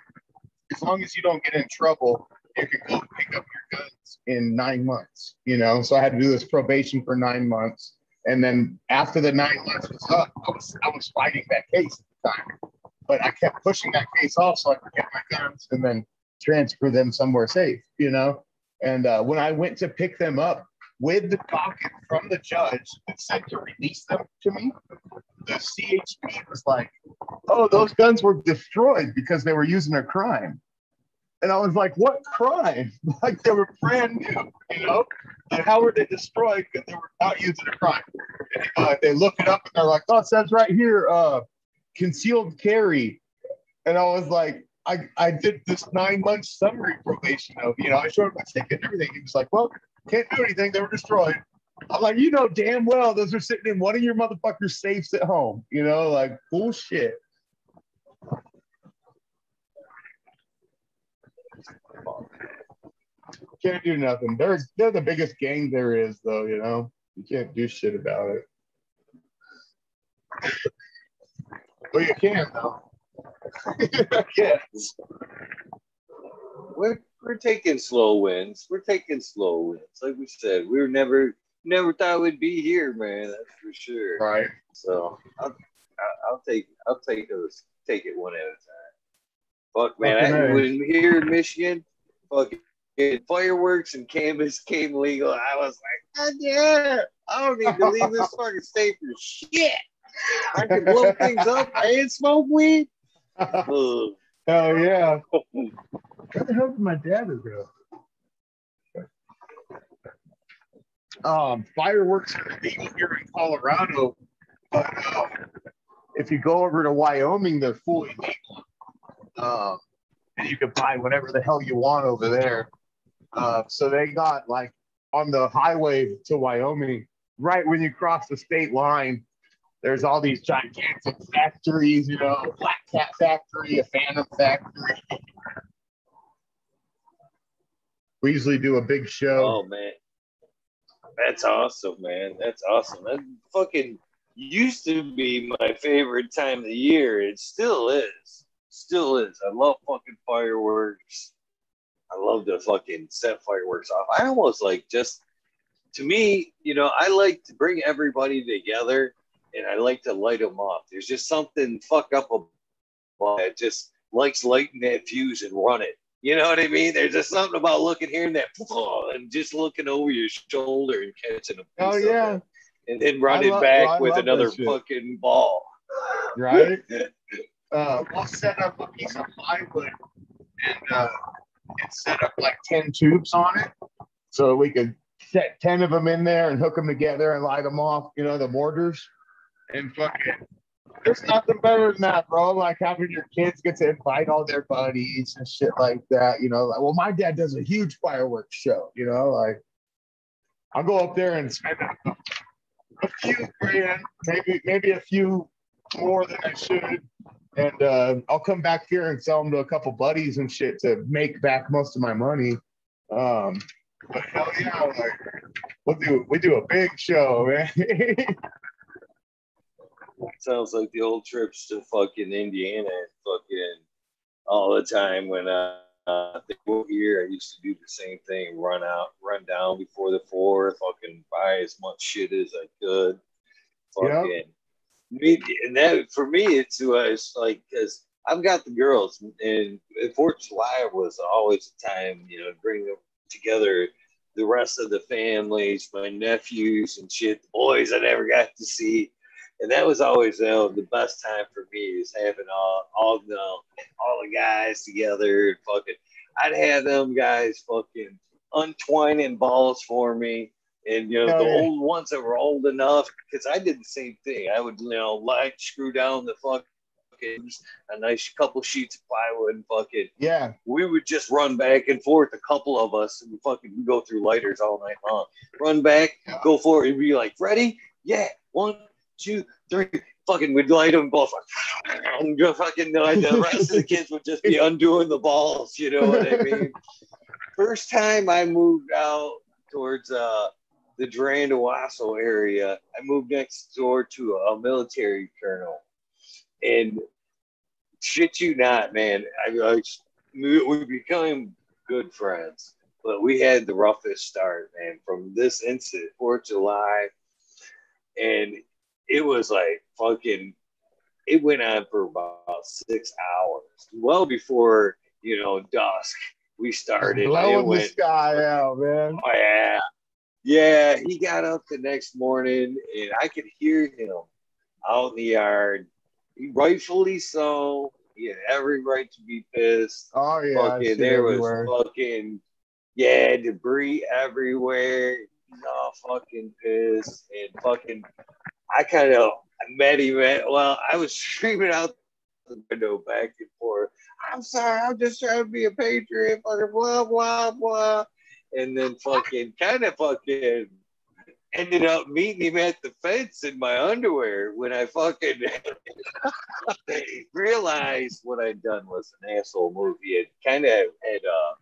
B: as long as you don't get in trouble, you can go pick up your guns in nine months, you know. So I had to do this probation for nine months. And then after the nine months was up, I was I was fighting that case at the time. But I kept pushing that case off so I could get my guns and then transfer them somewhere safe, you know. And uh, when I went to pick them up, with the docket from the judge that said to release them to me, the CHP was like, "Oh, those guns were destroyed because they were using a crime." And I was like, "What crime? like they were brand new, you know? And how were they destroyed? Because they were not using a crime." Uh, they look it up and they're like, "Oh, it says right here, uh, concealed carry." And I was like, I, I did this nine month summary probation of, you know, I showed my ticket and everything. He was like, well, can't do anything. They were destroyed. I'm like, you know, damn well, those are sitting in one of your motherfuckers' safes at home, you know, like bullshit. Can't do nothing. They're they're the biggest gang there is, though. You know, you can't do shit about it. Well, you can though. yes.
A: We're we're taking slow wins. We're taking slow wins. Like we said, we were never never thought we'd be here, man. That's for sure.
B: Right.
A: So I'll, I'll take I'll take those take it one at a time. Fuck man, I,
B: Okay.
A: when here in Michigan, fucking fireworks and cannabis came legal. I was like, God yeah, I don't need to leave this fucking state for shit. I can blow things up and smoke weed. Ugh.
B: Hell yeah. Where the hell did my dad go? Um, fireworks are illegal here in Colorado, but um, if you go over to Wyoming, they're fully legal. Um, and you can buy whatever the hell you want over there. Uh, so they got like on the highway to Wyoming, right when you cross the state line, there's all these gigantic factories, you know, Black Cat Factory, a Phantom Factory. We usually do a big show.
A: Oh man, that's awesome, man. That's awesome. That fucking used to be my favorite time of the year. It still is. Still is. I love fucking fireworks. I love to fucking set fireworks off. I almost like just to me, you know, I like to bring everybody together and I like to light them off. There's just something fuck up about it. Just likes lighting that fuse and run it. You know what I mean? There's just something about looking here and that and just looking over your shoulder and catching a piece
B: Oh yeah,
A: it, and then running
B: lo-
A: back
B: I
A: with another fucking ball.
B: right. Uh, we'll set up a piece of plywood and uh, and set up like ten tubes on it, so we could set ten of them in there and hook them together and light them off. You know the mortars and fucking. There's nothing better than that, bro. Like having your kids get to invite all their buddies and shit like that. You know, like well, my dad does a huge fireworks show. You know, like I'll go up there and spend a, a few grand, maybe maybe a few more than I should, and uh, I'll come back here and sell them to a couple buddies and shit to make back most of my money. Um, but hell yeah, like we'll do we do a big show, man.
A: Sounds like the old trips to fucking Indiana and fucking all the time when uh, uh they were here. I used to do the same thing: run out, run down before the fourth, fucking buy as much shit as I could. Fucking me, and that for me, it's was like because I've got the girls, and Fourth of July was always a time, you know, bring them together. The rest of the families, my nephews and shit, the boys I never got to see and that was always uh, the best time for me is having all all the all the guys together and fucking. I'd have them guys fucking untwining balls for me, and you know
B: Hell
A: the
B: yeah.
A: old ones that were old enough because I did the same thing. I would you know light screw down the fucking a nice couple sheets of plywood and fucking
B: yeah,
A: we would just run back and forth, a couple of us, and fucking we go through lighters all night long. Run back,
B: Yeah.
A: go for it, and be like, ready? Yeah, one, two, three. Fucking, we'd light them both. And go fucking, the rest of the kids would just be undoing the balls. You know what I mean? First time I moved out towards uh, the Durand Owosso area, I moved next door to a military colonel, and shit you not, man. I, I we, became good friends, but we had the roughest start, man. From this incident, Fourth of July, and it was like fucking. It went on for about six hours, well before you know dusk. We started. It
B: blowing the
A: went
B: sky out, man.
A: Oh yeah, Yeah, he got up the next morning and I could hear him out in the yard. He, rightfully so. He had every right to be pissed.
B: Oh yeah,
A: fucking, there was fucking yeah, debris everywhere. He's all fucking pissed and fucking. I kind of met him at. Well, I was screaming out the window back and forth. I'm sorry, I'm just trying to be a patriot. Fucking blah blah blah, and then fucking kind of fucking ended up meeting him at the fence in my underwear when I fucking realized what I'd done was an asshole movie. It kind of had uh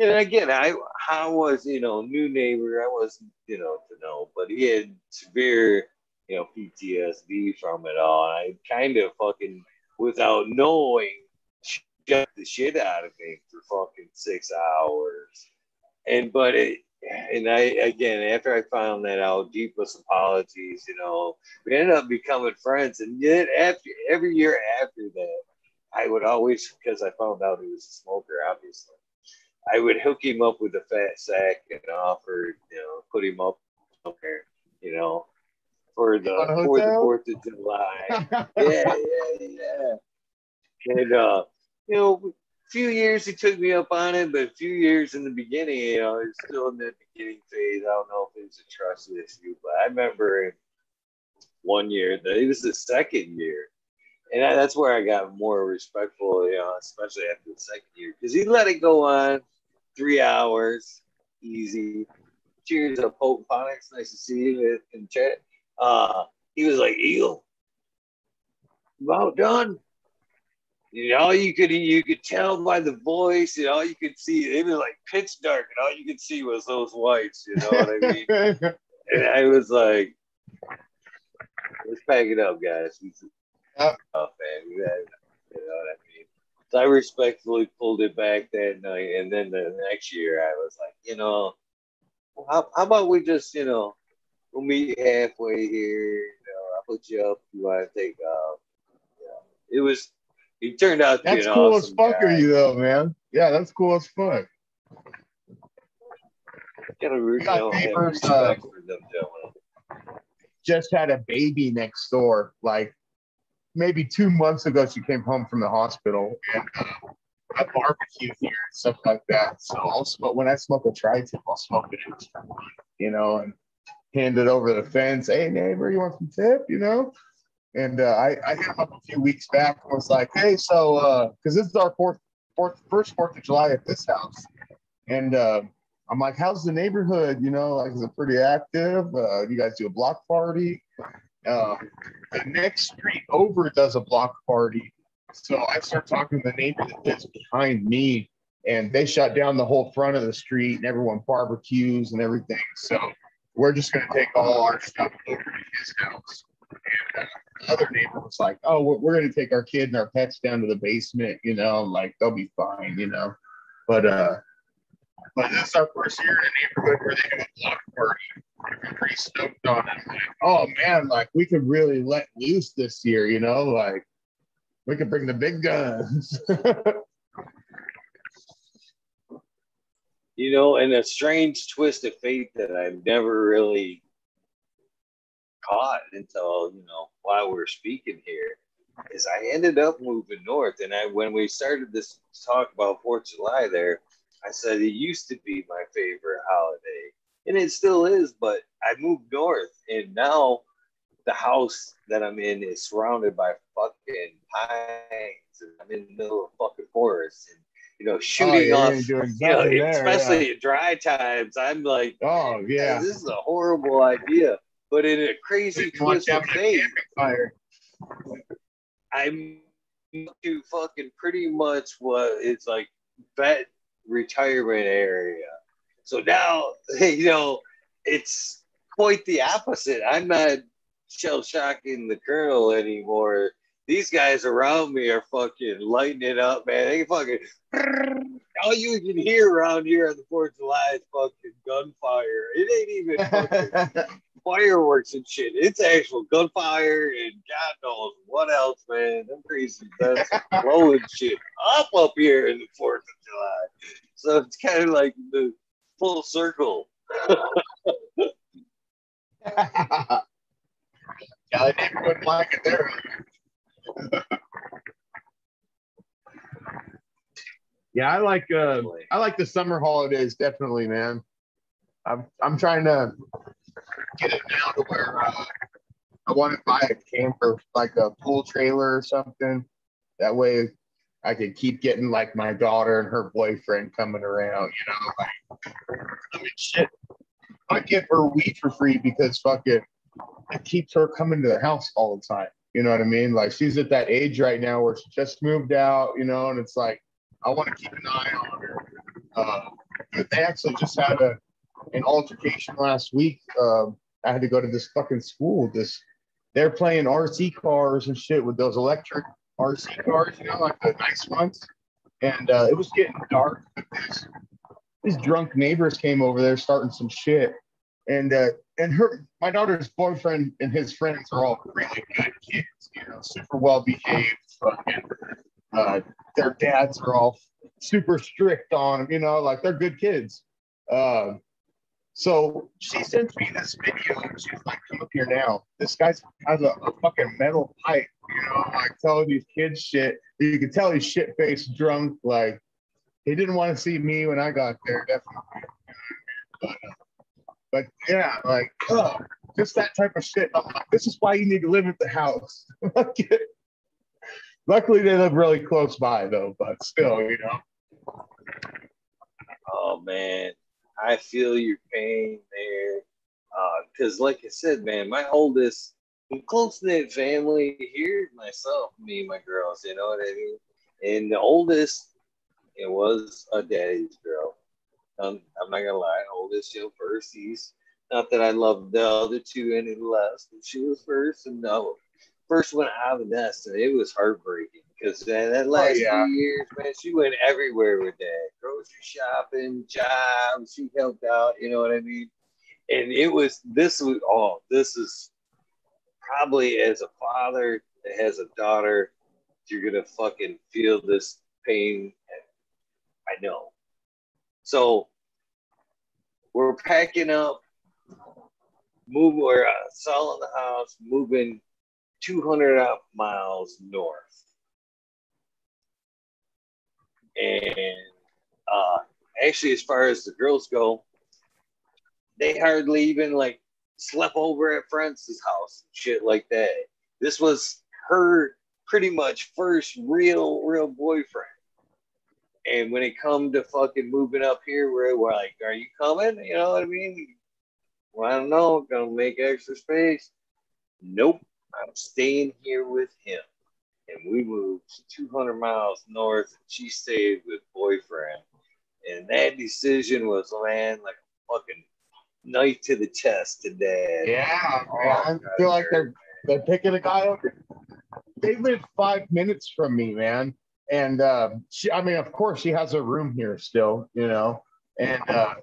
A: and again I I was, you know, new neighbor, I wasn't, you know, to know, but he had severe, you know, PTSD from it all. I kind of fucking without knowing shut the shit out of me for fucking six hours. And but it and I again after I found that out, deepest apologies, you know, we ended up becoming friends. And yet after every year after that, I would always because I found out he was a smoker, obviously. I would hook him up with a fat sack and offer, you know, put him up somewhere, you know, for the for the? Fourth of July. yeah, yeah, yeah. And uh, you know, few years he took me up on it, but a few years in the beginning, you know, it's still in the beginning phase. I don't know if it was a trust issue, but I remember one year it was the second year. And I, that's where I got more respectful, you know, especially after the second year, because he let it go on three hours, easy. Cheers up, Pope Phonics. Nice to see you in chat. Uh, he was like, Eagle, about done. You know, you could you could tell by the voice, and all you could see it was like pitch dark, and all you could see was those whites. You know what I mean? and I was like, "Let's pack it up, guys."
B: Yep.
A: oh man, you know what I mean. So I respectfully pulled it back that night, and then the next year I was like, you know, how, how about we just, you know, we'll meet halfway here. You know, I'll put you up you want to take um, off. Yeah. It was. He turned out to
B: That's
A: be an
B: cool as fuck
A: guy.
B: of you though, man. Yeah, that's cool as fuck.
A: Gotta really
B: got
A: know, have
B: neighbors,
A: respect for them gentlemen.
B: Just had a baby next door. Like maybe two months ago, she came home from the hospital and uh, I barbecue here and stuff like that. So I'll smoke when I smoke a tri-tip, I'll smoke it extra, you know, and hand it over the fence. Hey neighbor, you want some tip? You know. And uh, I, I hit him up a few weeks back and was like, hey, so because this is our fourth, fourth, first Fourth of July at this house, and uh, I'm like, how's the neighborhood? You know, like, is it pretty active? Uh, you guys do a block party? Uh, the next street over does a block party. So I start talking to the neighbor that lives behind me, and they shut down the whole front of the street, and everyone barbecues and everything. So we're just going to take all our stuff over to his house. And uh, other neighbor was like, oh, we're, going to take our kid and our pets down to the basement, you know, like they'll be fine, you know. But uh, but this is our first year in a neighborhood where they do a block party. I'm pretty stoked on it. Like, oh man, like we could really let loose this year, you know, like we could bring the big guns.
A: You know, and a strange twist of fate that I've never really caught until, you know, while we're speaking here is I ended up moving north. And I when we started this talk about Fourth of July there, I said it used to be my favorite holiday. And it still is, but I moved north and now the house that I'm in is surrounded by fucking pines and I'm in the middle of fucking forest and you know shooting
B: oh,
A: off
B: yeah, you're doing
A: you know,
B: there,
A: especially at dry times, I'm like.
B: Oh yeah.
A: this is a horrible idea. But in a crazy twist of fate,
B: fire.
A: I'm to fucking pretty much what it's like vet retirement area. So now, you know, it's quite the opposite. I'm not shell shocking the colonel anymore. These guys around me are fucking lighting it up, man. They fucking all you can hear around here on the Fourth of July is fucking gunfire. It ain't even fucking fireworks and shit. It's actual gunfire and God knows what else, man. Them crazy events blowing shit up up here in the Fourth of July. So it's kind of like the full circle
B: yeah, the neighborhood like it there. yeah, I like uh, I like the summer holidays definitely, man. I'm I'm trying to get it now to where uh, I want to buy a camper, like a pool trailer or something. That way, I could keep getting like my daughter and her boyfriend coming around. You know, like I mean, shit. I give her weed for free because fucking it keeps her coming to the house all the time. You know what I mean? Like she's at that age right now where she just moved out, you know, and it's like I want to keep an eye on her. Uh, they actually just had a an altercation last week. Um, I had to go to this fucking school. This they're playing RC cars and shit with those electric RC cars, you know, like the nice ones. And uh, it was getting dark. These, these drunk neighbors came over there starting some shit. And uh, and her my daughter's boyfriend and his friends are all really good kids, you know, super well behaved. Fucking, uh, their dads are all super strict on them, you know, like they're good kids. Uh, so she sends me this video. And she's like, come up here now. This guy has a, a fucking metal pipe, you know, like telling these kids shit. You can tell he's shit faced drunk. Like, he didn't want to see me when I got there, definitely. But, uh, but yeah, like, just that type of shit. This is why you need to live at the house. Luckily, they live really close by, though, but still, you know.
A: Oh, man. I feel your pain there. Because, uh, like I said, man, my oldest, close knit family here, myself, me, my girls, you know what I mean? And the oldest, it was a daddy's girl. Um, I'm not gonna lie, oldest, you know, first. He's not that I love the other two any less, but she was first, and no, first went out of the nest, and it was heartbreaking because that, that last oh, yeah. few years, man, she went everywhere with that grocery shopping, jobs. She helped out. You know what I mean? And it was this was all. Oh, this is probably as a father that has a daughter, you're gonna fucking feel this pain. I know. So we're packing up, move. We're uh, selling the house, moving 200 miles north and uh, actually, as far as the girls go, they hardly even like slept over at Francis' house, and shit like that. This was her pretty much first real, real boyfriend. And when it come to fucking moving up here, we're, we're like, are you coming? You know what I mean? Well, I don't know. Gonna make extra space. Nope. I'm staying here with him and we moved 200 miles north. And she stayed with boyfriend, and that decision was man like a fucking knife to the chest to dad.
B: Yeah, oh, I feel like they're they're picking a guy up. They live five minutes from me, man. And uh, she, I mean, of course, she has a room here still, you know. And uh,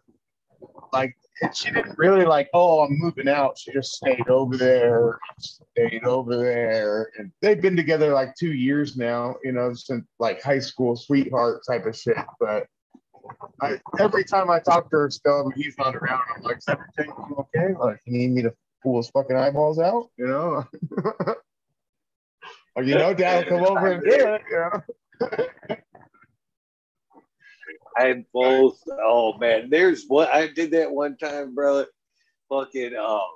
B: like she didn't really like, oh, I'm moving out. She just stayed over there, stayed over there. And they've been together like two years now, you know, since like high school sweetheart type of shit. But I, every time I talk to her still, he's not around. I'm like, everything okay? Like, you need me to pull his fucking eyeballs out, you know? or, you know, dad come over and do it, you know?
A: I both. Oh man, there's what I did that one time, brother. Fucking, um,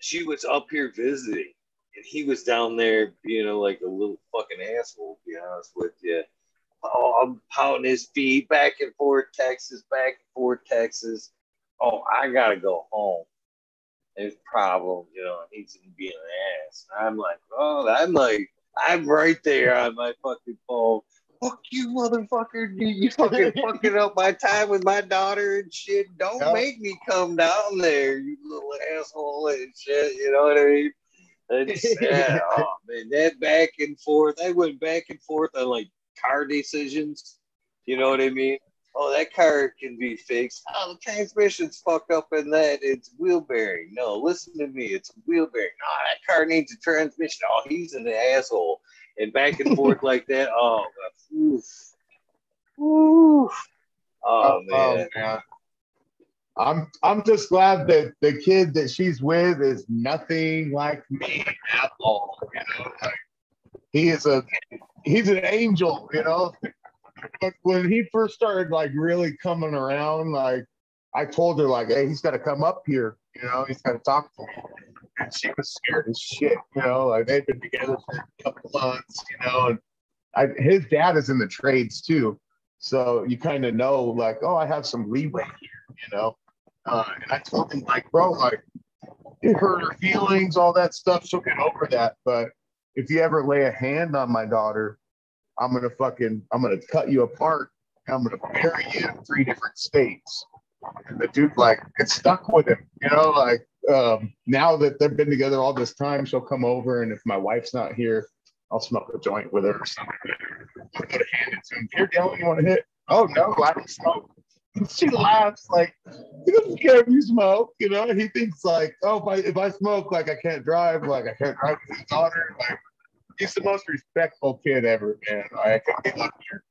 A: she was up here visiting, and he was down there being a, like a little fucking asshole. To be honest with you. Oh, I'm pounding his feet back and forth, Texas, back and forth, Texas. Oh, I gotta go home. There's problems, you know. He's being an ass. I'm like, oh, I'm like, I'm right there on my fucking phone fuck you, motherfucker. You fucking fucking up my time with my daughter and shit. Don't yep. make me come down there, you little asshole and shit. You know what I mean? Yeah, oh man, that back and forth. I went back and forth on like car decisions. You know what I mean? Oh, that car can be fixed. Oh, the transmission's fucked up in that. It's wheel bearing. No, listen to me. It's wheel bearing. No, that car needs a transmission. Oh, he's an asshole and back and forth like that. Oh, oof. Oof. Oh, oh, man. oh, man.
B: I'm I'm just glad that the kid that she's with is nothing like me at all. You know, like he is a he's an angel, you know. But when he first started like really coming around, like I told her like, hey, he's got to come up here, you know, he's got to talk to me. And she was scared as shit, you know. Like they've been together for a couple months, you know, and I, his dad is in the trades too, so you kind of know like, oh, I have some leeway here, you know. Uh, and I told him like, bro, like it hurt her feelings, all that stuff. She'll get over that, but if you ever lay a hand on my daughter, I'm gonna fucking, I'm gonna cut you apart. I'm gonna bury you in three different states. And the dude like it stuck with him, you know, like um, now that they've been together all this time, she'll come over, and if my wife's not here, I'll smoke a joint with her or something. Go to hand it to him. Here, Dylan, you want to hit? Oh no, I don't smoke. she laughs like he doesn't care if you smoke, you know. He thinks like, oh, if I if I smoke, like I can't drive, like I can't drive with his daughter. Like he's the most respectful kid ever, man. I can't get luckier.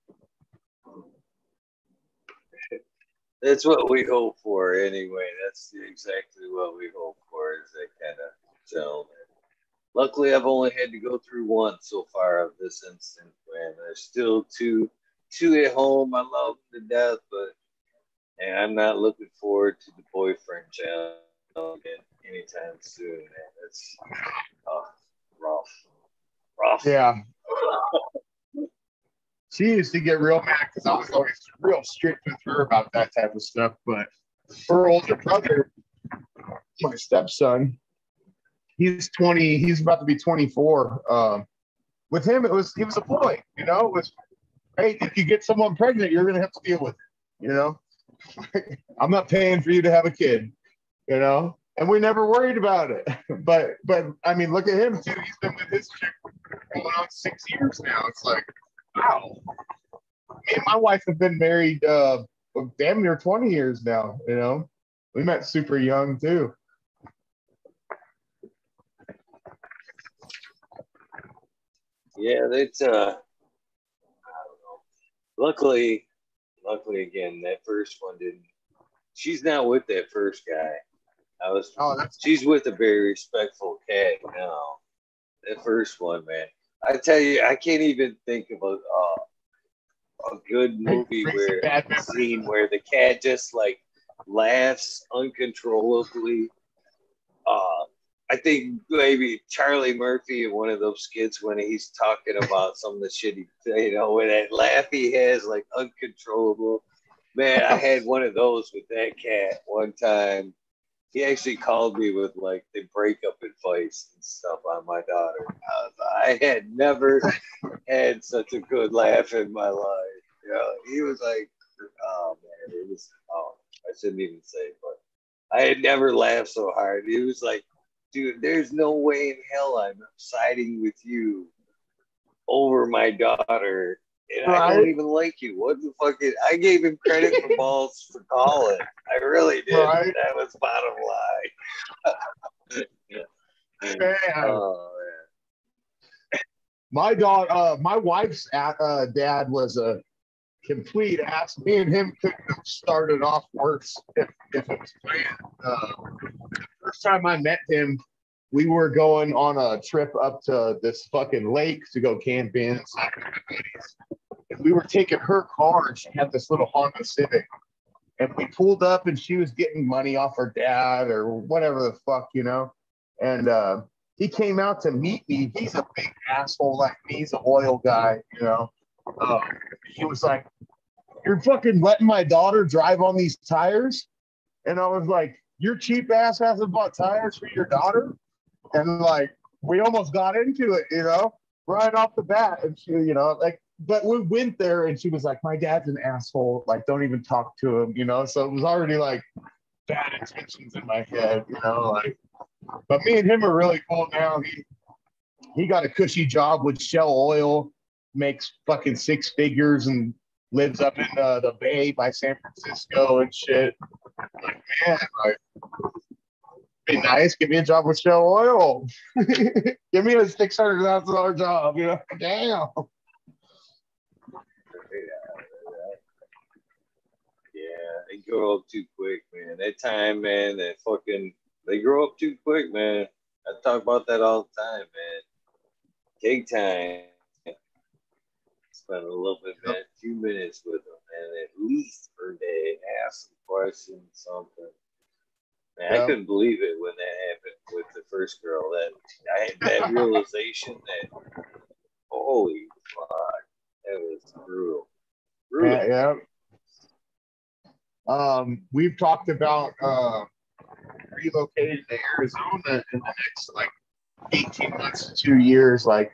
A: That's what we hope for, anyway. That's exactly what we hope for is that kind of gentleman. Luckily, I've only had to go through one so far of this instance, and There's still two, two at home. I love them to death, but and I'm not looking forward to the boyfriend challenge anytime soon, man. It's oh, rough, rough.
B: Yeah. she used to get real mad because I was always real strict with her about that type of stuff. But her older brother, my stepson, he's 20, he's about to be 24. Um, with him, it was he was a boy, you know, it was hey, if you get someone pregnant, you're gonna have to deal with it, you know. I'm not paying for you to have a kid, you know. And we never worried about it. But but I mean, look at him too. He's been with his chick going on six years now. It's like, wow. Me and my wife have been married uh damn near 20 years now, you know. We met super young too.
A: Yeah, that's uh I don't know. luckily luckily again that first one didn't she's not with that first guy. I was oh, that's- she's with a very respectful cat now. That first one, man. I tell you, I can't even think of a uh, a good movie where a scene where the cat just like laughs uncontrollably. Uh, I think maybe Charlie Murphy in one of those skits when he's talking about some of the shit he, you know, with that laugh he has, like uncontrollable. Man, I had one of those with that cat one time. He actually called me with like the breakup advice and stuff on my daughter. I, I had never had such a good laugh in my life. You know, he was like, oh man, it was, oh, I shouldn't even say, but I had never laughed so hard. He was like, dude, there's no way in hell I'm siding with you over my daughter. And right. I don't even like you. What the fuck is I gave him credit for balls for calling. I really did. Right. That was bottom line.
B: man. Oh, man. My dog, uh, my wife's uh, dad was a complete ass. Me and him couldn't have started off worse if, if it was planned. Uh, first time I met him, we were going on a trip up to this fucking lake to go camping. We were taking her car, and she had this little Honda Civic. And we pulled up, and she was getting money off her dad or whatever the fuck, you know. And uh, he came out to meet me. He's a big asshole like me. He's an oil guy, you know. Uh, he was like, "You're fucking letting my daughter drive on these tires," and I was like, "Your cheap ass hasn't bought tires for your daughter," and like we almost got into it, you know, right off the bat, and she, you know, like. But we went there and she was like, My dad's an asshole. Like, don't even talk to him, you know? So it was already like bad intentions in my head, you know, like but me and him are really cool now. He he got a cushy job with Shell Oil makes fucking six figures and lives up in uh, the Bay by San Francisco and shit. Like, man, like, be nice. Give me a job with Shell Oil. Give me a six hundred thousand dollar job. You know, damn.
A: Yeah, they grow up too quick, man. That time, man, that fucking they grow up too quick, man. I talk about that all the time, man. Take time. Spend a little bit, man, a few minutes with them, man, at least per day. Ask some questions, something. Man, I couldn't believe it when that happened with the first girl. That I had that realization that holy fuck, that was brutal. brutal.
B: Yeah, yeah. Um, we've talked about uh, relocating to Arizona in the next like 18 months to two years. Like,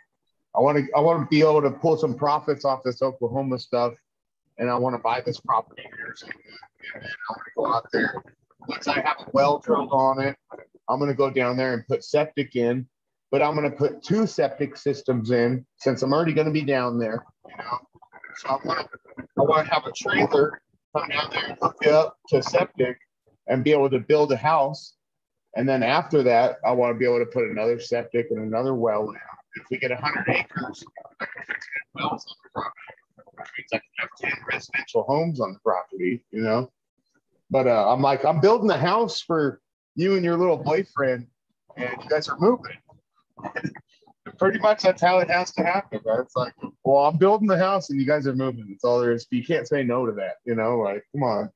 B: I want to, I want to be able to pull some profits off this Oklahoma stuff, and I want to buy this property in Arizona, and I want to go out there. Once I have a well drilled on it, I'm going to go down there and put septic in, but I'm going to put two septic systems in since I'm already going to be down there. You know, so I want to, I want to have a trailer come down there and hook it up to septic and be able to build a house. And then after that, I want to be able to put another septic and another well in. If we get 100 acres, I can fix wells on the property. Which means I can have 10 residential homes on the property, you know? But uh, I'm like, I'm building a house for you and your little boyfriend, and you guys are moving. Pretty much that's how it has to happen. Right? It's like, well, I'm building the house and you guys are moving. That's all there is. You can't say no to that, you know? Like, come on.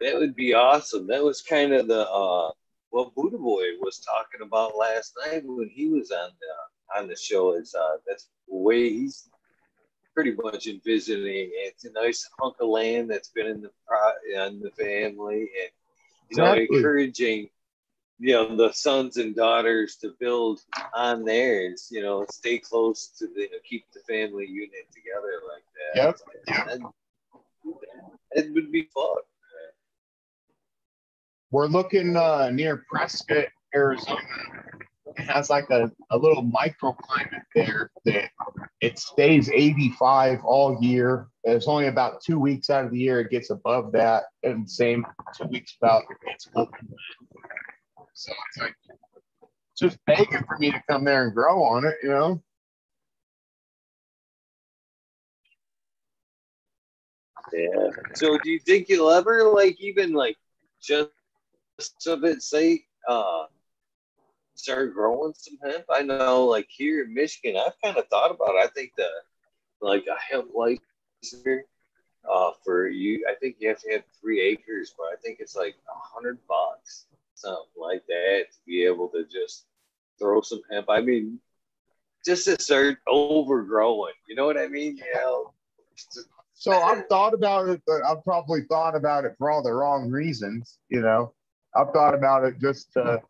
A: That would be awesome. That was kind of the uh, what Buddha Boy was talking about last night when he was on the on the show. Is uh, that's the way he's pretty much envisioning. It's a nice hunk of land that's been in the in the family, and you know, exactly. encouraging you know the sons and daughters to build on theirs. You know, stay close to the keep the family unit together like that.
B: Yep. yep.
A: it would be fun.
B: We're looking uh, near Prescott, Arizona. It has like a, a little microclimate there that it stays 85 all year. It's only about two weeks out of the year it gets above that, and same two weeks about it's open. So it's like just begging for me to come there and grow on it, you know.
A: Yeah. So do you think you'll ever like even like just of it say uh start growing some hemp? I know like here in Michigan, I've kind of thought about it. I think the like a hemp license uh for you I think you have to have three acres, but I think it's like a hundred bucks, something like that, to be able to just throw some hemp. I mean, just to start overgrowing, you know what I mean? Know,
B: so I've thought about it, but I've probably thought about it for all the wrong reasons, you know. I've thought about it just to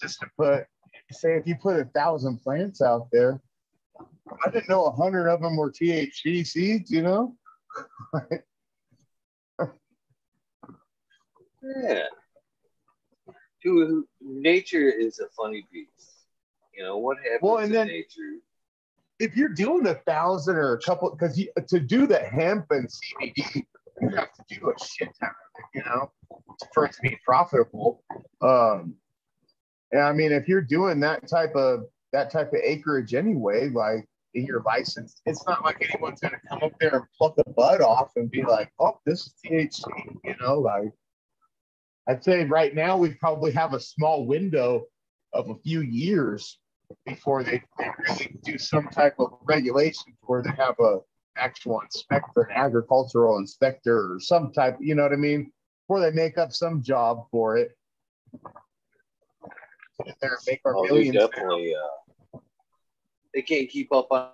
B: just to put say if you put a thousand plants out there, I didn't know a hundred of them were THC seeds, you know?
A: yeah. Dude, nature is a funny beast. You know, what happens well, and then, nature?
B: If you're doing a thousand or a couple, because to do the hemp and CBD, you have to do a shit ton of it, you know? for it to be profitable. Um, and I mean, if you're doing that type of that type of acreage anyway, like in your license, it's not like anyone's gonna come up there and pluck a bud off and be like, "Oh, this is THC," you know. Like, I'd say right now we probably have a small window of a few years before they, they really do some type of regulation where they have a actual inspector, an agricultural inspector, or some type. You know what I mean? before they make up some job for it. There make our oh, millions.
A: Definitely, uh, they can't keep up on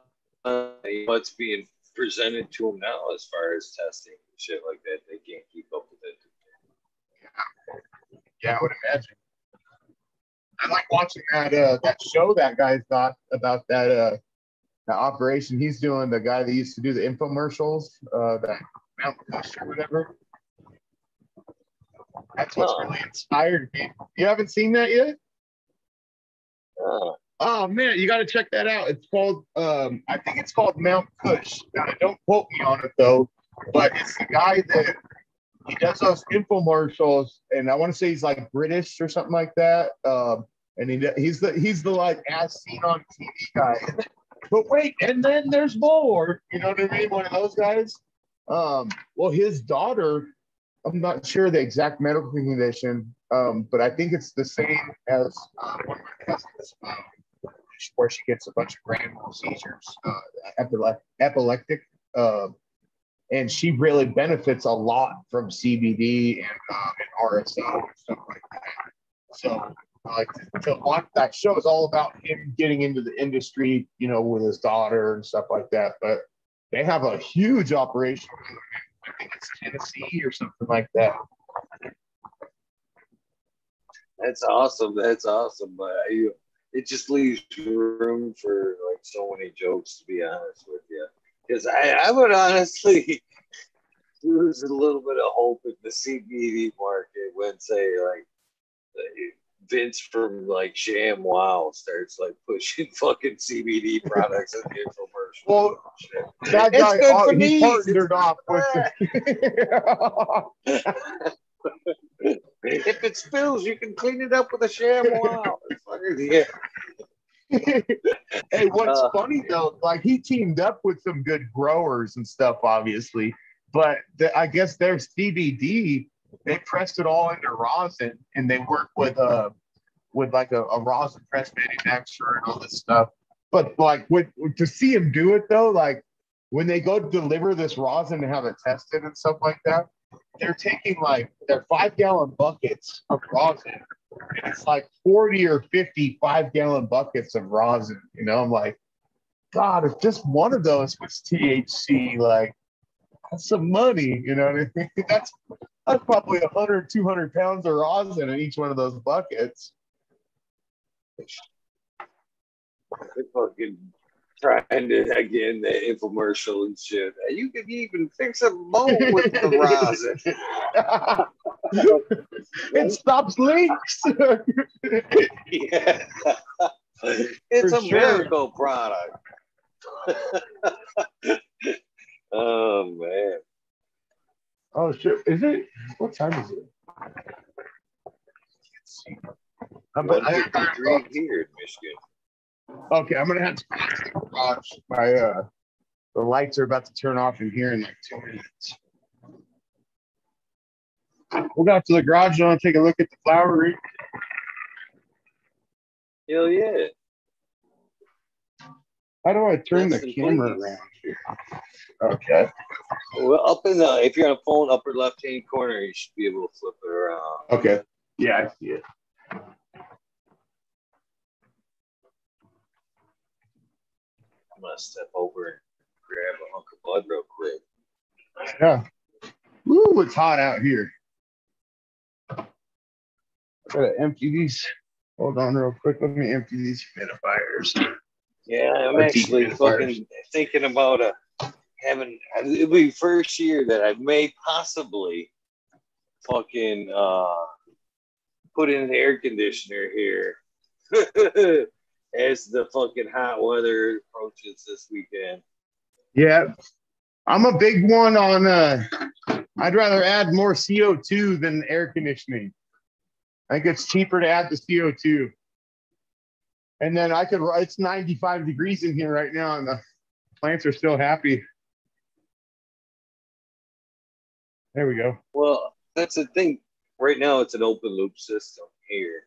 A: uh, what's being presented to them now as far as testing and shit like that. They can't keep up with it.
B: Yeah, yeah I would imagine. I like watching that uh, that show that guy's got about that uh, that operation he's doing. The guy that used to do the infomercials, uh, that Mount Kush or whatever. That's what's oh. really inspired me. You haven't seen that yet?
A: Oh,
B: oh man, you got to check that out. It's called, um, I think it's called Mount Kush. Now, don't quote me on it though, but it's the guy that he does those infomercials, and I want to say he's like British or something like that. Um, and he he's the he's the like as seen on TV guy. But wait, and then there's more. You know what I mean? One of those guys. Um, well, his daughter, I'm not sure the exact medical condition, um, but I think it's the same as uh, one of my cousins, um, where she gets a bunch of grand mal seizures, uh, epile- epileptic, uh, and she really benefits a lot from CBD and, uh, and RSO and stuff like that. So, like to watch that show is all about him getting into the industry, you know, with his daughter and stuff like that. But they have a huge operation. I think it's Tennessee or something like that.
A: That's awesome. That's awesome. But uh, you, it just leaves room for like so many jokes. To be honest with you, because I, I would honestly lose a little bit of hope in the CBD market when, say, like Vince from like ShamWow starts like pushing fucking CBD products in the infomercial.
B: Well,
A: Shit.
B: that
A: It's
B: guy,
A: good for
B: he
A: me.
B: partnered off with the.
A: if it spills, you can clean it up with a ShamWow. Yeah.
B: hey, what's
A: Uh,
B: funny though, like he teamed up with some good growers and stuff, obviously, but the, I guess their CBD they pressed it all into rosin, and they work with uh with like a, a rosin press manufacturer and all this stuff. But like with to see him do it though, like when they go deliver this rosin to have it tested and stuff like that, they're taking like their five gallon buckets of rosin and it's like 40 or 50 five gallon buckets of rosin. You know, I'm like, God, if just one of those was THC, like that's some money. You know what I mean? That's that's probably 100, 200 pounds of rosin in each one of those buckets.
A: They're fucking trying to again the infomercial and shit. You can even fix a boat with the rosin.
B: it stops leaks.
A: yeah. It's
B: For
A: a
B: sure.
A: miracle product. Oh man.
B: oh shit! Is it? What time is it? I'm- I-
A: 153 here in Michigan.
B: Okay, I'm gonna have to go to the garage. My uh, the lights are about to turn off in here in like two minutes. We'll go out to the garage. and take a look at the flowery.
A: Hell yeah.
B: How do I turn the camera around here? Okay.
A: Well, up in the if you're on a phone, upper left hand corner, you should be able to flip it around.
B: Okay. Yeah, I see it.
A: I'm gonna step over and grab a hunk of blood real quick.
B: Yeah. Ooh, it's hot out here. I gotta empty these. Hold on real quick. Let me empty these humidifiers.
A: Yeah, I'm actually fucking thinking about uh, having it'll be first year that I may possibly fucking uh put in an air conditioner here as the fucking hot weather approaches this weekend.
B: Yeah. I'm a big one on uh I'd rather add more CO2 than air conditioning. I think it's cheaper to add the CO2. And then I could it's 95 degrees in here right now and the plants are still happy. There we go.
A: Well, that's the thing. Right now, it's an open loop system here,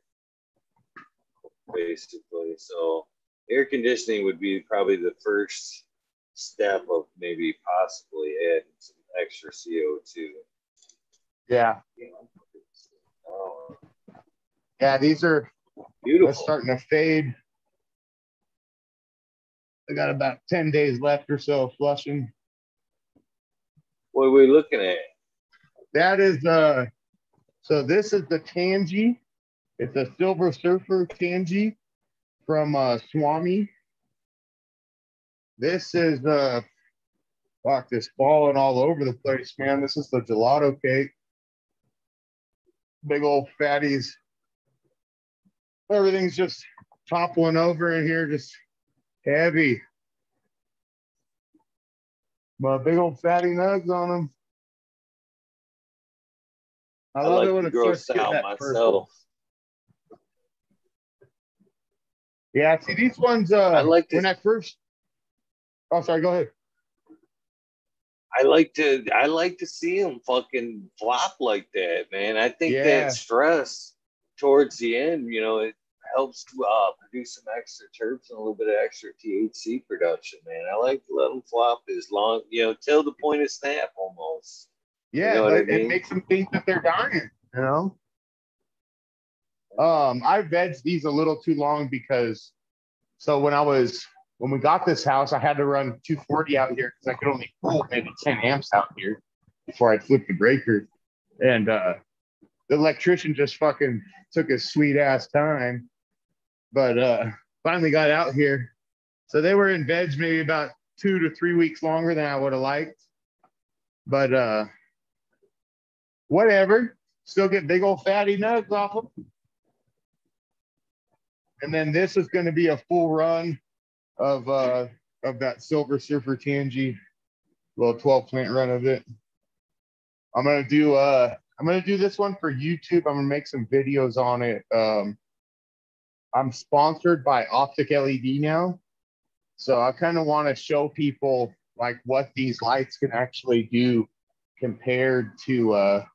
A: basically. So, air conditioning would be probably the first step of maybe possibly adding some extra CO2.
B: Yeah.
A: Oh,
B: Yeah, these are
A: beautiful.
B: that's starting to fade. I got about 10 days left or so of flushing.
A: What are we looking at?
B: That is uh so this is the Tangie. It's a silver surfer Tangie from uh Swami. This is uh fuck this falling all over the place, man. This is the gelato cake. Big old fatties. Everything's just toppling over in here, just heavy. But big old fatty nugs on them. I,
A: I
B: love
A: like
B: it when
A: to
B: it
A: grow
B: starts that
A: myself.
B: purple. Yeah, see these ones. Uh,
A: I like to-
B: when I first. Oh, sorry. Go ahead.
A: I like to I like to see them fucking flop like that, man. I think
B: Yeah.
A: that stress towards the end, you know, it helps to uh, produce some extra terps and a little bit of extra THC production, man. I like to let them flop as long, you know, till the point of snap almost.
B: Yeah,
A: know what I
B: it, it makes them think that they're dying. You know. Um, I vegged these a little too long because, so when I was when we got this house, I had to run 240 out here because I could only pull maybe 10 amps out here before I'd flip the breaker, and uh, the electrician just fucking took his sweet ass time, but uh, finally got out here. So they were in veg maybe about two to three weeks longer than I would have liked, but uh whatever. Still get big old fatty nugs off them. And then this is going to be a full run of uh of that Silver Surfer Tangie, little 12 plant run of it. I'm gonna do uh I'm gonna do this one for YouTube. I'm gonna make some videos on it. Um I'm sponsored by Optic LED now. So I kind of want to show people like what these lights can actually do compared to uh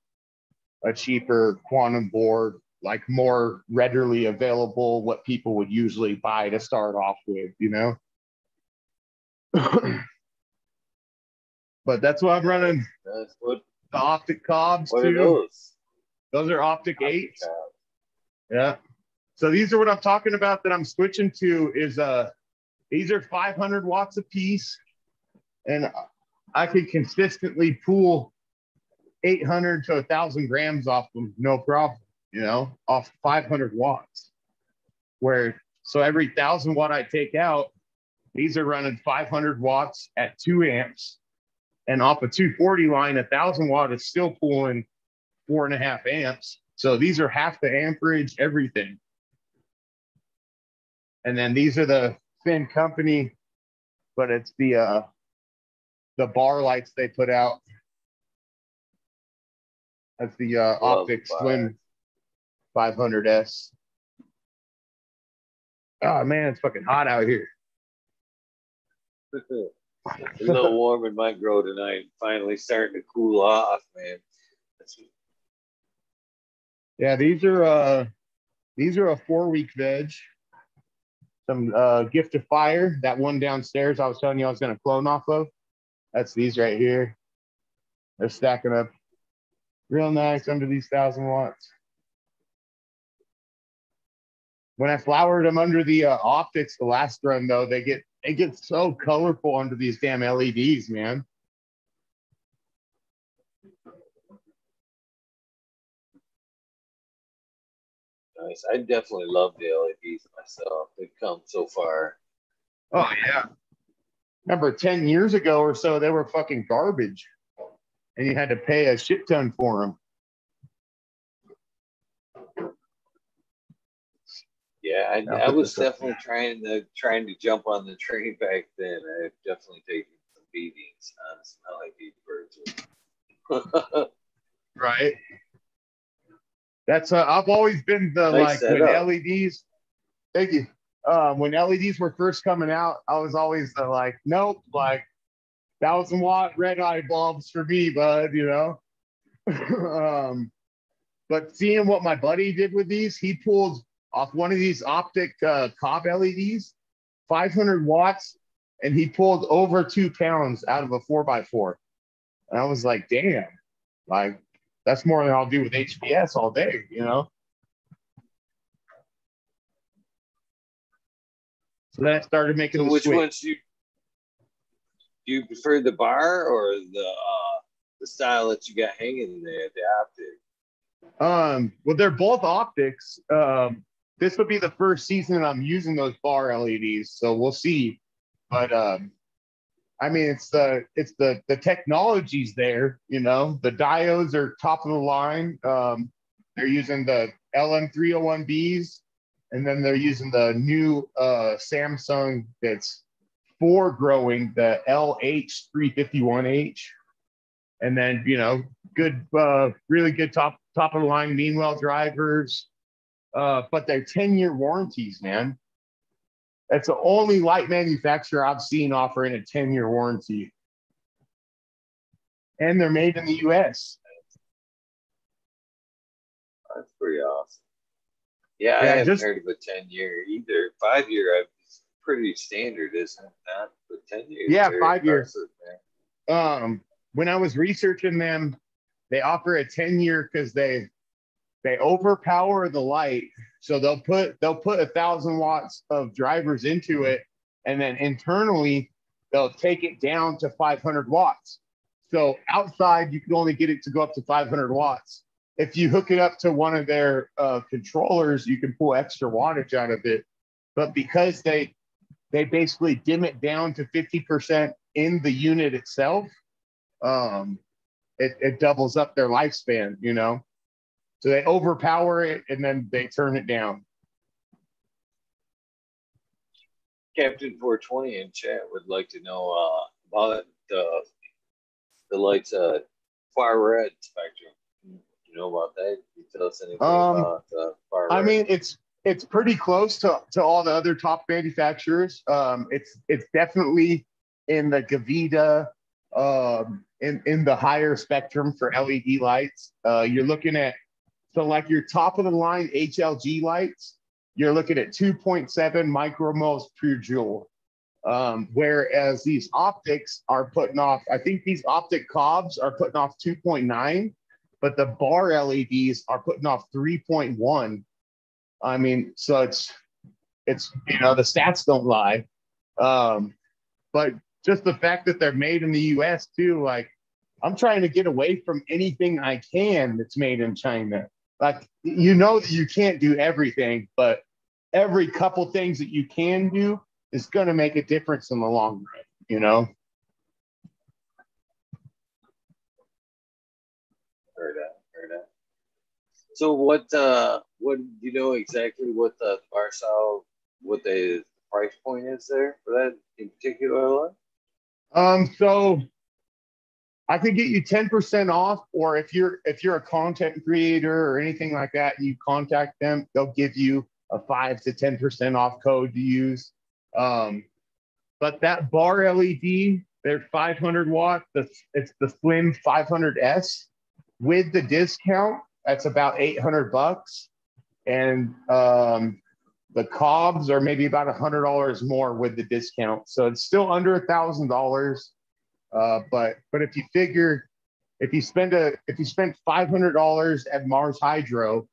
B: a cheaper quantum board, like more readily available, what people would usually buy to start off with, you know? but that's what I'm running
A: That's what
B: the optic cobs
A: what are
B: too.
A: those?
B: Those are optic eights. Yeah. So these are what I'm talking about that I'm switching to is uh these are 500 watts a piece and I can consistently pull 800 to 1000 grams off them no problem, you know, off 500 watts. Where so every 1000 watt I take out, these are running 500 watts at 2 amps and off a 240 line, a 1000 watt is still pulling four and a half amps. So these are half the amperage, everything. And then these are the Finn company, but it's the uh the bar lights they put out. That's the uh Optic. Slim 500S. Oh man, it's fucking hot out here.
A: a little warm in my grow tonight. Finally starting to cool off, man.
B: Yeah, these are uh these are a four week veg. Some uh gift of fire, that one downstairs I was telling you I was gonna clone off of. That's these right here. They're stacking up real nice under these thousand watts. When I flowered them under the uh, optics the last run though, they get they get so colorful under these damn LEDs, man.
A: Nice. I definitely love the LEDs myself. They've come so far.
B: Oh yeah. Remember 10 years ago or so, they were fucking garbage. And you had to pay a shit ton for them.
A: Yeah, I, I was
B: this up
A: definitely trying to trying to jump on the train back then. I've definitely taken some beatings on some LED birds.
B: Right. That's uh, I've always been the like when
A: setup.
B: LEDs. Thank you. Um, when LEDs were first coming out, I was always the like, nope, like thousand watt red eye bulbs for me, bud. You know. um, but seeing what my buddy did with these, he pulled off one of these optic uh, cob LEDs, 500 watts, and he pulled over two pounds out of a four by four. And I was like, damn, like that's more than I'll do with HPS all day, you know? So then I started making
A: so which
B: switch.
A: ones you do you prefer the bar or the uh, the style that you got hanging there, the optic?
B: Um, well, they're both optics. Um, this would be the first season I'm using those bar LEDs, so we'll see. But um, I mean, it's the it's the the technology's there. You know, the diodes are top of the line. Um, they're using the LM301Bs, and then they're using the new uh, Samsung that's for growing the LH351H, and then you know, good, uh, really good top top of the line Meanwell drivers. Uh, but they're 10 year warranties, man. That's the only light manufacturer I've seen offering a 10 year warranty. and they're made in the U.S.
A: That's pretty awesome. Yeah, I haven't
B: just-
A: heard of a ten year either. Five year, it's pretty standard, isn't it? Not but ten years.
B: Yeah, five years. um when I was researching them, they offer a 10 year because they they overpower the light. So they'll put they'll put a thousand watts of drivers into it, and then internally they'll take it down to 500 watts. So outside you can only get it to go up to 500 watts. If you hook it up to one of their uh, controllers, you can pull extra wattage out of it. But because they they basically dim it down to 50% in the unit itself, um, it, it doubles up their lifespan, you know? So they overpower it and then they turn it down.
A: Captain 420 in chat would like to know uh, about the the lights uh, far red spectrum. You know about that? Can you tell us anything
B: Um,
A: about uh, far
B: I mean, it's it's pretty close to, to all the other top manufacturers. Um, it's it's definitely in the Gavita, um, in in the higher spectrum for LED lights. Uh, you're looking at so like your top of the line HLG lights, you're looking at 2.7 micromoles per joule. Um, whereas these optics are putting off, I think these optic cobs are putting off 2.9, but the bar LEDs are putting off 3.1. I mean, so it's it's you know the stats don't lie, um, but just the fact that they're made in the U.S. too, like I'm trying to get away from anything I can that's made in China. Like you know that you can't do everything, but every couple things that you can do is going to make a difference in the long run. You know.
A: Heard that. Heard that. So what? Uh, what do you know exactly what the Barcel, what the price point is there for that in particular line?
B: Um, so I could get you 10% off, or if you're if you're a content creator or anything like that, you contact them, they'll give you a five to 10% off code to use. Um, but that bar LED, they're 500 watt. It's the slim 500S with the discount. That's about 800 bucks, and um, the cobs are maybe about hundred dollars more with the discount. So it's still under a thousand dollars. Uh, but but if you figure if you spend a if you spend five hundred dollars at Mars Hydro,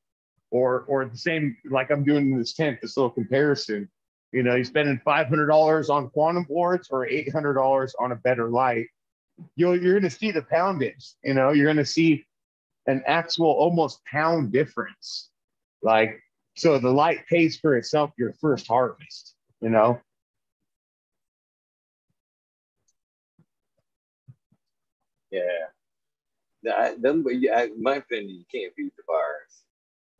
B: or or the same like I'm doing in this tent, this little comparison, you know, you're spending five hundred dollars on quantum boards or eight hundred dollars on a better light, you'll you're gonna see the poundage. You know, you're gonna see an actual almost pound difference. Like so the light pays for itself your first harvest, you know?
A: Yeah. That, them, but yeah, in my opinion, you can't beat the bars.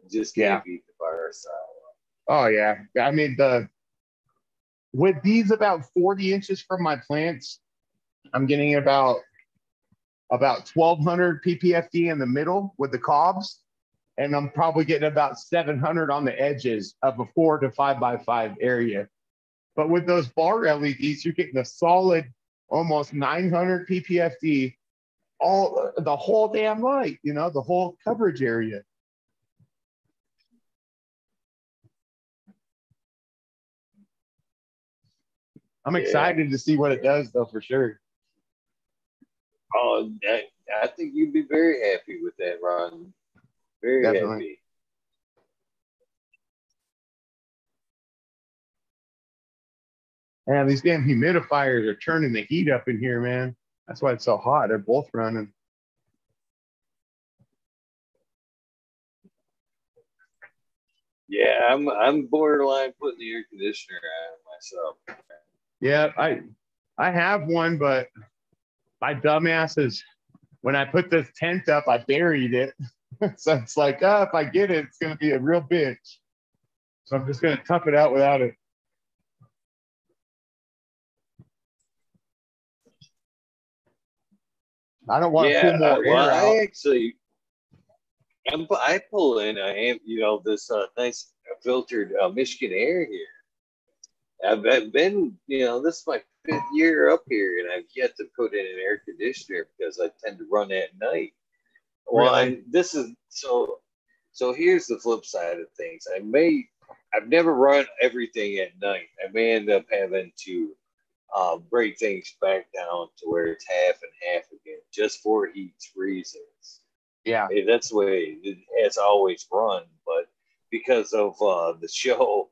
A: You just can't
B: Yeah.
A: beat the bars. So.
B: Oh yeah. I mean the with these about 40 inches from my plants, I'm getting about about 1200 ppfd in the middle with the cobs, and I'm probably getting about 700 on the edges of a four to five by five area. But with those bar LEDs, you're getting a solid almost 900 ppfd, all the whole damn light, you know, the whole coverage area. I'm
A: Yeah.
B: excited to see what it does, though, for sure.
A: Oh, that, I think you'd be very happy with that, Ron. Very
B: Definitely.
A: happy.
B: Man, these damn humidifiers are turning the heat up in here, man. That's why it's so hot. They're both running.
A: Yeah, I'm I'm borderline putting the air conditioner on myself.
B: Yeah, I I have one, but my dumbass is when I put this tent up, I buried it. so it's like, oh, if I get it, it's gonna be a real bitch. So I'm just gonna tough it out without it. I don't want to
A: yeah,
B: pull more
A: well,
B: air out.
A: I actually, I'm, I pull in a am- you know this uh, nice filtered uh, Michigan air here. I've, I've been, you know, this is my fifth year up here, and I've yet to put in an air conditioner because I tend to run at night. Well,
B: Really?
A: I, this is so. So here's the flip side of things. I may, I've never run everything at night. I may end up having to uh, break things back down to where it's half and half again, just for heat reasons.
B: Yeah.
A: That's the way it has always run. But because of uh, the show,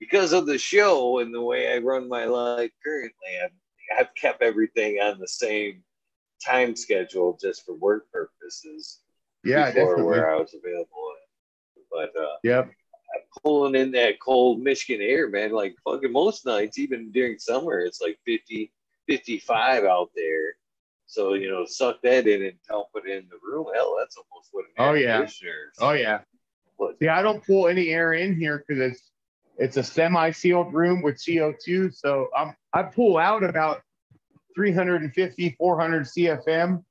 A: because of the show and the way I run my life currently, I've, I've kept everything on the same time schedule just for work purposes
B: Yeah,
A: before
B: definitely.
A: where I was available. But uh,
B: Yep.
A: Pulling in that cold Michigan air, man, like fucking most nights, even during summer, it's like 50, 55 out there. So, you know, suck that in and dump it in the room. Hell, that's almost what an
B: Oh, yeah. Oh yeah.
A: But-
B: See, I don't pull any air in here because it's it's a semi-sealed room with CO2. So I'm I pull out about 350, 400 CFM.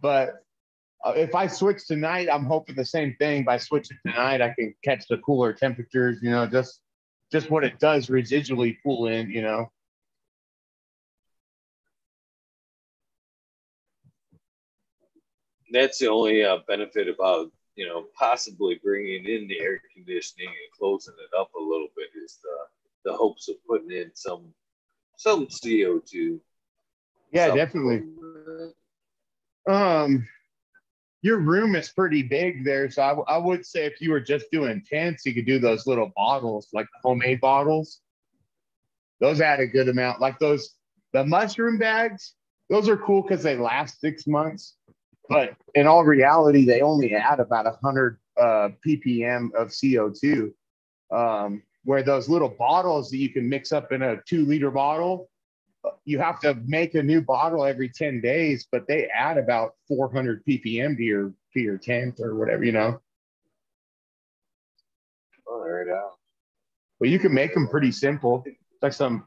B: But uh, if I switch tonight, I'm hoping the same thing. By switching tonight, I can catch the cooler temperatures. You know, just just what it does residually pull in. You know.
A: that's the only uh, benefit about you know possibly bringing in the air conditioning and closing it up a little bit is the the hopes of putting in some some CO two.
B: Yeah, definitely. Um, your room is pretty big there, so I, I would say if you were just doing tents, you could do those little bottles, like homemade bottles. Those add a good amount. Like those, the mushroom bags, those are cool because they last six months. But in all reality, they only add about a hundred uh, ppm of CO2. Um, where those little bottles that you can mix up in a two liter bottle, you have to make a new bottle every 10 days, but they add about 400 ppm to your to your tent or whatever, you know.
A: All right, out.
B: But you can make them pretty simple. It's like some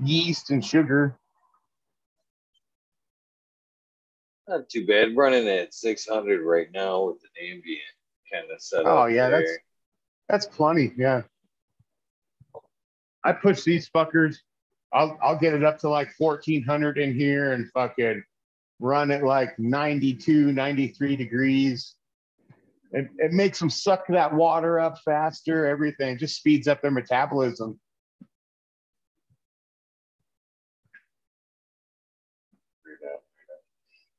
B: yeast and sugar.
A: Not too bad. Running at 600 right now with an ambient kind of setup.
B: Oh, yeah,
A: there.
B: that's- That's plenty. Yeah. I push these fuckers. I'll I'll get it up to like 1400 in here and fucking run it like 92, 93 degrees. It, it makes them suck that water up faster, everything just speeds up their metabolism.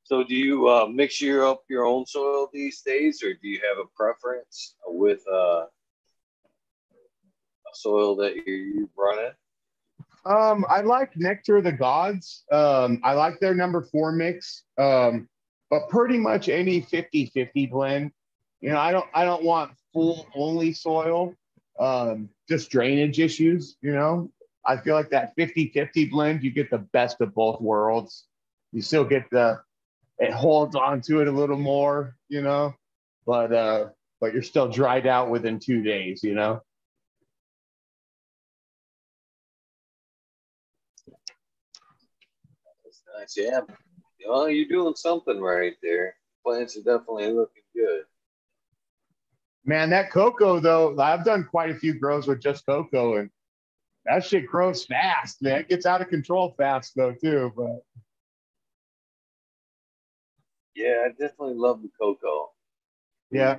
A: So, do you uh, mix your up your own soil these days, or do you have a preference with uh, a soil that you, you run it?
B: Um, I like Nectar of the Gods. Um, I like their number four mix. Um, but pretty much any 50-50 blend. You know, I don't I don't want full only soil. Um, just drainage issues, you know. I feel like that 50-50 blend, you get the best of both worlds. You still get the it holds on to it a little more, you know, but uh, but you're still dried out within two days, you know.
A: That's nice. Yeah. Well, you're doing something right there. Plants are definitely looking good.
B: Man, that cocoa though, I've done quite a few grows with just cocoa, and that shit grows fast, man. It gets out of control fast though too. But
A: Yeah, I definitely love the cocoa.
B: yeah,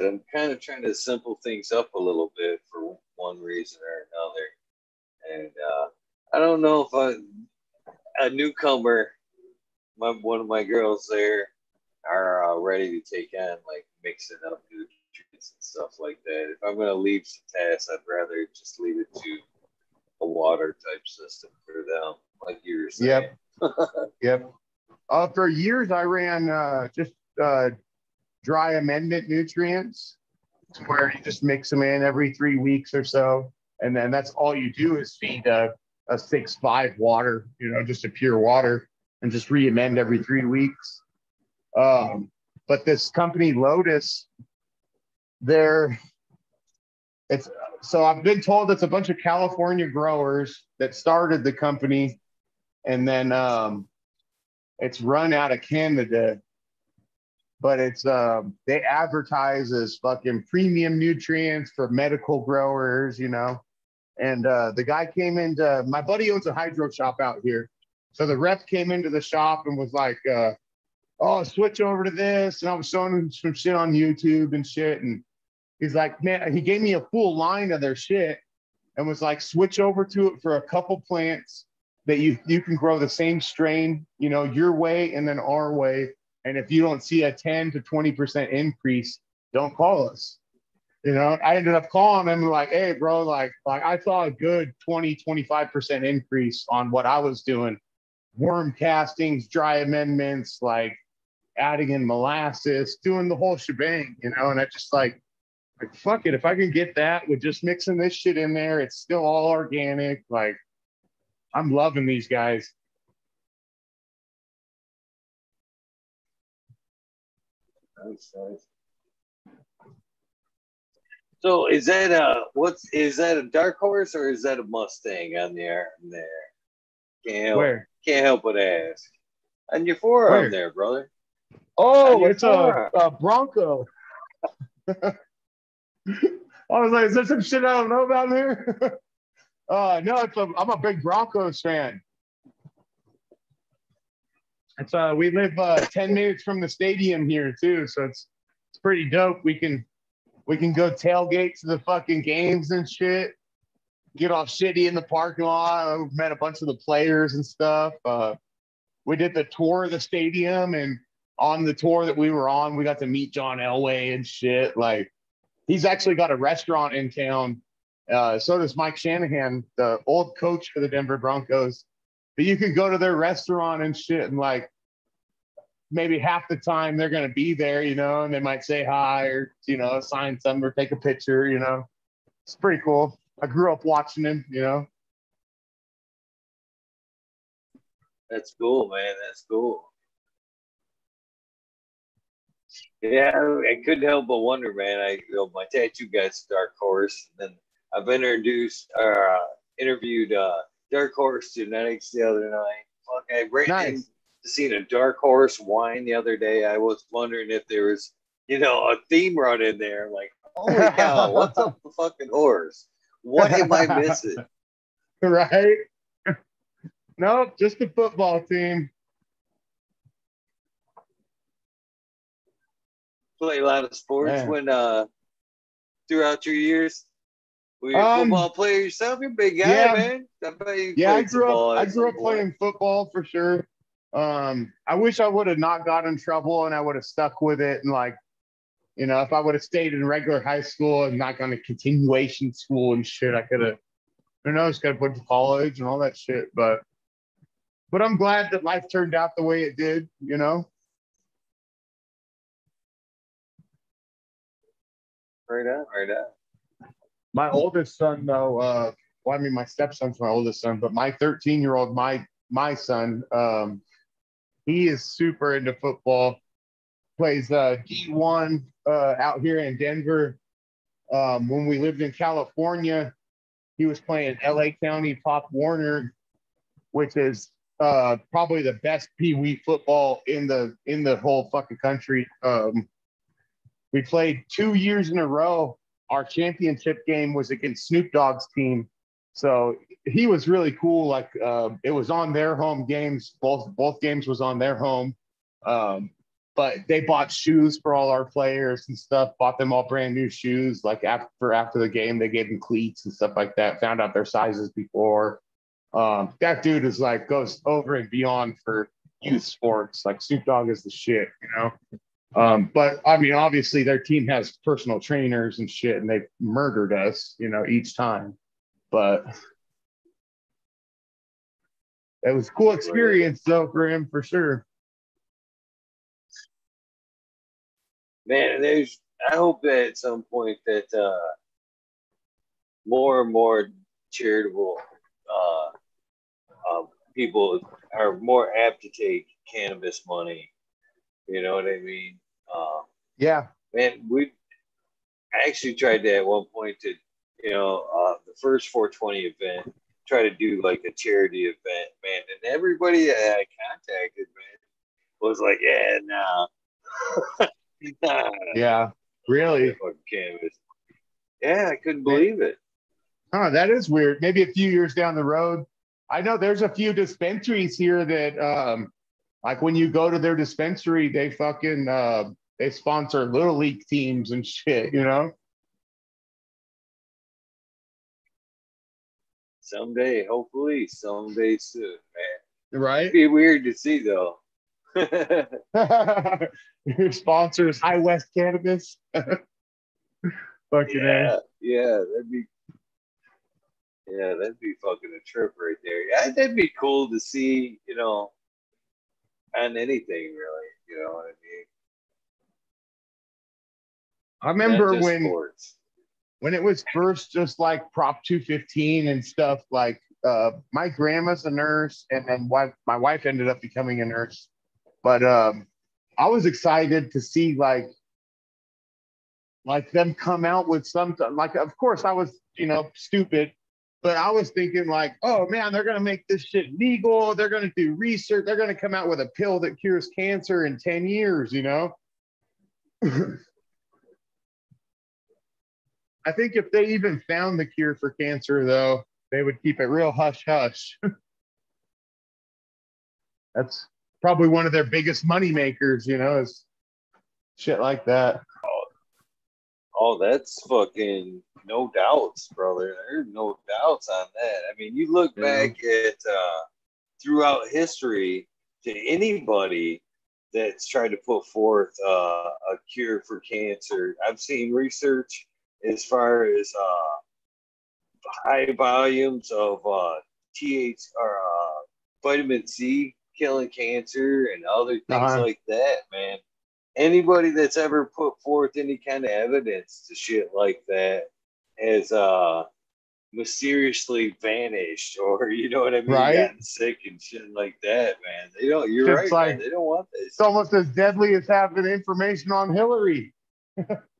A: I'm kind of trying to simple things up a little bit for one reason or another. And uh, I don't know if I, a newcomer, my, one of my girls there, are uh, ready to take on like mixing up nutrients and stuff like that. If I'm going to leave some tasks, I'd rather just leave it to a water type system for them, like you were saying.
B: Yep. yep. Uh, for years, I ran uh, just uh, dry amendment nutrients, where you just mix them in every three weeks or so, and then that's all you do is feed a, a six five water, you know, just a pure water, and just re-amend every three weeks. Um, but this company Lotus, they're it's so I've been told it's a bunch of California growers that started the company, and then um, it's run out of Canada. But it's um, they advertise as fucking premium nutrients for medical growers, you know. And uh, the guy came into my buddy owns a hydro shop out here. So the rep came into the shop and was like, uh, "Oh, switch over to this." And I was showing him some shit on YouTube and shit. And he's like, "Man," he gave me a full line of their shit and was like, "Switch over to it for a couple plants that you you can grow the same strain, you know, your way and then our way. And if you don't see a 10 to 20 percent increase, don't call us." You know, I ended up calling him like, hey, bro, like, like I saw a good 20, 25% increase on what I was doing. Worm castings, dry amendments, like adding in molasses, doing the whole shebang, you know, and I just like, like, fuck it. If I can get that with just mixing this shit in there, it's still all organic. Like, I'm loving these guys.
A: Nice, nice. So is that a what's is that a dark horse or is that a Mustang on there? There, can't help,
B: Where?
A: can't help but ask. On your forearm
B: Where?
A: there, brother.
B: Oh, it's a, a Bronco. I was like, is there some shit I don't know about here? uh, no, it's a, I'm a big Broncos fan. It's uh, we live uh, ten minutes from the stadium here too, so it's it's pretty dope. We can we can go tailgate to the fucking games and shit. Get off shitty in the parking lot. We've met a bunch of the players and stuff. Uh, we did the tour of the stadium, and on the tour that we were on, we got to meet John Elway and shit. Like, he's actually got a restaurant in town. Uh, so does Mike Shanahan, the old coach for the Denver Broncos. But you can go to their restaurant and shit, and like maybe half the time they're gonna be there, you know, and they might say hi or you know sign some or take a picture, you know. It's pretty cool. I grew up watching him, you know.
A: That's cool, man. That's cool. Yeah, I, I couldn't help but wonder, man. I you know, my tattoo guy's Dark Horse, and then I've introduced or uh, interviewed uh, Dark Horse Genetics the other night. Fuck, I ran
B: Nice.
A: Into seen a Dark Horse wine the other day. I was wondering if there was, you know, a theme run in there. Like, holy cow, what's up with the fucking horse? What am I missing?
B: right? nope, just the football team.
A: Play a lot of sports
B: Man.
A: when uh throughout your years. Were you a
B: Um,
A: football player yourself? You're a big guy,
B: yeah.
A: man. I bet you
B: Yeah, I grew up. I grew up playing football for sure. Um, I wish I would have not got in trouble and I would have stuck with it. And like, you know, if I would have stayed in regular high school and not gone to continuation school and shit, I could have. Who knows? Could have went to college and all that shit. But, but I'm glad that life turned out the way it did. You know.
A: Right on, right on.
B: My oldest son, though, uh, well, I mean, my stepson's my oldest son, but my 13 year old, my my son, um, he is super into football. Plays uh, D1 uh, out here in Denver. Um, when we lived in California, he was playing LA County Pop Warner, which is uh, probably the best Pee Wee football in the in the whole fucking country. Um, we played two years in a row. Our championship game was against Snoop Dogg's team, so he was really cool. Like uh, it was on their home games. Both both games was on their home. Um, but they bought shoes for all our players and stuff. Bought them all brand new shoes. Like after after the game, they gave them cleats and stuff like that. Found out their sizes before. Um, that dude is like goes over and beyond for youth sports. Like Snoop Dogg is the shit, you know. Um, but I mean, obviously their team has personal trainers and shit, and they've murdered us, you know, each time. But it was a cool experience though for him for sure.
A: Man, there's I hope that at some point that uh more and more charitable uh um, people are more apt to take cannabis money. You know what I mean? Uh,
B: Yeah.
A: man, we I actually tried that at one point to, you know, uh, the first 420 event, try to do like a charity event, man, and everybody that I contacted, man, was like, yeah, nah, nah,
B: Yeah. Really.
A: cannabis. Yeah, I couldn't believe it.
B: Huh, that is weird. Maybe a few years down the road. I know there's a few dispensaries here that um like when you go to their dispensary, they fucking uh they sponsor little league teams and shit, you know?
A: Someday, hopefully, someday soon, man.
B: Right?
A: It'd be weird to see though.
B: Your sponsors High West Cannabis. Fucking
A: yeah, yeah, that'd be yeah, that'd be fucking a trip right there. Yeah, that'd be cool to see, you know, on anything really. You know what I mean?
B: I remember when
A: sports.
B: When it was first just like Prop 215 and stuff, like uh, my grandma's a nurse, and then wife, my wife ended up becoming a nurse. But um, I was excited to see like like them come out with something. Like, of course, I was you know stupid, but I was thinking like, oh man, they're gonna make this shit legal. They're gonna do research. They're gonna come out with a pill that cures cancer in 10 years. You know. I think if they even found the cure for cancer, though, they would keep it real hush hush. That's probably one of their biggest money makers, you know, is shit like that.
A: Oh, that's fucking no doubts, brother. There's no doubts on that. I mean, you look back at uh, throughout history to anybody that's tried to put forth uh, a cure for cancer. I've seen research as far as uh, high volumes of uh, TH or uh, vitamin C killing cancer and other things
B: Uh-huh.
A: like that, man anybody that's ever put forth any kind of evidence to shit like that has uh mysteriously vanished or you know what I mean,
B: Right.
A: gotten sick and shit like that, man. They don't you're
B: It's
A: right,
B: like-
A: man. They don't want this.
B: It's almost as deadly as having information on Hillary.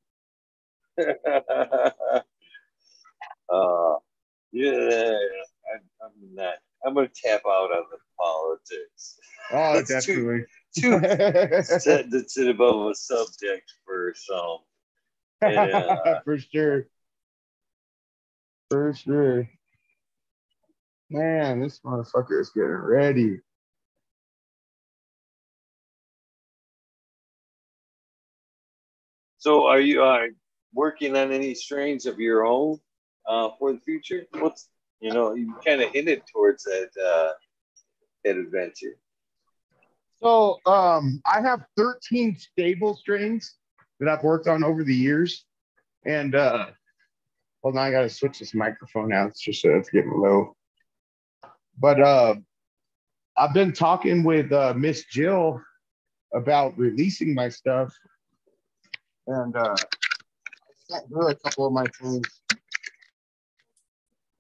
A: uh yeah, I, I'm not I'm gonna tap out on the politics.
B: Oh,
A: That's too-
B: definitely.
A: Too sensitive of a subject for some. Yeah.
B: For sure. For sure. Man, this motherfucker is getting ready.
A: So, are you uh, working on any strains of your own uh, for the future? What's you know you kind of hinted towards that uh, that adventure.
B: So um, I have 13 stable strains that I've worked on over the years. And uh, well, now I got to switch this microphone out. It's just uh, it's getting low. But uh, I've been talking with uh, MzJill about releasing my stuff. And uh, sent her a couple of my things.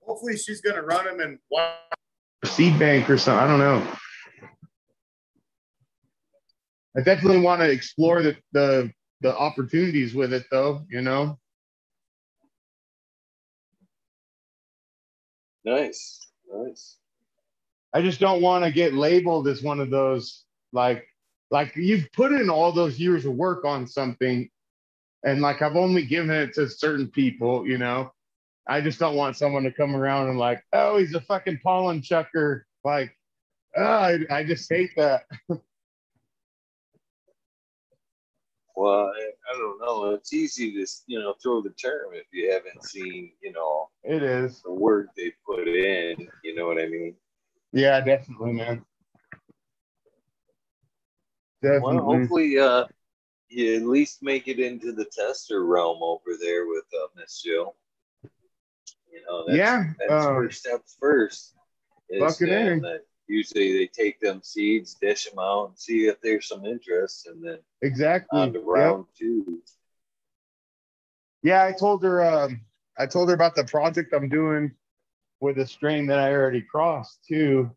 B: Hopefully, she's going to run them in one seed bank or something. I don't know. I definitely want to explore the, the the opportunities with it though, you know.
A: Nice, nice.
B: I just don't want to get labeled as one of those like like you've put in all those years of work on something and like I've only given it to certain people, you know. I just don't want someone to come around and like, oh, he's a fucking pollen chucker. Like, oh, I, I just hate that.
A: Well, I, I don't know. It's easy to you know throw the term if you haven't seen you know
B: It is.
A: the work they put in. You know what I mean?
B: Yeah, definitely, man. Definitely.
A: Well, hopefully, uh, you at least make it into the tester realm over there with uh, MzJill. You know, that's,
B: yeah.
A: that's
B: um,
A: first steps first. Is
B: Fucking A.
A: that usually they take them seeds, dish them out, and see if there's some interest, and then
B: exactly.
A: on to
B: Yep.
A: round two.
B: Yeah, I told her. Um, I told her about the project I'm doing with a strain that I already crossed too,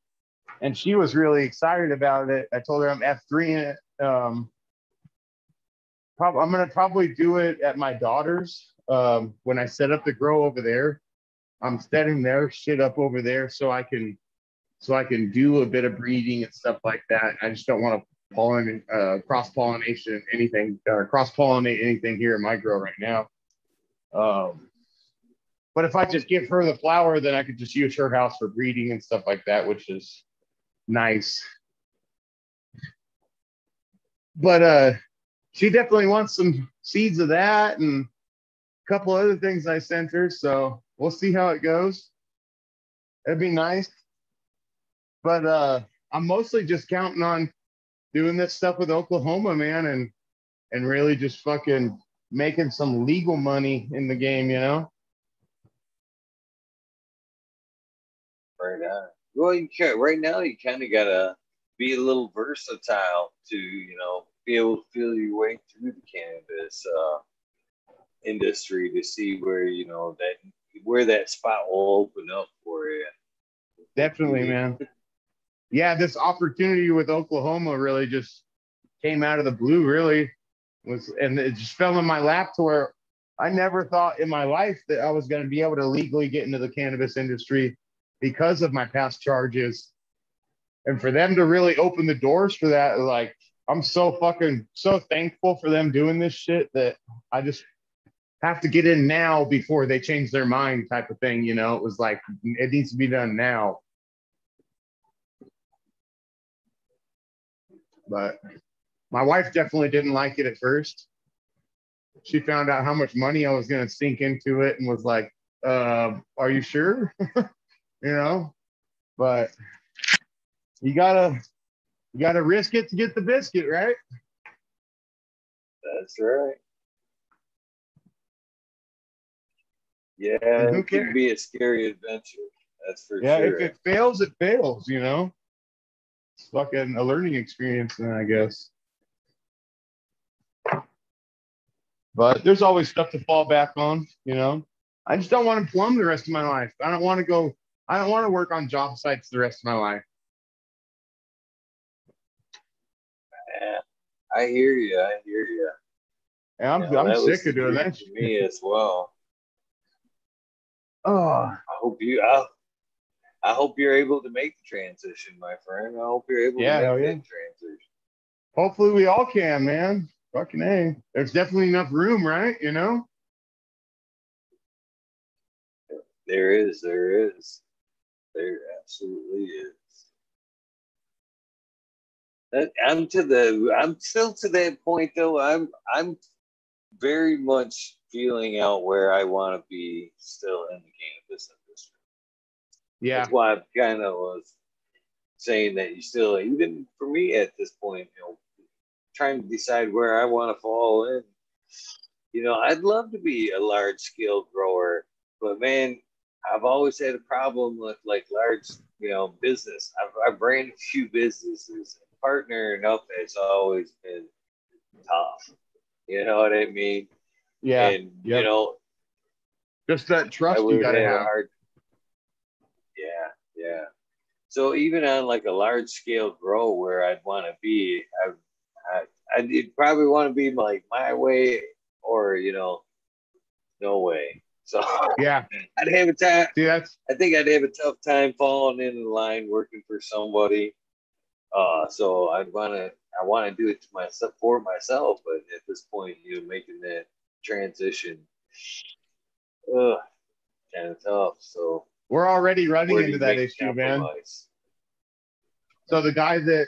B: and she was really excited about it. I told her I'm F3 in it. Um, prob- I'm gonna probably do it at my daughter's um, when I set up the grow over there. I'm setting their shit up over there so I can so I can do a bit of breeding and stuff like that. I just don't want to pollinate, uh, cross pollination anything or cross pollinate anything here in my grow right now. Um, But if I just give her the flower, then I could just use her house for breeding and stuff like that, which is nice. But uh she definitely wants some seeds of that and a couple other things I sent her. So we'll see how it goes. It'd be nice. But uh I'm mostly just counting on doing this stuff with Oklahoma, man, and and really just fucking making some legal money in the game, you know?
A: Right on. Well, you can right now you kind of gotta be a little versatile to you know be able to feel your way through the cannabis uh, industry to see where you know that where that spot will open up for you.
B: Definitely, man. Yeah, this opportunity with Oklahoma really just came out of the blue. Really was, and it just fell in my lap to where I never thought in my life that I was going to be able to legally get into the cannabis industry because of my past charges. And for them to really open the doors for that, like, I'm so fucking so thankful for them doing this shit that I just have to get in now before they change their mind, type of thing. You know, it was like, it needs to be done now. But my wife definitely didn't like it at first. She found out how much money I was to sink into it and was like, uh, Are you sure? you know, but you gotta you gotta risk it to get the biscuit, right?
A: That's right. Yeah, it could be a scary adventure. That's for
B: yeah,
A: sure.
B: Yeah, if it fails, it fails, you know. It's fucking a learning experience then I guess. But there's always stuff to fall back on, you know. I just don't want to plumb the rest of my life. I don't want to go I don't want to work on job sites the rest of my life.
A: Yeah, I hear you. I hear you.
B: Yeah, I'm, yeah, I'm sick of doing that.
A: Me as well.
B: Oh,
A: I hope you. I, I hope you're able to make the transition, my friend. I hope you're able
B: yeah,
A: to make
B: yeah.
A: that transition.
B: Hopefully, we all can, man. Fucking a. There's definitely enough room, right? You know.
A: There is. There is. There absolutely is. I'm to the. I'm still to that point though. I'm. I'm very much feeling out where I want to be still in the cannabis industry.
B: Yeah.
A: That's why I kind of was saying that you still, even for me at this point, you know, trying to decide where I want to fall in. You know, I'd love to be a large scale grower, but man, I've always had a problem with like large, you know, business. I've, I've ran a few businesses. Partnering up has always been tough. You know what I mean?
B: Yeah.
A: And
B: yep.
A: you know,
B: just that trust you gotta have. Hard,
A: yeah, yeah. So even on like a large scale grow where I'd want to be, I, I, I'd probably want to be like my way or you know, no way. So
B: yeah,
A: I'd have a time.
B: See, that's
A: I think I'd have a tough time falling in line working for somebody. Uh, so I'd want to, I want to do it to myself for myself, but at this point, you know, making that transition, uh, kind of tough. So
B: we're already running into that issue, man. So the guy that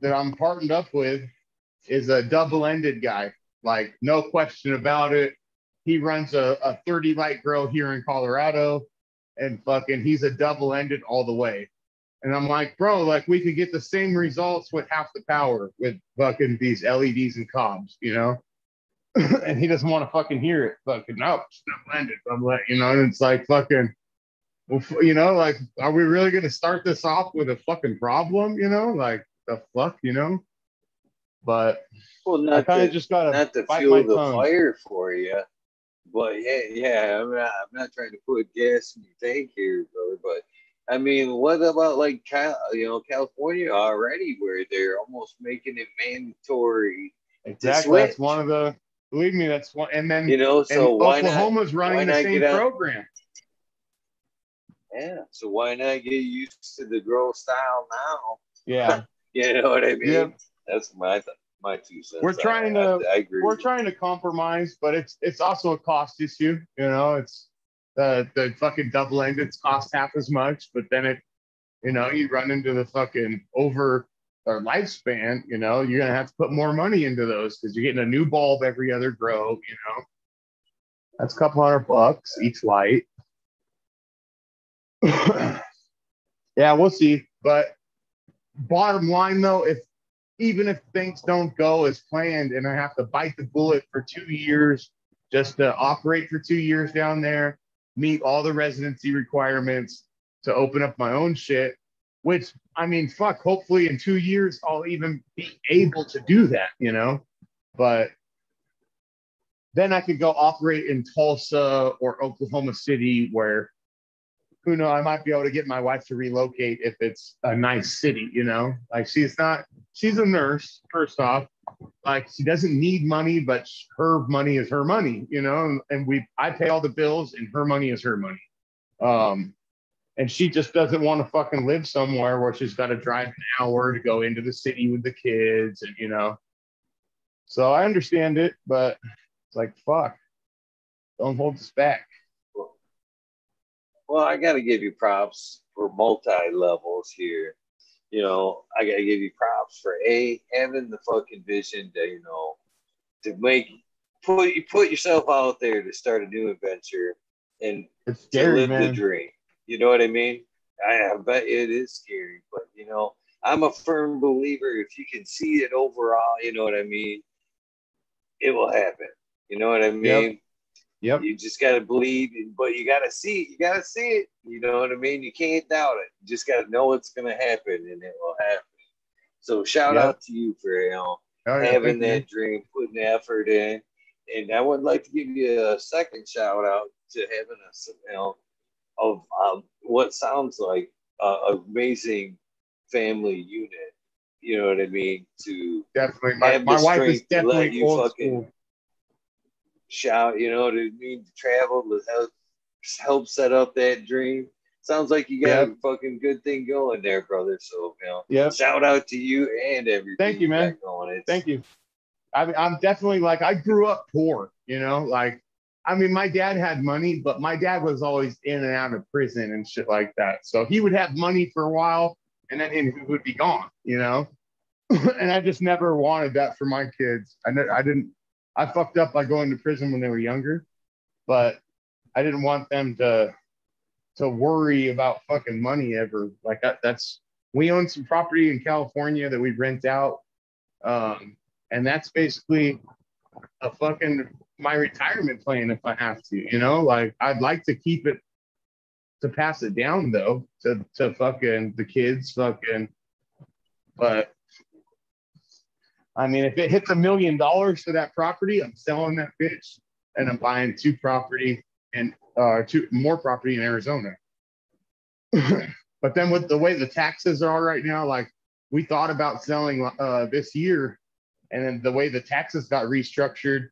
B: that I'm partnered up with is a double-ended guy, like no question about it. He runs a, a 30 light grow here in Colorado, and fucking he's a double-ended all the way. And I'm like, bro, like we could get the same results with half the power with fucking these LEDs and cobs, you know? and he doesn't want to fucking hear it. Fucking no, it's not blended. I'm like, you know, and it's like fucking, well, you know, like, are we really gonna start this off with a fucking problem? You know, like the fuck, you know? But
A: well, not
B: I kind of just gotta
A: not to fuel the tongue. fire for you. But yeah, yeah, I'm not, I'm not trying to put gas in your tank here, brother. But I mean, what about like Cal, you know California already, where they're almost making it mandatory?
B: Exactly, that's one of the. Believe me, that's one. And then
A: you know, so why
B: Oklahoma's
A: not,
B: running the same program.
A: Yeah, so why not get used to the grow style now?
B: Yeah,
A: you know what I mean.
B: Yep.
A: That's my th- my two cents.
B: We're trying
A: I,
B: to.
A: I, I agree.
B: We're trying to compromise, but it's it's also a cost issue. You know, it's the the fucking double endeds cost half as much, but then it, you know, you run into the fucking over or lifespan, you know, you're gonna have to put more money into those because you're getting a new bulb every other grow, you know. That's a couple hundred bucks each light. yeah, we'll see. But bottom line though, if even if things don't go as planned and I have to bite the bullet for two years just to operate for two years down there, meet all the residency requirements to open up my own shit, which I mean, fuck, hopefully in two years I'll even be able to do that, you know? But then I could go operate in Tulsa or Oklahoma City where who knows, I might be able to get my wife to relocate if it's a nice city, you know. Like she's not she's a nurse, first off. Like she doesn't need money, but her money is her money, you know, and, and we I pay all the bills and her money is her money. Um and she just doesn't want to fucking live somewhere where she's got to drive an hour to go into the city with the kids and you know. So I understand it, but it's like fuck. Don't hold us back.
A: Well, I got to give you props for multi levels here. You know, I got to give you props for a having the fucking vision to you know to make put you put yourself out there to start a new adventure and
B: it's scary,
A: to live
B: man.
A: the dream. You know what I mean? I, I bet it is scary, but you know, I'm a firm believer if you can see it overall, you know what I mean, it will happen. You know what I mean?
B: Yep. Yep.
A: You just gotta believe, but you gotta see it. You gotta see it. You know what I mean? You can't doubt it. You just gotta know it's gonna happen, and it will happen. So shout
B: Yep.
A: out to you for you know
B: Oh, yeah,
A: having
B: thank you.
A: that dream, putting the effort in. And I would like to give you a second shout out to having a you know of um, what sounds like an amazing family unit. You know what I mean? To
B: Definitely. My, my wife is
A: strength to let
B: definitely old
A: fucking-
B: school.
A: Shout, you know to mean? To travel to help help set up that dream. Sounds like you got a fucking good thing going there, brother. So you know,
B: Yep.
A: shout out to you and everything.
B: Thank you, man. Thank you. I mean, I'm definitely like I grew up poor, you know, like I mean, my dad had money, but my dad was always in and out of prison and shit like that. So he would have money for a while and then he would be gone, you know. and I just never wanted that for my kids. I ne- I didn't. I fucked up by going to prison when they were younger, but I didn't want them to to worry about fucking money ever. Like that, that's we own some property in California that we rent out. Um, and that's basically a fucking my retirement plan if I have to, you know, like I'd like to keep it to pass it down though to to fucking the kids fucking but I mean if it hits a million dollars for that property, I'm selling that bitch and I'm buying two property and uh two more property in Arizona. but then with the way the taxes are right now, like we thought about selling uh this year and then the way the taxes got restructured,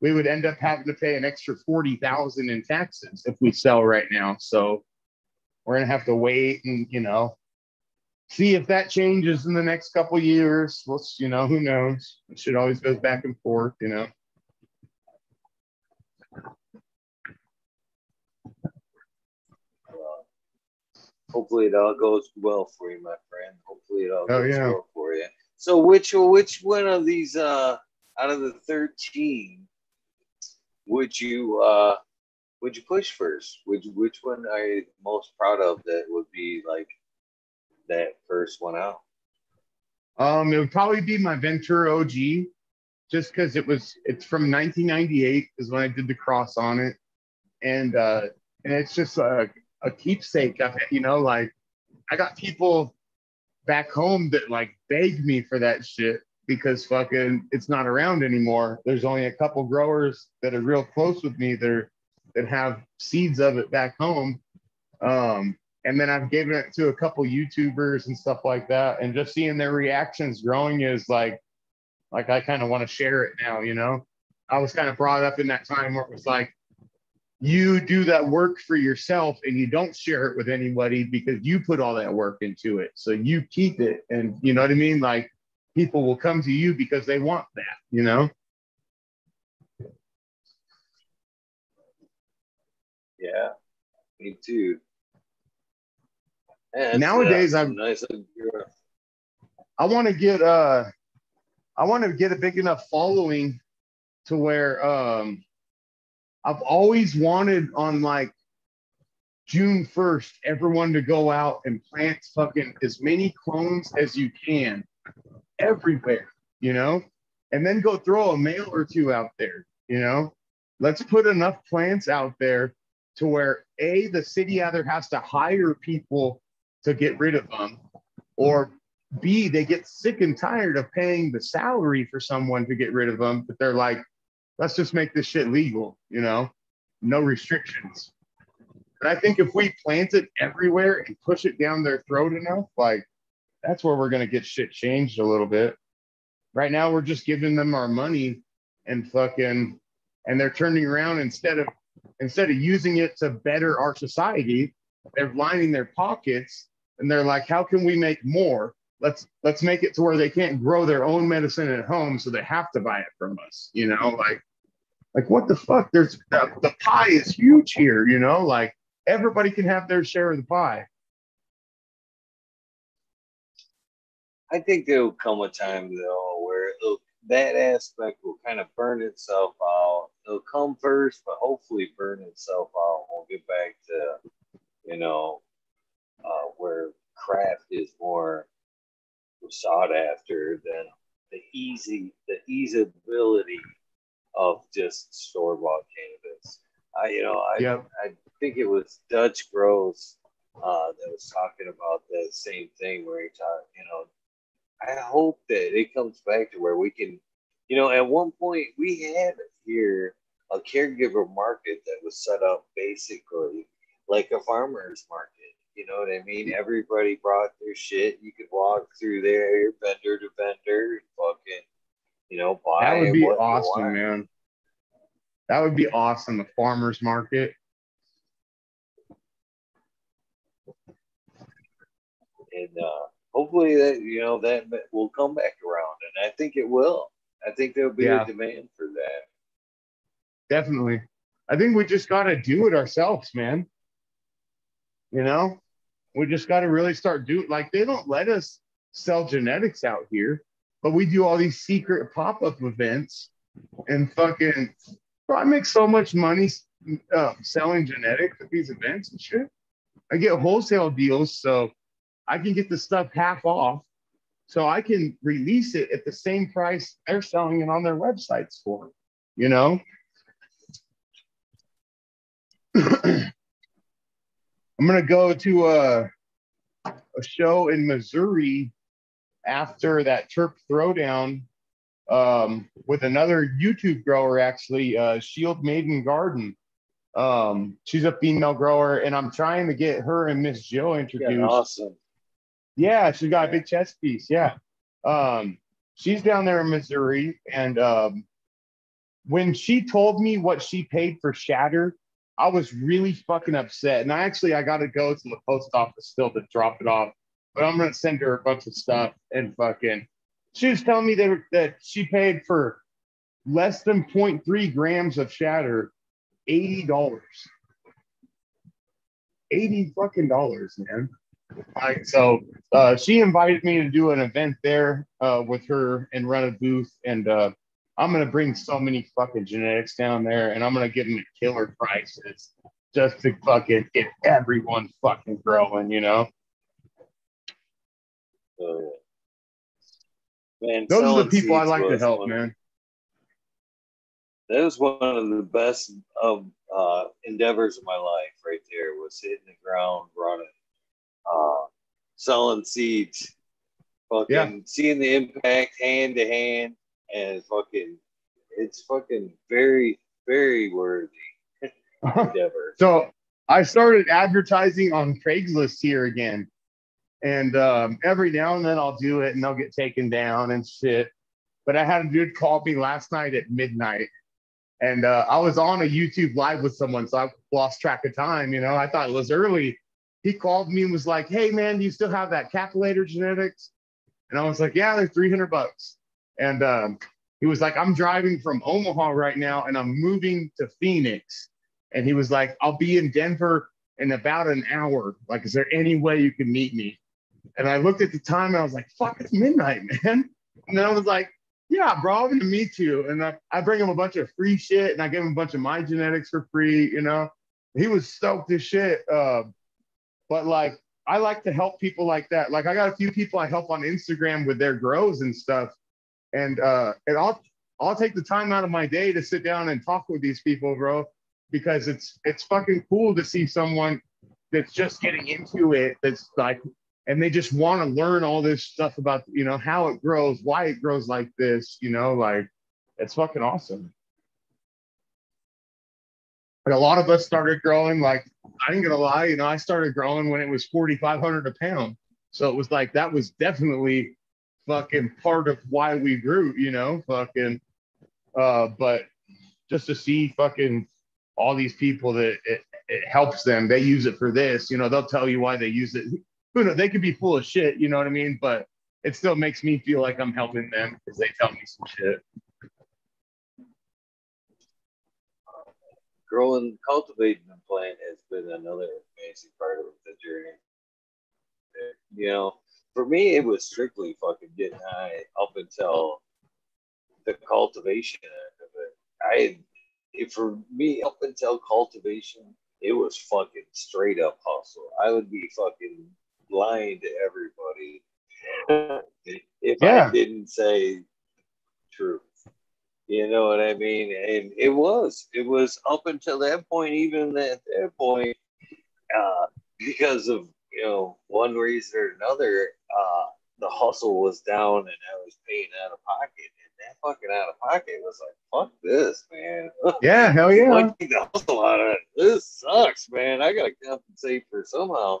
B: we would end up having to pay an extra forty thousand in taxes if we sell right now. So we're gonna have to wait and you know see if that changes in the next couple years. Well, you know, who knows? It should always goes back and forth, you know.
A: hopefully it all goes well for you, my friend. Hopefully it all
B: Oh,
A: goes
B: yeah.
A: well for you. So which which one of these uh out of the thirteen would you uh would you push first? Which which one are you most proud of that would be like that first one out?
B: Um, it would probably be my Ventura OG, just because it was it's from 1998 is when I did the cross on it, and uh, and it's just a, a keepsake of it, you know. Like I got people back home that like begged me for that shit because fucking it's not around anymore. There's only a couple growers that are real close with me that are, that have seeds of it back home. Um, and then I've given it to a couple YouTubers and stuff like that, and just seeing their reactions growing is like, like I kind of want to share it now. You know, I was kind of brought up in that time where it was like, you do that work for yourself and you don't share it with anybody because you put all that work into it. So you keep it, and you know what I mean. Like people will come to you because they want that. You know.
A: Yeah. Me too.
B: Nowadays, I'm nice. I want to get uh, I want to get a big enough following to where um, I've always wanted on like June 1st, everyone to go out and plant fucking as many clones as you can everywhere, you know, and then go throw a male or two out there, you know. Let's put enough plants out there to where A, the city either has to hire people to get rid of them, or B, they get sick and tired of paying the salary for someone to get rid of them, but they're like, let's just make this shit legal, you know, no restrictions. And I think if we plant it everywhere and push it down their throat enough, like that's where we're gonna get shit changed a little bit. Right now, we're just giving them our money and fucking, and they're turning around instead of instead of using it to better our society, they're lining their pockets and they're like, how can we make more? Let's let's make it to where they can't grow their own medicine at home, so they have to buy it from us. You know, like like what the fuck? There's the, the pie is huge here. You know, like everybody can have their share of the pie.
A: I think there will come a time though where that aspect will kind of burn itself out. It'll come first, but hopefully burn itself out. We'll get back to, you know, uh, where craft is more sought after than the easy, the easeability of just store bought cannabis. I, you know, I, yep. I think it was Dutch Grows uh, that was talking about that same thing where he talked, you know, I hope that it comes back to where we can, you know, at one point we had here a caregiver market that was set up basically like a farmer's market. You know what I mean? Everybody brought their shit. You could walk through there, vendor to vendor, fucking, you know, buy.
B: That would be awesome, man. That would be awesome. A farmer's market.
A: And uh, hopefully that you know that will come back around, and I think it will. I think there'll be yeah. a demand for that.
B: Definitely. I think we just got to do it ourselves, man. You know, we just got to really start doing like they don't let us sell genetics out here, but we do all these secret pop up events and fucking. Bro, I make so much money uh, selling genetics at these events and shit. I get wholesale deals, so I can get the stuff half off. So I can release it at the same price they're selling it on their websites for, you know? I'm gonna go to a, a show in Missouri after that Terp Throwdown um, with another YouTube grower, actually, uh, Shield Maiden Garden. Um, she's a female grower, and I'm trying to get her and MzJill introduced. Yeah,
A: awesome.
B: Yeah, she's got a big chest piece. Yeah. Um, she's down there in Missouri, and um, when she told me what she paid for Shatter, I was really fucking upset. And I actually I gotta go to the post office still to drop it off. But I'm gonna send her a bunch of stuff and fucking she was telling me that, that she paid for less than 0.3 grams of shatter, $80. 80 fucking dollars, man. Right, so uh, she invited me to do an event there uh, with her and run a booth, and uh, I'm gonna bring so many fucking genetics down there, and I'm gonna give them a killer prices just to fucking get everyone fucking growing, you know.
A: Oh, man,
B: those are the people I like to help, man.
A: That was one of the best of uh, endeavors of my life, right there. Was hitting the ground running, uh, selling seeds, fucking yeah. seeing the impact hand to hand and fucking it's fucking very very worthy endeavor.
B: so I started advertising on Craigslist here again, and um, every now and then I'll do it, and they'll get taken down and shit. But I had a dude call me last night at midnight, and uh, I was on a YouTube live with someone, so I lost track of time. You know, I thought it was early. He called me and was like, "Hey man, do you still have that Capulator genetics?" And I was like, "Yeah, they're three hundred bucks." And um, he was like, I'm driving from Omaha right now and I'm moving to Phoenix. And he was like, I'll be in Denver in about an hour. Like, is there any way you can meet me? And I looked at the time and I was like, fuck, it's midnight, man. And then I was like, yeah, bro, I'm gonna meet you. And I, I bring him a bunch of free shit and I give him a bunch of my genetics for free, you know. He was stoked as shit. Uh, but like I like to help people like that. Like I got a few people I help on Instagram with their grows and stuff. And uh and I'll I'll take the time out of my day to sit down and talk with these people, bro, because it's it's fucking cool to see someone that's just getting into it that's like and they just want to learn all this stuff about you know how it grows why it grows like this you know like it's fucking awesome. Like a lot of us started growing like i ain't gonna lie you know i started growing when it was 4500 a pound. So it was like that was definitely fucking part of why we grew you know fucking uh but just to see fucking all these people that it, it helps them they use it for this you know they'll tell you why they use it who knows? They could be full of shit, you know what I mean? But it still makes me feel like I'm helping them because they tell me some shit.
A: Growing, cultivating the plant has been another amazing part of the journey. You know, for me, it was strictly fucking getting high up until the cultivation end of it. I, if for me, up until cultivation, it was fucking straight up hustle. I would be fucking lying to everybody if yeah. I didn't say truth. You know what I mean? And it was, it was up until that point, even at that point, uh, because of, you know, one reason or another, uh, the hustle was down and I was paying out of pocket. And that fucking out of pocket was like, fuck this, man.
B: Yeah, hell yeah. I
A: the hustle out of it. This sucks, man. I got to compensate for somehow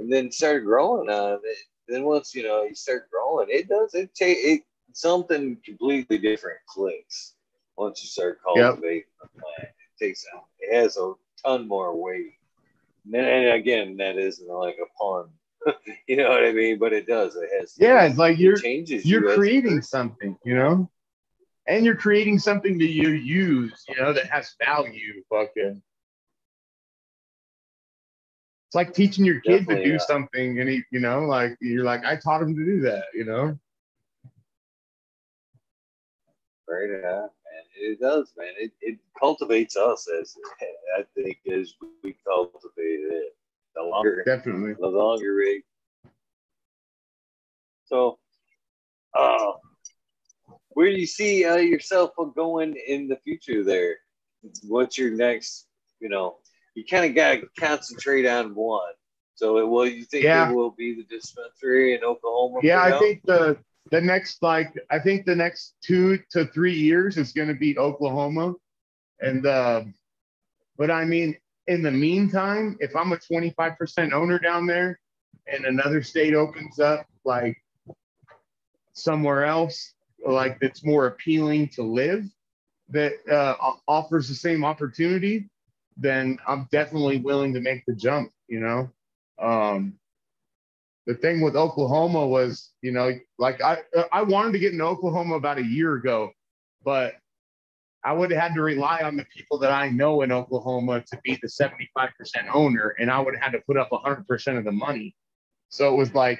A: and then started growing on it. Then once you know you start growing, it does it take it something completely different clicks once you start cultivating yep. the plant. It takes it has a ton more weight. And, again, that isn't like a pun. you know what I mean? But it does. It has.
B: Yeah, it's like you're changes. You're you creating something, you know, and you're creating something that you use, you know, that has value. Fucking it's like teaching your kid Definitely, to do yeah. something and he, you know, like you're like, I taught him to do that, you know.
A: Right, yeah. It does, man. It, it cultivates us as I think as we cultivate it. The longer,
B: definitely,
A: the longer we. So, uh, where do you see uh, yourself going in the future? There, what's your next? You know, you kind of got to concentrate on one. So, it, will you think yeah. it will be the dispensary in Oklahoma?
B: Yeah, I think the the next like I think the next two to three years is going to be Oklahoma, and uh, but I mean, in the meantime, if I'm a 25% owner down there, and another state opens up like somewhere else, like that's more appealing to live, that uh, offers the same opportunity, then I'm definitely willing to make the jump, you know. Um, the thing with Oklahoma was, you know, like I I wanted to get into Oklahoma about a year ago, but I would have had to rely on the people that I know in Oklahoma to be the 75% owner, and I would have had to put up 100% of the money. So it was like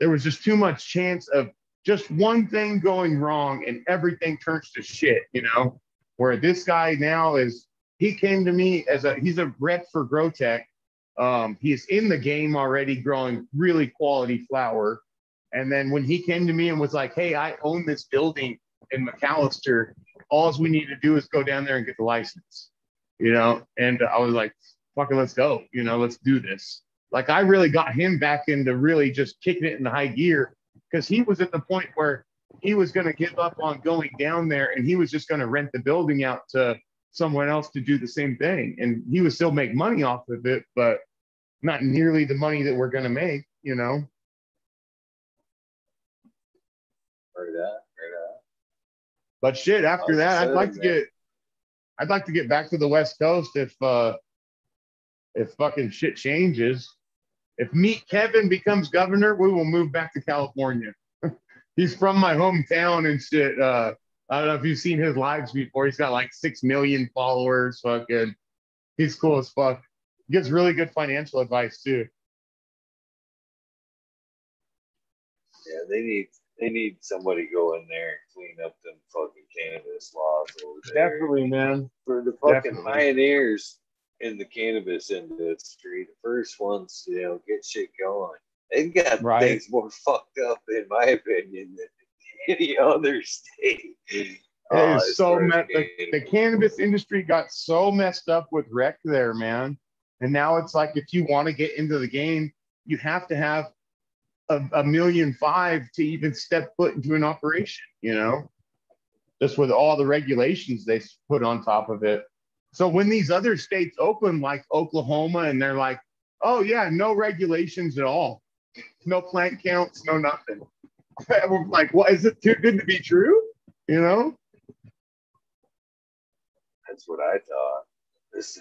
B: there was just too much chance of just one thing going wrong and everything turns to shit, you know. Where this guy now is he came to me as a he's a rep for Growtech. Um, he's in the game already, growing really quality flower. And then when he came to me and was like, "Hey, I own this building in McAlester. All we need to do is go down there and get the license," you know. And I was like, "Fucking, let's go! You know, let's do this." Like I really got him back into really just kicking it in the high gear because he was at the point where he was going to give up on going down there and he was just going to rent the building out to someone else to do the same thing. And he would still make money off of it, but not nearly the money that we're going to make, you know?
A: Heard that, heard that.
B: But shit, after that, I'd like to get, I'd like to get back to the West Coast if, uh, if fucking shit changes. If Meet Kevin becomes governor, we will move back to California. He's from my hometown and shit. Uh, I don't know if you've seen his lives before. He's got like six million followers. Fucking, he's cool as fuck. He gives really good financial advice too.
A: Yeah, they need they need somebody go in there and clean up them fucking cannabis laws over there.
B: Definitely, man.
A: For the fucking
B: Definitely.
A: pioneers in the cannabis industry, the first ones, you know, get shit going. They've got
B: Right.
A: things more fucked up, in my opinion, than any other state.
B: Oh,
A: it
B: is so met the, the
A: cannabis.
B: cannabis industry got so messed up with rec there, man. And now it's like if you want to get into the game, you have to have a, a million five to even step foot into an operation, you know, just with all the regulations they put on top of it. So when these other states open, like Oklahoma, and they're like, oh, yeah, no regulations at all, no plant counts, no nothing. Like, what is it too good to be true? You know?
A: That's what I thought. This,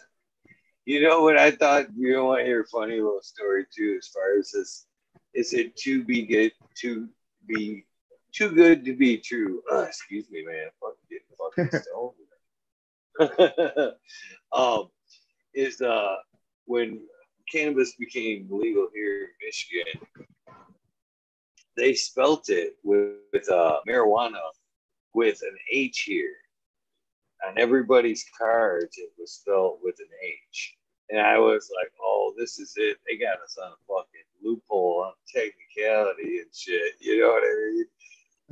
A: you know what I thought? You know, I hear a funny little story too, as far as this. Is it too be good to be too good to be true? Uh, excuse me, man. Fucking getting fucking stoned. um, is uh when cannabis became legal here in Michigan, they spelt it with, with uh, marijuana with an H here on everybody's cards, it was spelled with an H. And I was like, oh, this is it. They got us on a fucking loophole on technicality and shit. You know what I mean?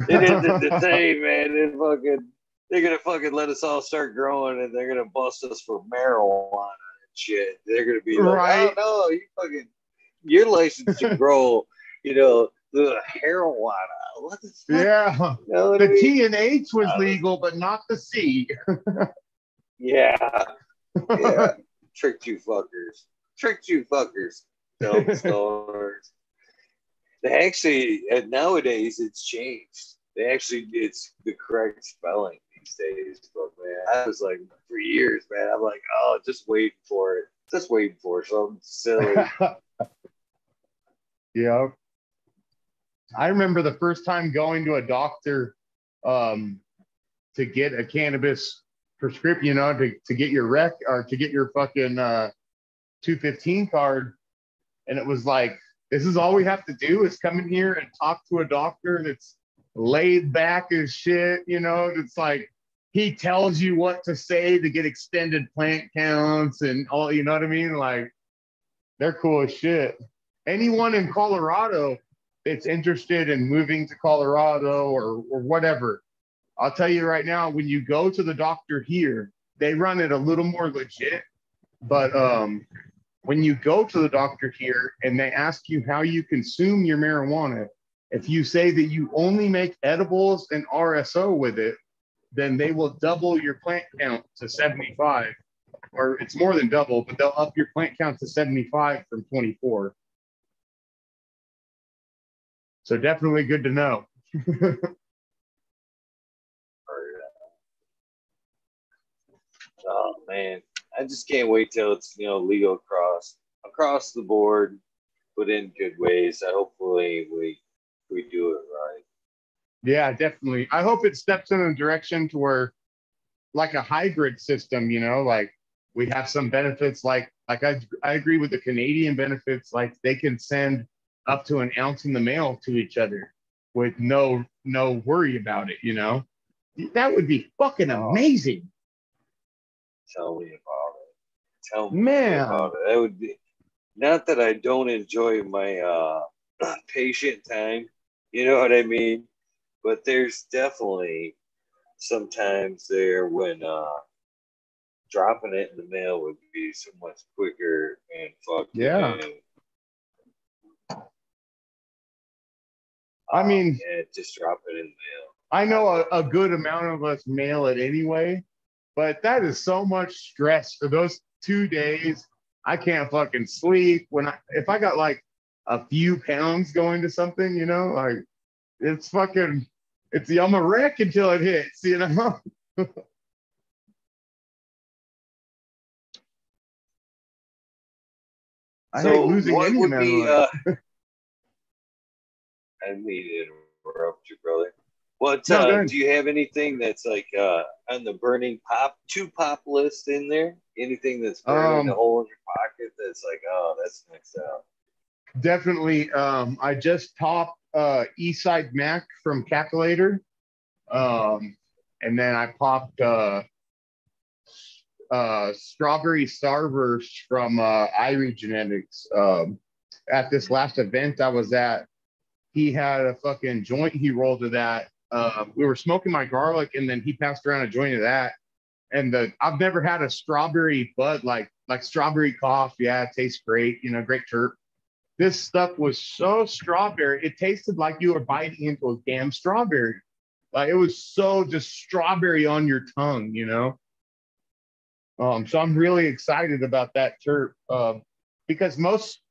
A: It is the, same, man. They fucking, they're gonna fucking let us all start growing, and they're gonna bust us for marijuana and shit. They're gonna be like,
B: Right.
A: oh no, you fucking, you're licensed to grow, you know, the marijuana. What the fuck?
B: Yeah.
A: You know
B: The
A: I mean?
B: T and H was
A: Uh,
B: legal, but not the C.
A: Yeah, yeah. Tricked you fuckers. Tricked you fuckers. Dumb stoners. They actually, and nowadays it's changed. They actually, it's the correct spelling these days. But man, I was like, for years, man, I'm like, oh, just waiting for it. Just waiting for something silly.
B: yeah. I remember the first time going to a doctor um, to get a cannabis prescription, you know, to, to get your rec or to get your fucking uh, 215 card. And it was like, this is all we have to do is come in here and talk to a doctor that's laid back as shit, you know, it's like he tells you what to say to get extended plant counts and all, you know what I mean? Like, they're cool as shit. Anyone in Colorado that's interested in moving to Colorado or, or whatever, I'll tell you right now, when you go to the doctor here, they run it a little more legit. But um, when you go to the doctor here and they ask you how you consume your marijuana, if you say that you only make edibles and RSO with it, then they will double your plant count to 75. Or it's more than double, but they'll up your plant count to 75 from 24. So definitely good to know.
A: oh man, I just can't wait till it's you know legal across across the board, but in good ways. I hopefully we we do it right.
B: Yeah, definitely. I hope it steps in a direction to where like a hybrid system, you know, like we have some benefits like like I I agree with the Canadian benefits, like they can send up to an ounce in the mail to each other with no no worry about it, you know. That would be fucking amazing.
A: Tell me about it. Tell me
B: Man.
A: about it. That would be not that I don't enjoy my uh patient time, you know what I mean? But there's definitely sometimes there when uh dropping it in the mail would be so much quicker and fucking
B: Yeah. I mean,
A: yeah, just drop it in the mail.
B: I know a, a good amount of us mail it anyway, but that is so much stress for those two days. I can't fucking sleep when I if I got like a few pounds going to something, you know, like it's fucking it's the I'm a wreck until it hits, you know. I hate losing
A: what
B: any
A: would be, uh, I didn't mean to interrupt you, brother. What
B: No,
A: uh, do you have anything that's like uh, on the burning pop two pop list in there? Anything that's burning
B: Um,
A: a hole in your market that's like, oh, that's next out.
B: Definitely. Um, I just popped uh, Eastside Mac from Capulator. Um, and then I popped uh, uh, Strawberry Starburst from uh, Irie Genetics. Um, at this last event I was at, he had a fucking joint he rolled to that. Uh, we were smoking my garlic, and then he passed around a joint of that. And the I've never had a strawberry bud like like strawberry cough. Yeah, it tastes great. You know, great terp. This stuff was so strawberry. It tasted like you were biting into a damn strawberry. Like it was so just strawberry on your tongue, you know. Um, so I'm really excited about that terp uh, because most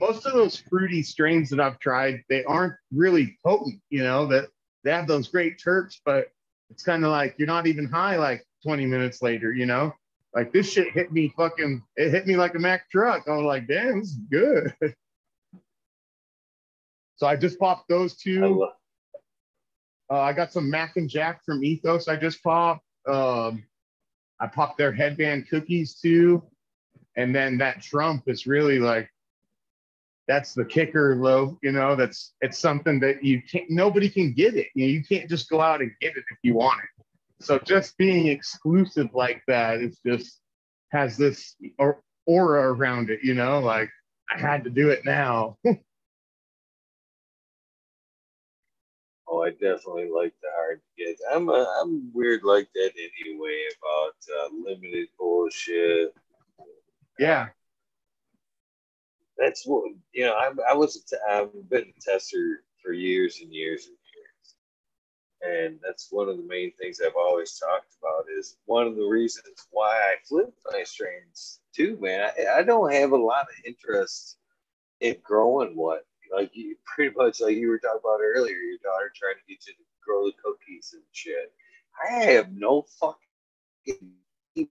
B: most of those fruity strains that I've tried, they aren't really potent, you know, that they have those great terps, but it's kind of like you're not even high like 20 minutes later, you know? Like this shit hit me fucking, it hit me like a Mack truck. I was like, damn, this is good. so I just popped those two. I, uh, I got some Mac and Jack from Ethos. I just popped. Um, I popped their headband cookies too. And then that Trump is really like that's the kicker low you know that's it's something that you can't nobody can get it. You know you can't just go out and get it if you want it. So just being exclusive like that is just has this aura around it you know like i had to do it now.
A: Oh i definitely like the hard to get. I'm a, i'm weird like that anyway about uh, limited bullshit.
B: Yeah
A: that's what you know. I, I was I've been a tester for years and years and years, and that's one of the main things I've always talked about. Is one of the reasons why I flip my strains too, man. I, I don't have a lot of interest in growing what like you pretty much like you were talking about earlier. Your daughter trying to get you to grow the cookies and shit. I have no fucking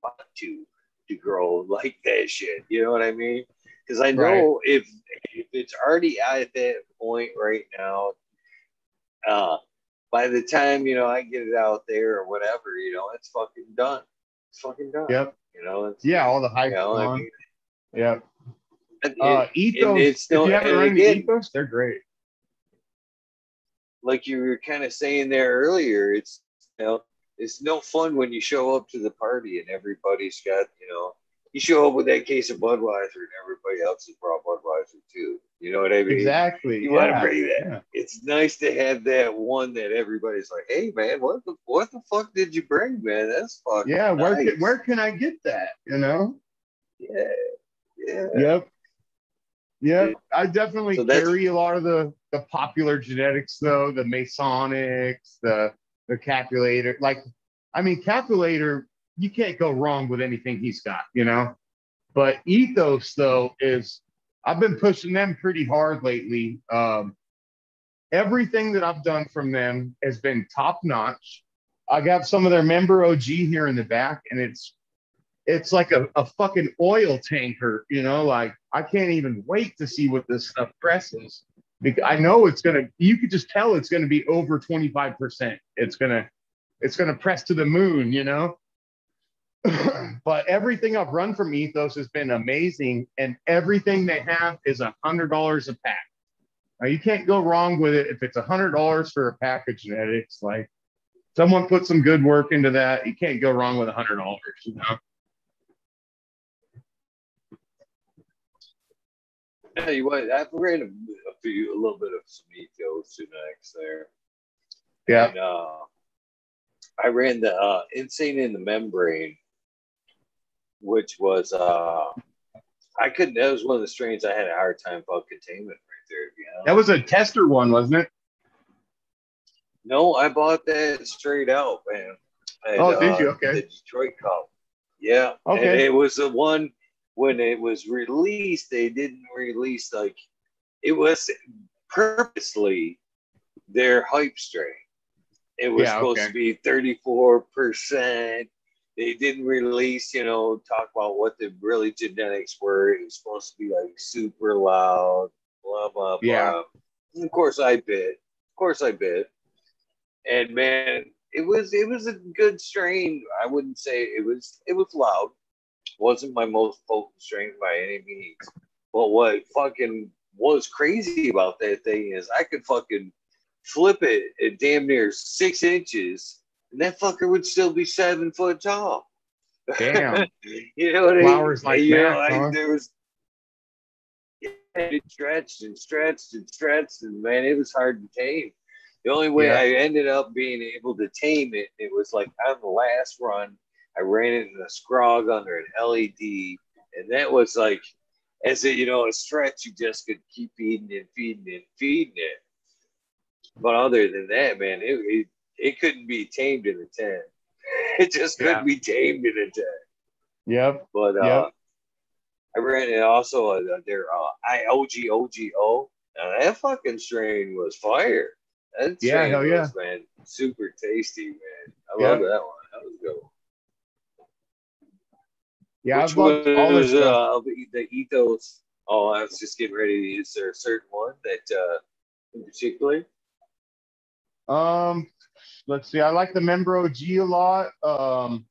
A: want to to grow like that shit. You know what I mean? Because I know right. if if it's already at that point right now, uh, by the time you know I get it out there or whatever, you know, it's fucking done. It's fucking done.
B: Yep.
A: You know,
B: yeah, all the hype. You know. I mean, yep.
A: It, uh, ethos.
B: it's still, if you haven't run again, ethos, they're great.
A: Like you were kind of saying there earlier, it's you know, it's no fun when you show up to the party and everybody's got you know you show up with that case of Budweiser and everybody else has brought Budweiser too. You know what I mean?
B: Exactly.
A: You yeah. want to bring that. Yeah. It's nice to have that one that everybody's like, "Hey, man, what the what the fuck did you bring, man? That's fucking
B: yeah.
A: Nice.
B: Where can, where can I get that? You know?
A: Yeah. Yeah.
B: Yep. Yeah, I definitely so carry a lot of the the popular genetics though, the Masonics, the the Capulator. Like, I mean, Capulator you can't go wrong with anything he's got, you know. But ethos though is I've been pushing them pretty hard lately. Um, everything that I've done from them has been top notch. I got some of their member OG here in the back, and it's it's like a, a fucking oil tanker, you know. Like I can't even wait to see what this stuff presses. Because I know it's gonna. You could just tell it's gonna be over twenty five percent. It's gonna it's gonna press to the moon, you know. but everything I've run from Ethos has been amazing, and everything they have is a hundred dollars a pack. Now you can't go wrong with it if it's a hundred dollars for a pack of genetics. Like someone put some good work into that, you can't go wrong with a hundred dollars. You know.
A: Yeah, you what? I've ran a, a, few, a little bit of some ethos genetics there.
B: Yeah.
A: And, uh, I ran the uh, insane in the membrane which was uh I couldn't that was one of the strains I had a hard time about containment right there. You know?
B: That was a tester one, wasn't it?
A: No, I bought that straight out, man.
B: At, oh, did you? Uh, okay.
A: The Detroit Cup. Yeah.
B: Okay.
A: And it was the one when it was released, they didn't release like it was purposely their hype strain. It was yeah, supposed okay. to be 34% they didn't release, you know, talk about what the really genetics were. It was supposed to be like super loud, blah blah blah. Yeah. And of course I bit. Of course I bit. And man, it was it was a good strain. I wouldn't say it was it was loud. wasn't my most potent strain by any means. But what fucking was crazy about that thing is I could fucking flip it at damn near six inches, and that fucker would still be seven foot tall.
B: Damn.
A: you know what
B: Flowers
A: I
B: like
A: mean? You know,
B: that, huh?
A: there was it stretched and stretched and stretched, and man, it was hard to tame. The only way
B: Yeah.
A: I ended up being able to tame it, it was like on the last run, I ran it in a scrog under an LED, and that was like, as a you know, a stretch, you just could keep feeding and feeding and feeding it. But other than that, man, it it, it couldn't be tamed in a ten. It just couldn't
B: Yeah.
A: be tamed in a ten.
B: Yep.
A: But uh,
B: Yep.
A: I ran it also uh, their uh, IOGOGO. Now that fucking strain was fire. That
B: Yeah,
A: strain
B: hell yeah.
A: was, man, super tasty, man. I
B: Yeah.
A: love that one. That was good.
B: Yeah,
A: Which
B: I've loved all
A: was
B: this
A: uh, the, ethos? Oh, I was just getting ready. Is there a certain one that uh, in particular?
B: Um, let's see. I like the Membro OG a lot. Um,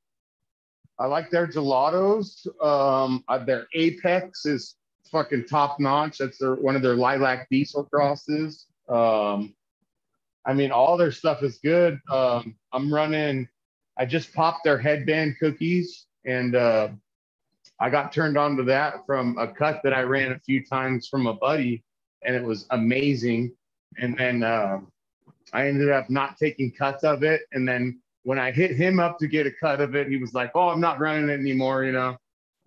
B: I like their gelatos. Um, their Apex is fucking top notch. That's their one of their lilac diesel crosses. Um, I mean, all their stuff is good. Um, I'm running. I just popped their headband cookies, and uh, I got turned on to that from a cut that I ran a few times from a buddy, and it was amazing. And then. um I ended up not taking cuts of it. And then when I hit him up to get a cut of it, he was like, Oh, I'm not running it anymore, you know.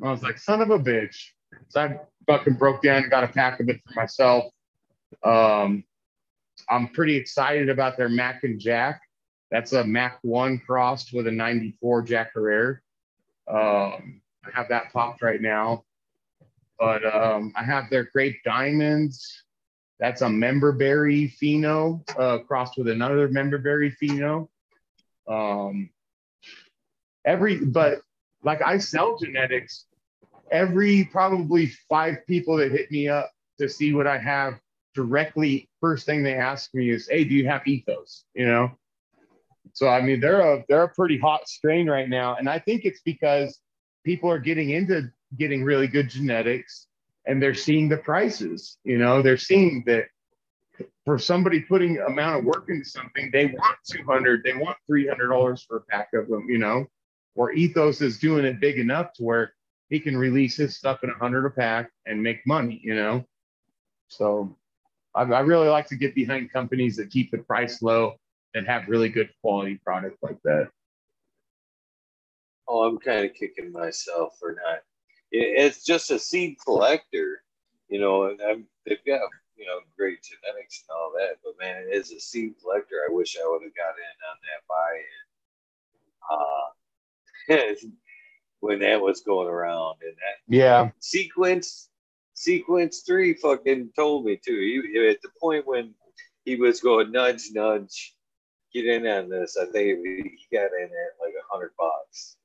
B: I was like, son of a bitch. So I fucking broke down and got a pack of it for myself. Um, I'm pretty excited about their Mac and Jack. That's a Mac 1 crossed with a 94 Jack Herer. Um, I have that popped right now. But um, I have their Grape Diamonds. That's a memberberry pheno uh, crossed with another memberberry pheno. Um, every, but like I sell genetics, every probably five people that hit me up to see what I have directly, first thing they ask me is, "Hey, do you have ethos?" You know. So I mean, they're a they're a pretty hot strain right now, and I think it's because people are getting into getting really good genetics and they're seeing the prices. You know, they're seeing that for somebody putting amount of work into something, they want 200, they want $300 for a pack of them, you know, or Ethos is doing it big enough to where he can release his stuff in 100 a pack and make money, you know. So I, I really like to get behind companies that keep the price low and have really good quality product like that.
A: Oh, I'm kind of kicking myself for not. It- It's just a seed collector, you know, and I'm, they've got you know great genetics and all that. But man, as a seed collector, I wish I would have got in on that buy-in uh, when that was going around. And that
B: Yeah.
A: sequence, sequence three, fucking told me too. He, at the point when he was going nudge, nudge, get in on this. I think he got in at like a hundred bucks.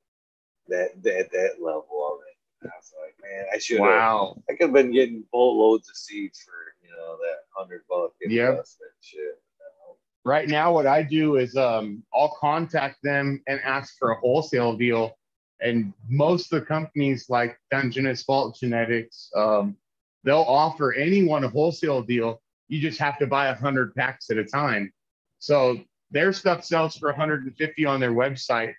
A: That that that level of it. I was like, man, I should have.
B: Wow.
A: I could have been getting boatloads of seeds for you know that hundred buck
B: Yep.
A: investment shit.
B: right now what i do is um, i'll contact them and ask for a wholesale deal and most of the companies like Dungeon's Vault genetics um, they'll offer anyone a wholesale deal you just have to buy 100 packs at a time so their stuff sells for 150 on their website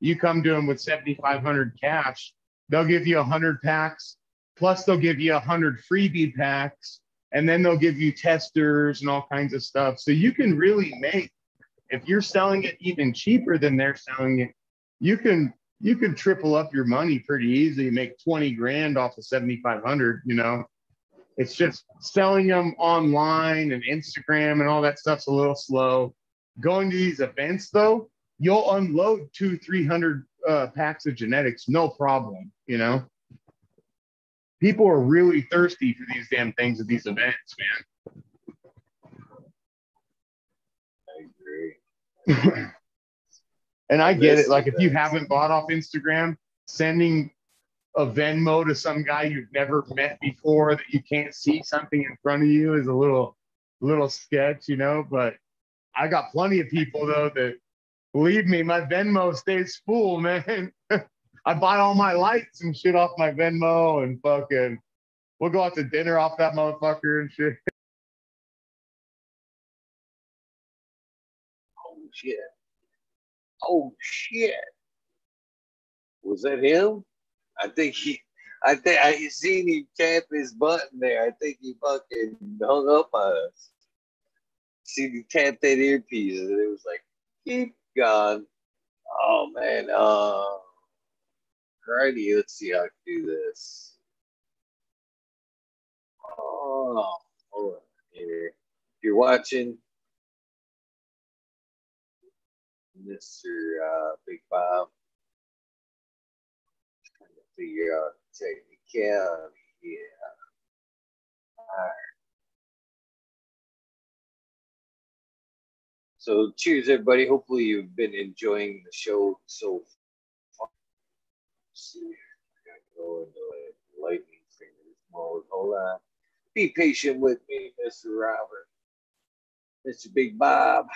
B: you come to them with 7500 cash they'll give you 100 packs plus they'll give you 100 freebie packs and then they'll give you testers and all kinds of stuff. So you can really make if you're selling it even cheaper than they're selling it, you can you can triple up your money pretty easily, make 20 grand off of 7500, you know. It's just selling them online and Instagram and all that stuff's a little slow. Going to these events though, you'll unload two, 300 uh, packs of genetics, no problem, you know people are really thirsty for these damn things at these events, man.
A: I agree.
B: And I get
A: Yes,
B: it. Like if you haven't bought off Instagram, sending a Venmo to some guy you've never met before that you can't see something in front of you is a little little sketch, you know. But I got plenty of people though that believe me, my Venmo stays full, man. I buy all my lights and shit off my Venmo and fucking we'll go out to dinner off that motherfucker and shit.
A: Oh shit. Oh shit. Was that him? I think he I think I seen him tap his button there. I think he fucking hung up on us. See him tap that earpiece and it was like, keep going. Oh man, uh righty, let's see how I can do this. Oh, hold on here. If you're watching, Mr. Uh, Big Bob, trying to figure out. Yeah. All right. So, cheers, everybody. Hopefully, you've been enjoying the show so far. Let's see, I gotta go into like lightning fingers mode. Hold on. Be patient with me, Mr. Robert. Mr. Big Bob.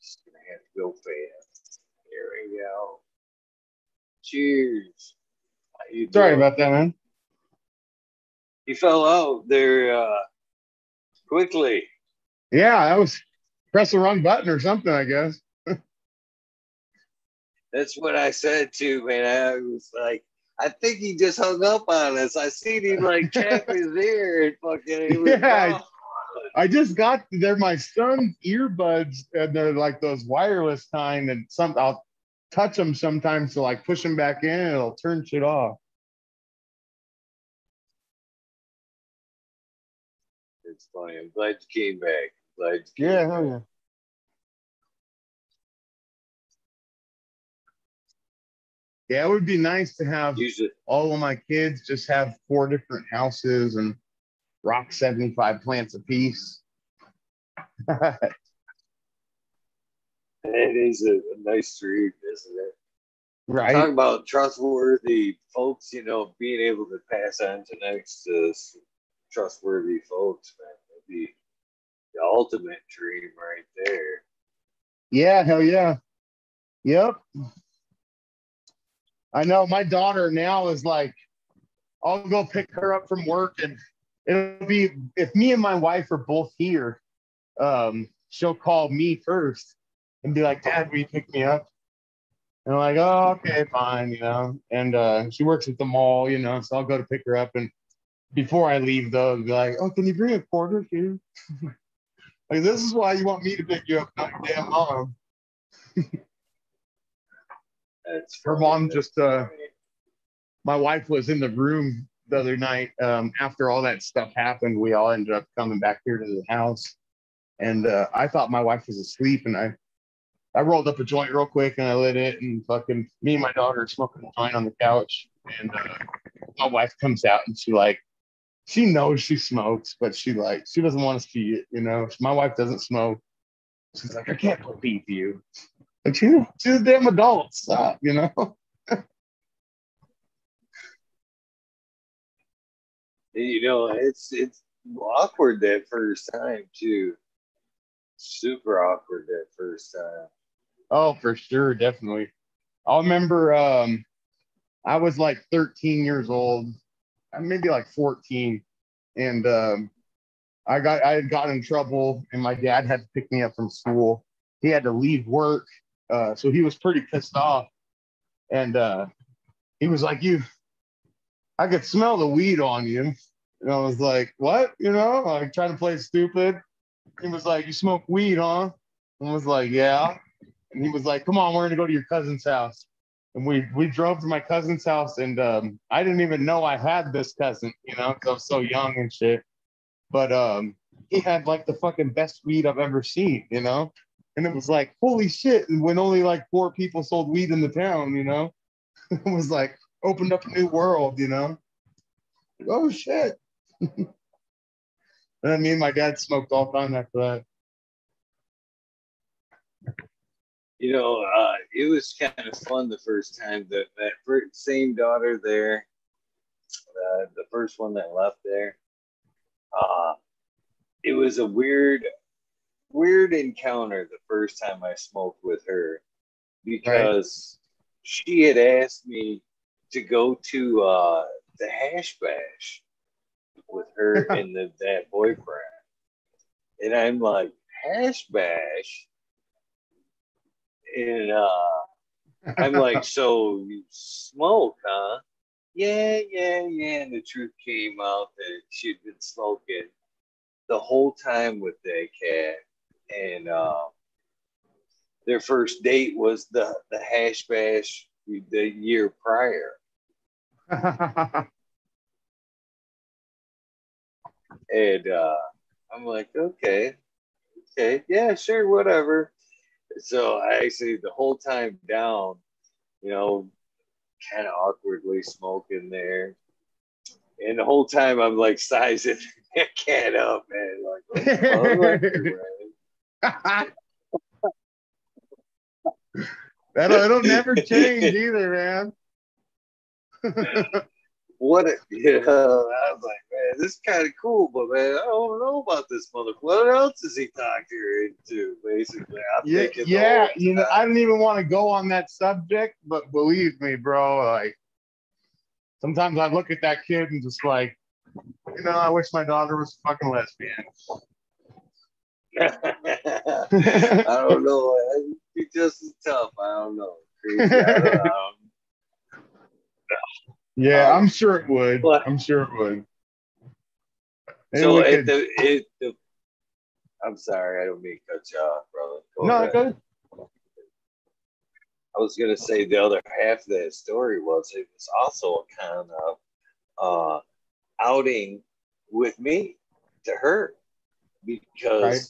A: Just gonna have to go fast. Here we go. Cheers.
B: Sorry about that, man.
A: You fell out there uh, quickly.
B: Yeah, I was press the wrong button or something, I guess.
A: That's what I said too, man. I was like, I think he just hung up on us. I seen him like tap his ear and fucking. He was
B: Yeah,
A: gone.
B: I just got they're my son's earbuds and they're like those wireless kind and some I'll touch them sometimes to like push them back in and it'll turn shit off.
A: It's funny. I'm glad you came back. Glad you came
B: Yeah,
A: back.
B: yeah. Yeah, it would be nice to have
A: Usually,
B: all of my kids just have four different houses and rock 75 plants apiece.
A: it is a, a nice dream, isn't it?
B: right.
A: Talk about trustworthy folks, you know, being able to pass on to s- trustworthy folks, man. That'd be the ultimate dream right there.
B: Yeah, hell yeah. Yep. I know my daughter now is like, I'll go pick her up from work and it'll be if me and my wife are both here, um, she'll call me first and be like, Dad, will you pick me up? And I'm like, oh, okay, fine, you know. And uh, she works at the mall, you know, so I'll go to pick her up. And before I leave, though, I'll be like, oh, can you bring a quarter here? like, this is why you want me to pick you up, not your damn mom. Her mom just, uh, my wife was in the room the other night um, after all that stuff happened we all ended up coming back here to the house and uh, i thought my wife was asleep and i i rolled up a joint real quick and i lit it and fucking me and my daughter are smoking a joint on the couch and uh, my wife comes out and she like she knows she smokes but she like she doesn't want to see it you know my wife doesn't smoke she's like i can't believe you like she, she's a damn adult stop you know
A: You know, it's it's awkward that first time too. Super awkward that first time.
B: Oh, for sure, definitely. I remember um I was like 13 years old, uh, maybe like 14, and um I got I had gotten in trouble and my dad had to pick me up from school. He had to leave work. Uh so he was pretty pissed off. And uh he was like, You I could smell the weed on you. And I was like, What? You know, like trying to play stupid. He was like, You smoke weed, huh? And I was like, Yeah. And he was like, "Come on, we're gonna go to your cousin's house." And we we drove to my cousin's house, and um, I didn't even know I had this cousin, you know, 'cause I was so young and shit. But um, he had like the fucking best weed I've ever seen, you know. And it was like, holy shit! When only like four people sold weed in the town, you know, it was like opened up a new world, you know. Oh shit! and me and my dad smoked all time after that.
A: You know, uh, it was kind of fun the first time that that first, same daughter there. uh, the first one that left there. Uh, it was a weird, weird encounter the first time I smoked with her because right. she had asked me to go to uh, the hash bash with her and the, that boyfriend. And I'm like, hash bash? And uh, I'm like, so you smoke, huh? Yeah, yeah, yeah. And the truth came out that she'd been smoking the whole time with that cat. And uh, their first date was the, the hash bash the year prior. and uh, I'm like, okay, okay, yeah, sure, whatever. So I actually the whole time down, you know, kind of awkwardly smoking there. And the whole time I'm like sizing that cat up, man. Like, oh,
B: That'll it'll never change either, man.
A: What a, you know, I was like, man, this is kind of cool, but man, I don't know about this motherfucker. What else is he talking into? Basically, I'm
B: yeah, yeah. You know, I didn't even want to go on that subject, but believe me, bro, like sometimes I look at that kid and just like, you know, I wish my daughter was a fucking lesbian.
A: I don't know. It'd be just as tough. I don't know. I don't,
B: yeah, um, I'm sure it would. But, I'm sure it would.
A: Maybe so it, the, it, the, I'm sorry, I don't mean to cut you off, brother. Go
B: no, good.
A: I was gonna say the other half of that story was it was also a kind of uh, outing with me to her because right.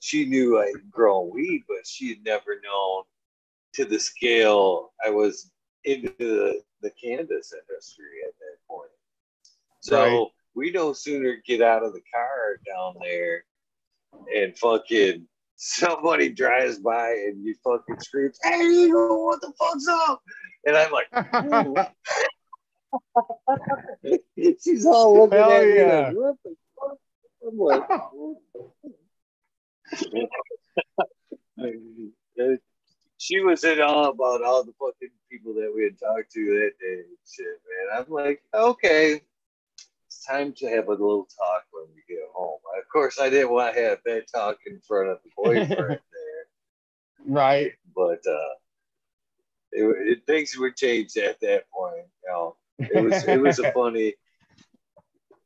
A: she knew I'd grown weed, but she had never known to the scale I was into the the cannabis industry at that point. So right. we no sooner get out of the car down there and fucking somebody drives by and you fucking screams, Hey Eagle, what the fuck's up? And I'm like, She's all looking Hell at yeah. me like, what the fuck? I'm like, she was in awe about all the fucking people that we had talked to that day and shit, man. I'm like, okay, it's time to have a little talk when we get home. Of course, I didn't want to have that talk in front of the boyfriend there.
B: Right.
A: But uh, it, it, things were changed at that point. You know, it was it was a funny,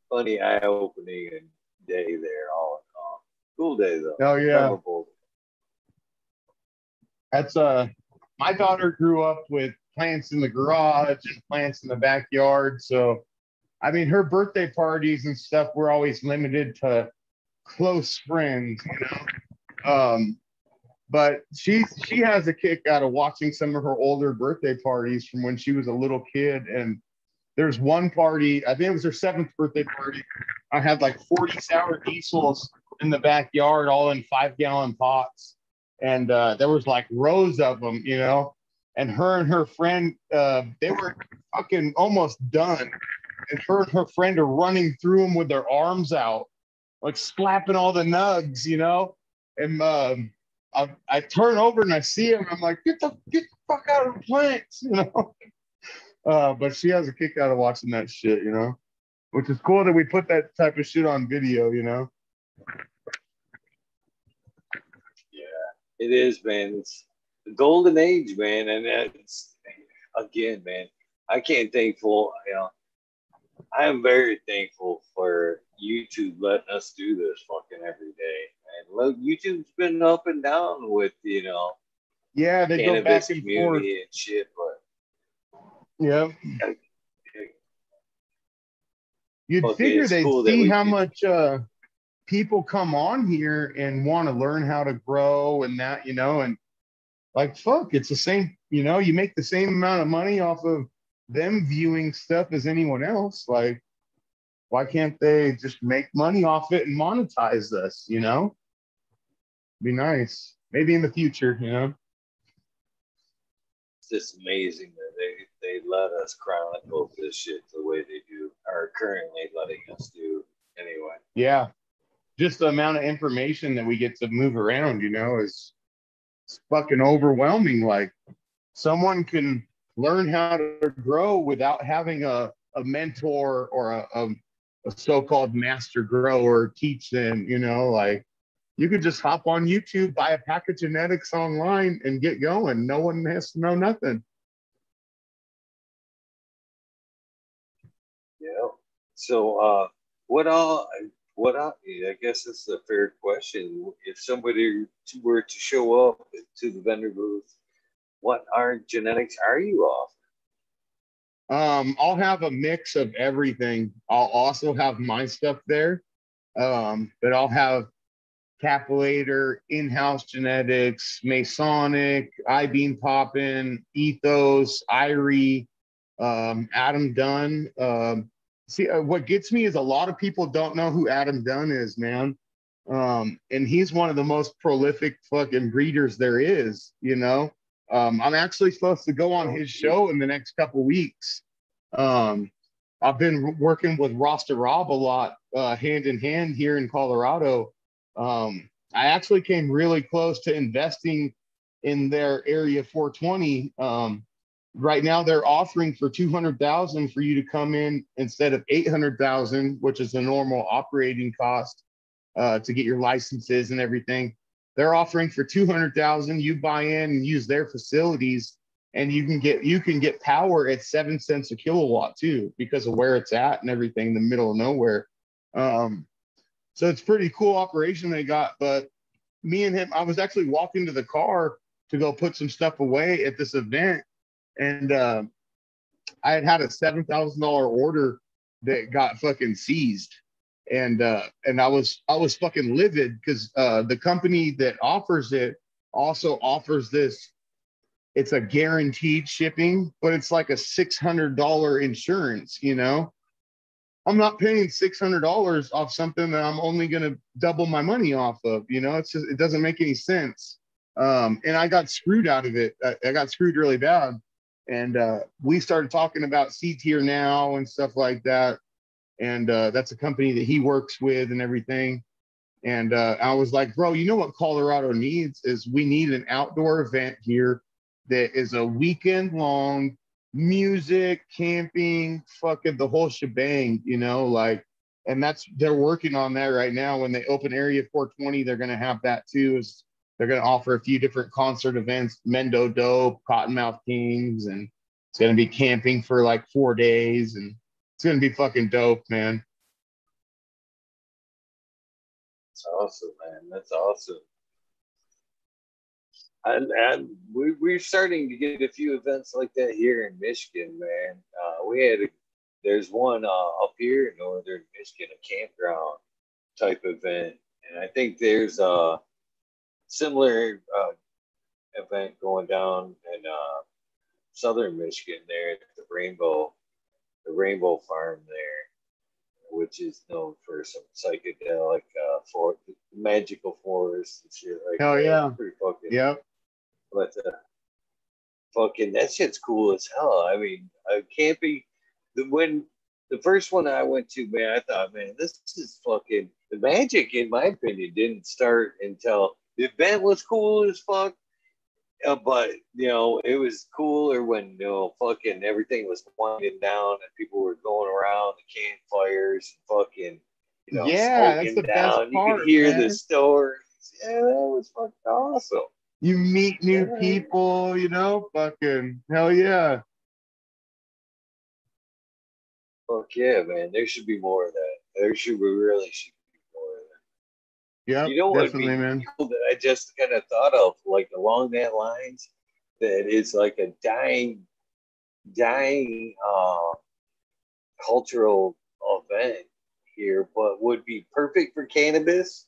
A: funny eye opening day there. All in all, cool day though.
B: Oh yeah. Memorable that's uh my daughter grew up with plants in the garage and plants in the backyard. So I mean her birthday parties and stuff were always limited to close friends, you know. Um but she she has a kick out of watching some of her older birthday parties from when she was a little kid and there's one party, I think it was her seventh birthday party. I had like 40 sour diesels in the backyard, all in five gallon pots and uh, there was like rows of them, you know. And her and her friend, uh, they were fucking almost done. And her and her friend are running through them with their arms out, like slapping all the nugs, you know. And um, I, I turn over and I see him. I'm like, get the get the fuck out of the plants, you know. Uh, but she has a kick out of watching that shit, you know, which is cool that we put that type of shit on video, you know.
A: It is, man. It's the golden age, man, and it's again, man. I can't thankful. You know, I am very thankful for YouTube letting us do this fucking every day. And look, YouTube's been up and down with you know.
B: Yeah, they go back and forth
A: and shit, but
B: yeah. You'd figure they'd cool see how much uh, people come on here and want to learn how to grow and that, you know, and like, fuck, it's the same, you know, you make the same amount of money off of them viewing stuff as anyone else. Like, why can't they just make money off it and monetize this, you know? Be nice. Maybe in the future, you know?
A: It's just amazing that they, they let us chronicle this shit the way they do, are currently letting us do anyway.
B: Yeah. Just the amount of information that we get to move around, you know, is it's fucking overwhelming. Like someone can learn how to grow without having a, a mentor or a, a, a so-called master grower teach them, you know, like you could just hop on YouTube, buy a pack of genetics online and get going. No one has to know nothing.
A: Yeah. So, uh, what all, what I, I guess this is a fair question. If somebody were to show up to the vendor booth, what are genetics are you off?
B: Um, I'll have a mix of everything. I'll also have my stuff there, um, but I'll have Capulator, in-house genetics, Masonic, I-beam poppin, Ethos, Irie, um, Adam Dunn. Um, see, uh, what gets me is a lot of people don't know who Adam Dunn is, man. Um, and he's one of the most prolific fucking breeders there is, you know. Um, I'm actually supposed to go on his show in the next couple weeks. Um, I've been working with Rasta Rob a lot, uh, hand in hand here in Colorado. Um, I actually came really close to investing in their Area 420. Um, right now, they're offering for 200,000 for you to come in instead of 800,000, which is the normal operating cost uh, to get your licenses and everything. They're offering for 200,000. You buy in and use their facilities, and you can get you can get power at seven cents a kilowatt too, because of where it's at and everything, in the middle of nowhere. Um, so it's pretty cool operation they got. But me and him, I was actually walking to the car to go put some stuff away at this event, and uh, I had had a seven thousand dollar order that got fucking seized, and uh, and I was I was fucking livid because uh, the company that offers it also offers this. It's a guaranteed shipping, but it's like a six hundred dollar insurance, you know. I'm not paying six hundred dollars off something that I'm only to double my money off of. You know, it's just it doesn't make any sense. Um, and I got screwed out of it. I, I got screwed really bad. And uh, we started talking about C tier now and stuff like that. And uh, that's a company that he works with and everything. And uh, I was like, bro, you know what Colorado needs is we need an outdoor event here that is a weekend long music, camping, fucking the whole shebang, you know, like, and that's they're working on that right now. When they open Area 420, they're gonna have that too. Is they're gonna offer a few different concert events, Mendo Dope, Cottonmouth Kings, and it's gonna be camping for like four days, and it's gonna be fucking dope, man.
A: That's awesome, man. That's awesome and, and we, we're starting to get a few events like that here in Michigan, man. Uh, we had a, there's one uh, up here in northern Michigan, a campground type event, and I think there's a similar uh, event going down in uh, southern Michigan there at the Rainbow, the Rainbow Farm there, which is known for some psychedelic uh, for magical forests and shit like
B: Hell
A: that.
B: yeah.
A: Pretty fucking
B: Yep.
A: but uh, fucking that shit's cool as hell. I mean, uh, camping. The when the first one I went to, man, I thought, man, this is fucking the magic. In my opinion, didn't start until the event was cool as fuck. Uh, but you know, it was cooler when you know, fucking everything was winding down and people were going around the campfires and fucking, you know,
B: Yeah, that's
A: smoking
B: the best
A: down. you could hear
B: man.
A: the stories. Yeah, that was fucking awesome.
B: You meet new
A: Yeah.
B: people, you know, fucking hell yeah.
A: Fuck yeah, man. There should be more of that. There should be really should be more of that.
B: Yeah,
A: You know what
B: definitely, man.
A: cool that I just kind of thought of, like along that lines, that is like a dying, dying uh, cultural event here, but would be perfect for cannabis.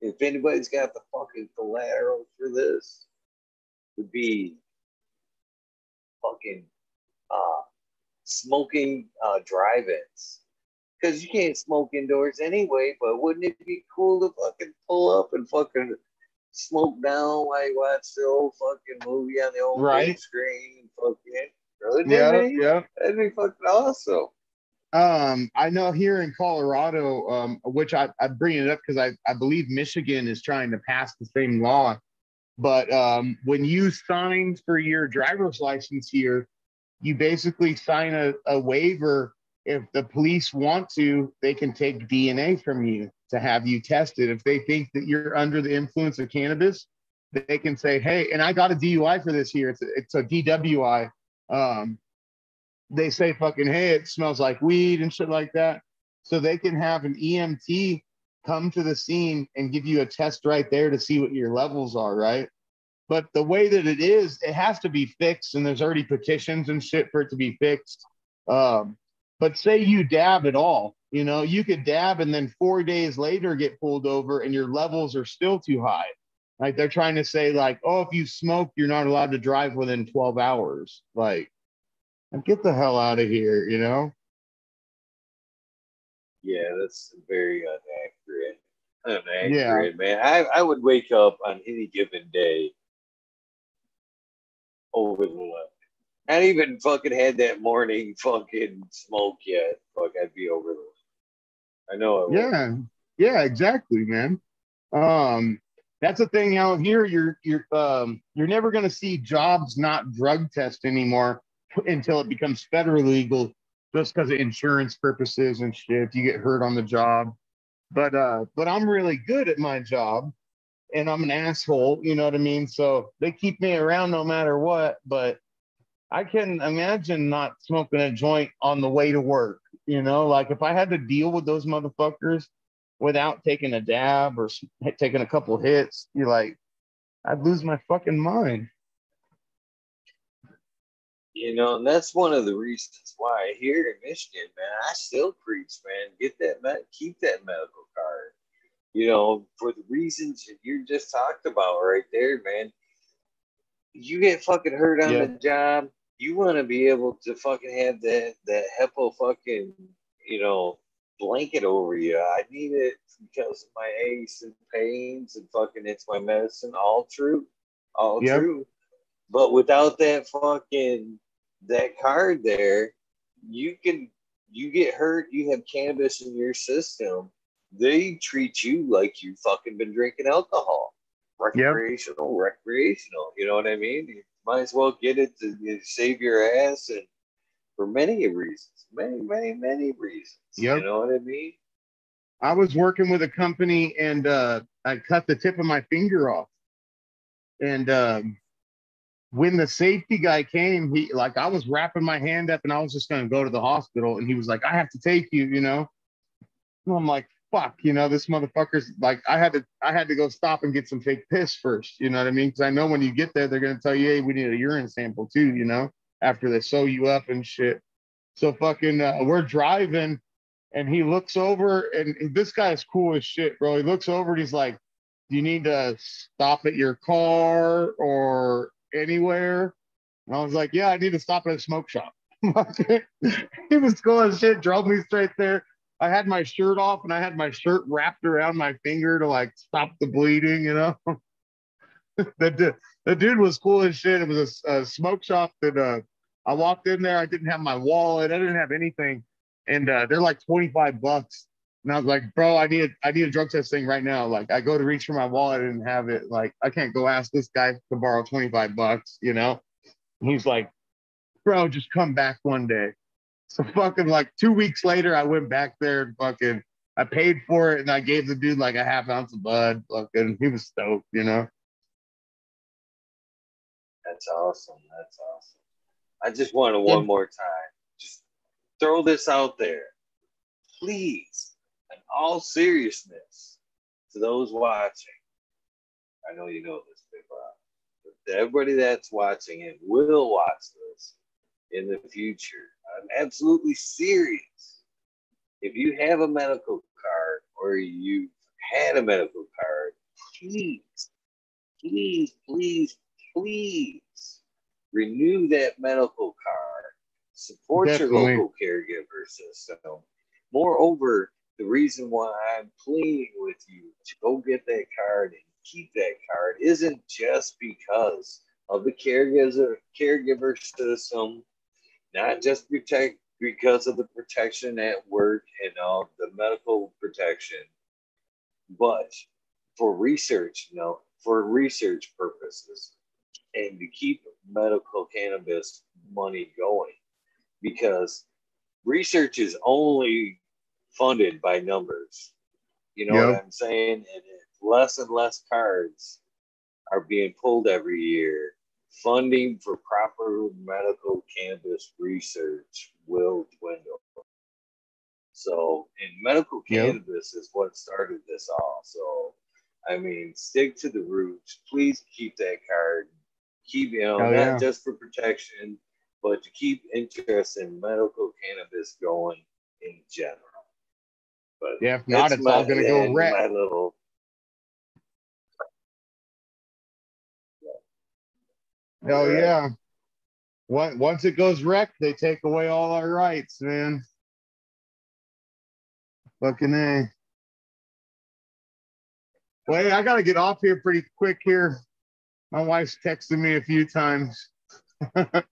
A: If anybody's got the fucking collateral for this, would be fucking uh, smoking uh, drive-ins. Because you can't smoke indoors anyway, but wouldn't it be cool to fucking pull up and fucking smoke down while you watch the old fucking movie on the old
B: Right.
A: big screen? Fucking Really?
B: Yeah, yeah.
A: That'd be fucking awesome.
B: Um, I know here in Colorado, um, which I, I bring it up because I, I believe Michigan is trying to pass the same law. But um, when you sign for your driver's license here, you basically sign a, a waiver. If the police want to, they can take DNA from you to have you tested. If they think that you're under the influence of cannabis, they can say, "Hey," and I got a DUI for this here. It's a, it's a DWI. Um, they say fucking hey it smells like weed and shit like that so they can have an emt come to the scene and give you a test right there to see what your levels are right but the way that it is it has to be fixed and there's already petitions and shit for it to be fixed um, but say you dab at all you know you could dab and then four days later get pulled over and your levels are still too high like they're trying to say like oh if you smoke you're not allowed to drive within 12 hours like get the hell out of here, you know?
A: Yeah, that's very inaccurate. Inaccurate, yeah. man. I, I would wake up on any given day over the limit. I ain't even fucking had that morning fucking smoke yet. Fuck, I'd be over the. I know.
B: Yeah, yeah, exactly, man. Um, that's the thing out here. You're you're um you're never gonna see jobs not drug test anymore until it becomes federally legal just because of insurance purposes and shit. You get hurt on the job. But uh, but I'm really good at my job and I'm an asshole, you know what I mean? So they keep me around no matter what. But I can imagine not smoking a joint on the way to work, you know, like if I had to deal with those motherfuckers without taking a dab or taking a couple hits, you're like, I'd lose my fucking mind.
A: You know, and that's one of the reasons why here in Michigan, man, I still preach, man, get that med- keep that medical card. You know, for the reasons that you just talked about right there, man. You get fucking hurt on yeah. the job, you want to be able to fucking have that that HEPA fucking, you know, blanket over you. I need it because of my aches and pains and fucking it's my medicine. All true, all yep. true. But without that fucking that card there, you can you get hurt, you have cannabis in your system, they treat you like you fucking been drinking alcohol. Recreational, yep. recreational. You know what I mean? Might as well get it to save your ass and for many reasons. Many, many, many reasons. Yep. You know what I mean?
B: I was working with a company and uh, I cut the tip of my finger off. And um, when the safety guy came, he like I was wrapping my hand up and I was just gonna go to the hospital, and he was like, "I have to take you," you know. And I'm like, "Fuck," you know, this motherfucker's like, I had to, I had to go stop and get some fake piss first, you know what I mean? Because I know when you get there, they're gonna tell you, "Hey, we need a urine sample too," you know, after they sew you up and shit. So fucking, uh, we're driving, and he looks over, and this guy's cool as shit, bro. He looks over and he's like, "Do you need to stop at your car or anywhere? And I was like, yeah, I need to stop at a smoke shop. he was cool as shit, drove me straight there. I had my shirt off and I had my shirt wrapped around my finger to like stop the bleeding, you know. the, the dude was cool as shit. It was a, a smoke shop that uh, I walked in there. I didn't have my wallet. I didn't have anything. And uh, they're like 25 bucks. And I was like, bro, I need I need a drug test thing right now. Like I go to reach for my wallet and have it. Like I can't go ask this guy to borrow 25 bucks, you know? And he's like, bro, just come back one day. So fucking like two weeks later, I went back there and fucking I paid for it and I gave the dude like a half ounce of bud. Fucking he was stoked, you know.
A: That's awesome. That's awesome. I just wanted one yeah. more time. Just throw this out there. Please in all seriousness, to those watching, I know you know this, Big Rob, but to everybody that's watching and will watch this in the future, I'm absolutely serious. If you have a medical card or you've had a medical card, please, please, please, please renew that medical card. Support Definitely. your local caregiver system. Moreover, the reason why I'm pleading with you to go get that card and keep that card isn't just because of the caregiver caregiver system not just protect because of the protection at work and all the medical protection, but for research, you know, for research purposes and to keep medical cannabis money going because research is only funded by numbers. You know yep. what I'm saying? And less and less cards are being pulled every year. Funding for proper medical cannabis research will dwindle. So, and medical cannabis yep. is what started this all. So, I mean, stick to the roots. Please keep that card. Keep, you know, oh, not yeah. just for protection, but to keep interest in medical cannabis going in general.
B: But yeah, if not, it's my, all going to go red. My little. Oh yeah. yeah. Once it goes wreck, they take away all our rights, man. Fucking a. Well, hey, I got to get off here pretty quick here. My wife's texted me a few times.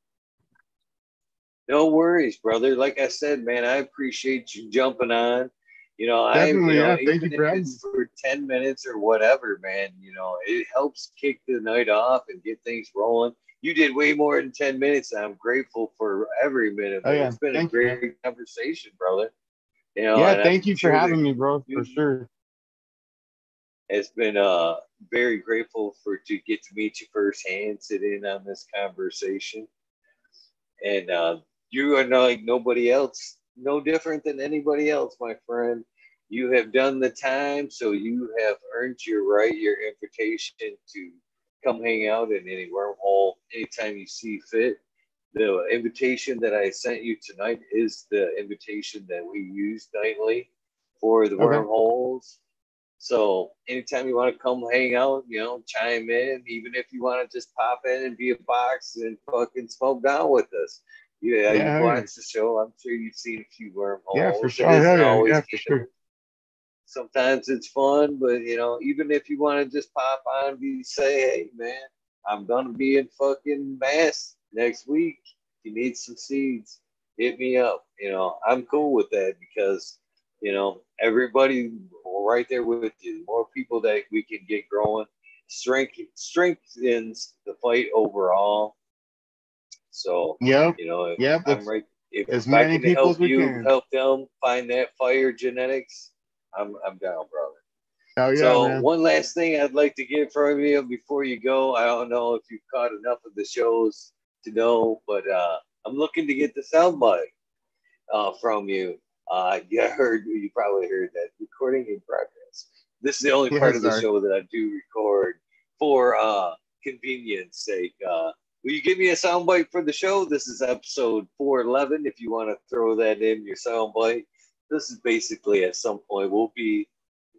A: No worries, brother. Like I said, man, I appreciate you jumping on. You know, I you know, yeah, if it's for 10 minutes or whatever, man, you know, it helps kick the night off and get things rolling. You did way more than 10 minutes. I'm grateful for every minute. Oh, yeah. It's been thank a great you. conversation, brother.
B: You know, yeah, thank I'm you for having me, bro, for sure.
A: It's been uh very grateful for to get to meet you firsthand, sit in on this conversation. And uh, you are not like nobody else, no different than anybody else, my friend. You have done the time, so you have earned your right, your invitation to come hang out in any wormhole anytime you see fit. The invitation that I sent you tonight is the invitation that we use nightly for the okay. wormholes. So anytime you want to come hang out, you know, chime in, even if you want to just pop in and be a box and fucking smoke down with us. Yeah, yeah you watched the show. I'm sure you've seen a few wormholes.
B: Yeah, for sure. Oh, yeah, yeah, for sure.
A: Sometimes it's fun, but you know, even if you want to just pop on, and be say, hey man, I'm gonna be in fucking Mass next week. If you need some seeds, hit me up. You know, I'm cool with that because you know everybody right there with you. More people that we can get growing, strength strengthens the fight overall so
B: yeah,
A: you know,
B: yeah,
A: I'm right. If as many people help you can. help them find that fire genetics, I'm I'm down, brother. Oh, yeah, so man. one last thing I'd like to get from you before you go. I don't know if you've caught enough of the shows to know, but uh, I'm looking to get the soundbite uh, from you. Uh, you heard, you probably heard that recording in progress. This is the only part of the show that I do record for uh, convenience sake. Uh, Will you give me a soundbite for the show? This is episode 411. If you want to throw that in your soundbite, this is basically at some point will be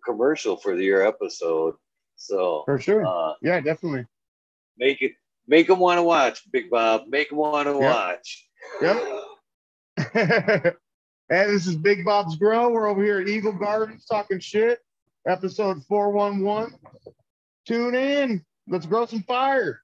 A: commercial for your episode. So
B: for sure, uh, yeah, definitely
A: make it make them want to watch. Big Bob, make them want to yep. watch.
B: Yep. and this is Big Bob's Grow. We're over here at Eagle Gardens talking shit. Episode 411. Tune in. Let's grow some fire.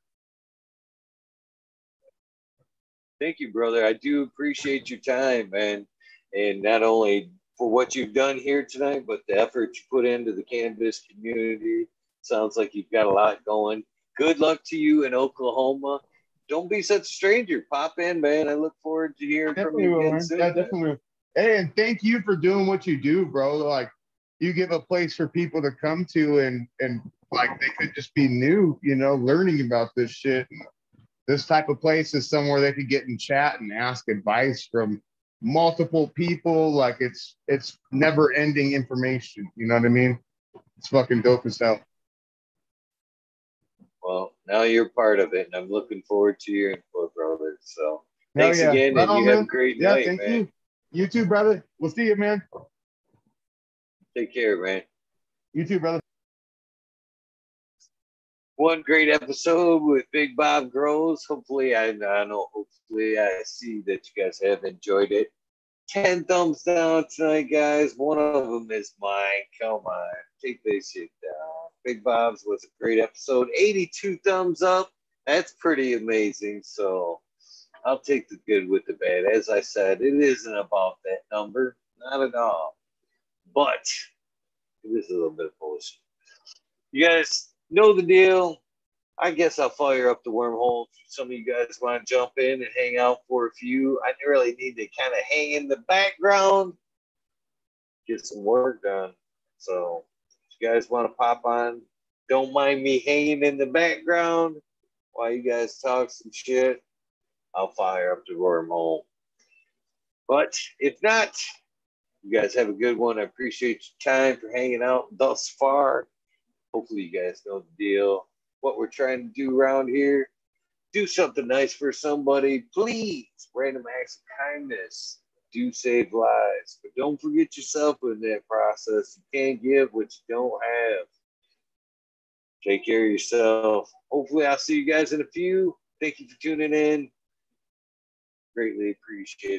A: Thank you, brother. I do appreciate your time, man. And not only for what you've done here tonight, but the effort you put into the cannabis community. Sounds like you've got a lot going. Good luck to you in Oklahoma. Don't be such a stranger. Pop in, man. I look forward to hearing definitely from you again soon. Yeah, definitely.
B: Hey, and thank you for doing what you do, bro. Like you give a place for people to come to and and like they could just be new, you know, learning about this shit this type of place is somewhere they could get and chat and ask advice from multiple people. Like it's it's never ending information. You know what I mean? It's fucking dope as hell.
A: Well, now you're part of it, and I'm looking forward to your input, brother. So thanks yeah. again, and you man. have a great yeah, night, thank man.
B: You. you too, brother. We'll see you, man.
A: Take care, man.
B: You too, brother
A: one great episode with Big Bob Grows. Hopefully, I, I know, hopefully, I see that you guys have enjoyed it. 10 thumbs down tonight, guys. One of them is mine. Come on, take this shit down. Big Bob's was a great episode. 82 thumbs up. That's pretty amazing. So, I'll take the good with the bad. As I said, it isn't about that number, not at all. But it is a little bit of bullshit. You guys know the deal. I guess I'll fire up the wormhole. Some of you guys want to jump in and hang out for a few. I really need to kind of hang in the background, get some work done. So, if you guys want to pop on, don't mind me hanging in the background while you guys talk some shit. I'll fire up the wormhole. But if not, you guys have a good one. I appreciate your time for hanging out thus far. Hopefully, you guys know the deal. What we're trying to do around here do something nice for somebody. Please, random acts of kindness do save lives. But don't forget yourself in that process. You can't give what you don't have. Take care of yourself. Hopefully, I'll see you guys in a few. Thank you for tuning in. Greatly appreciate it.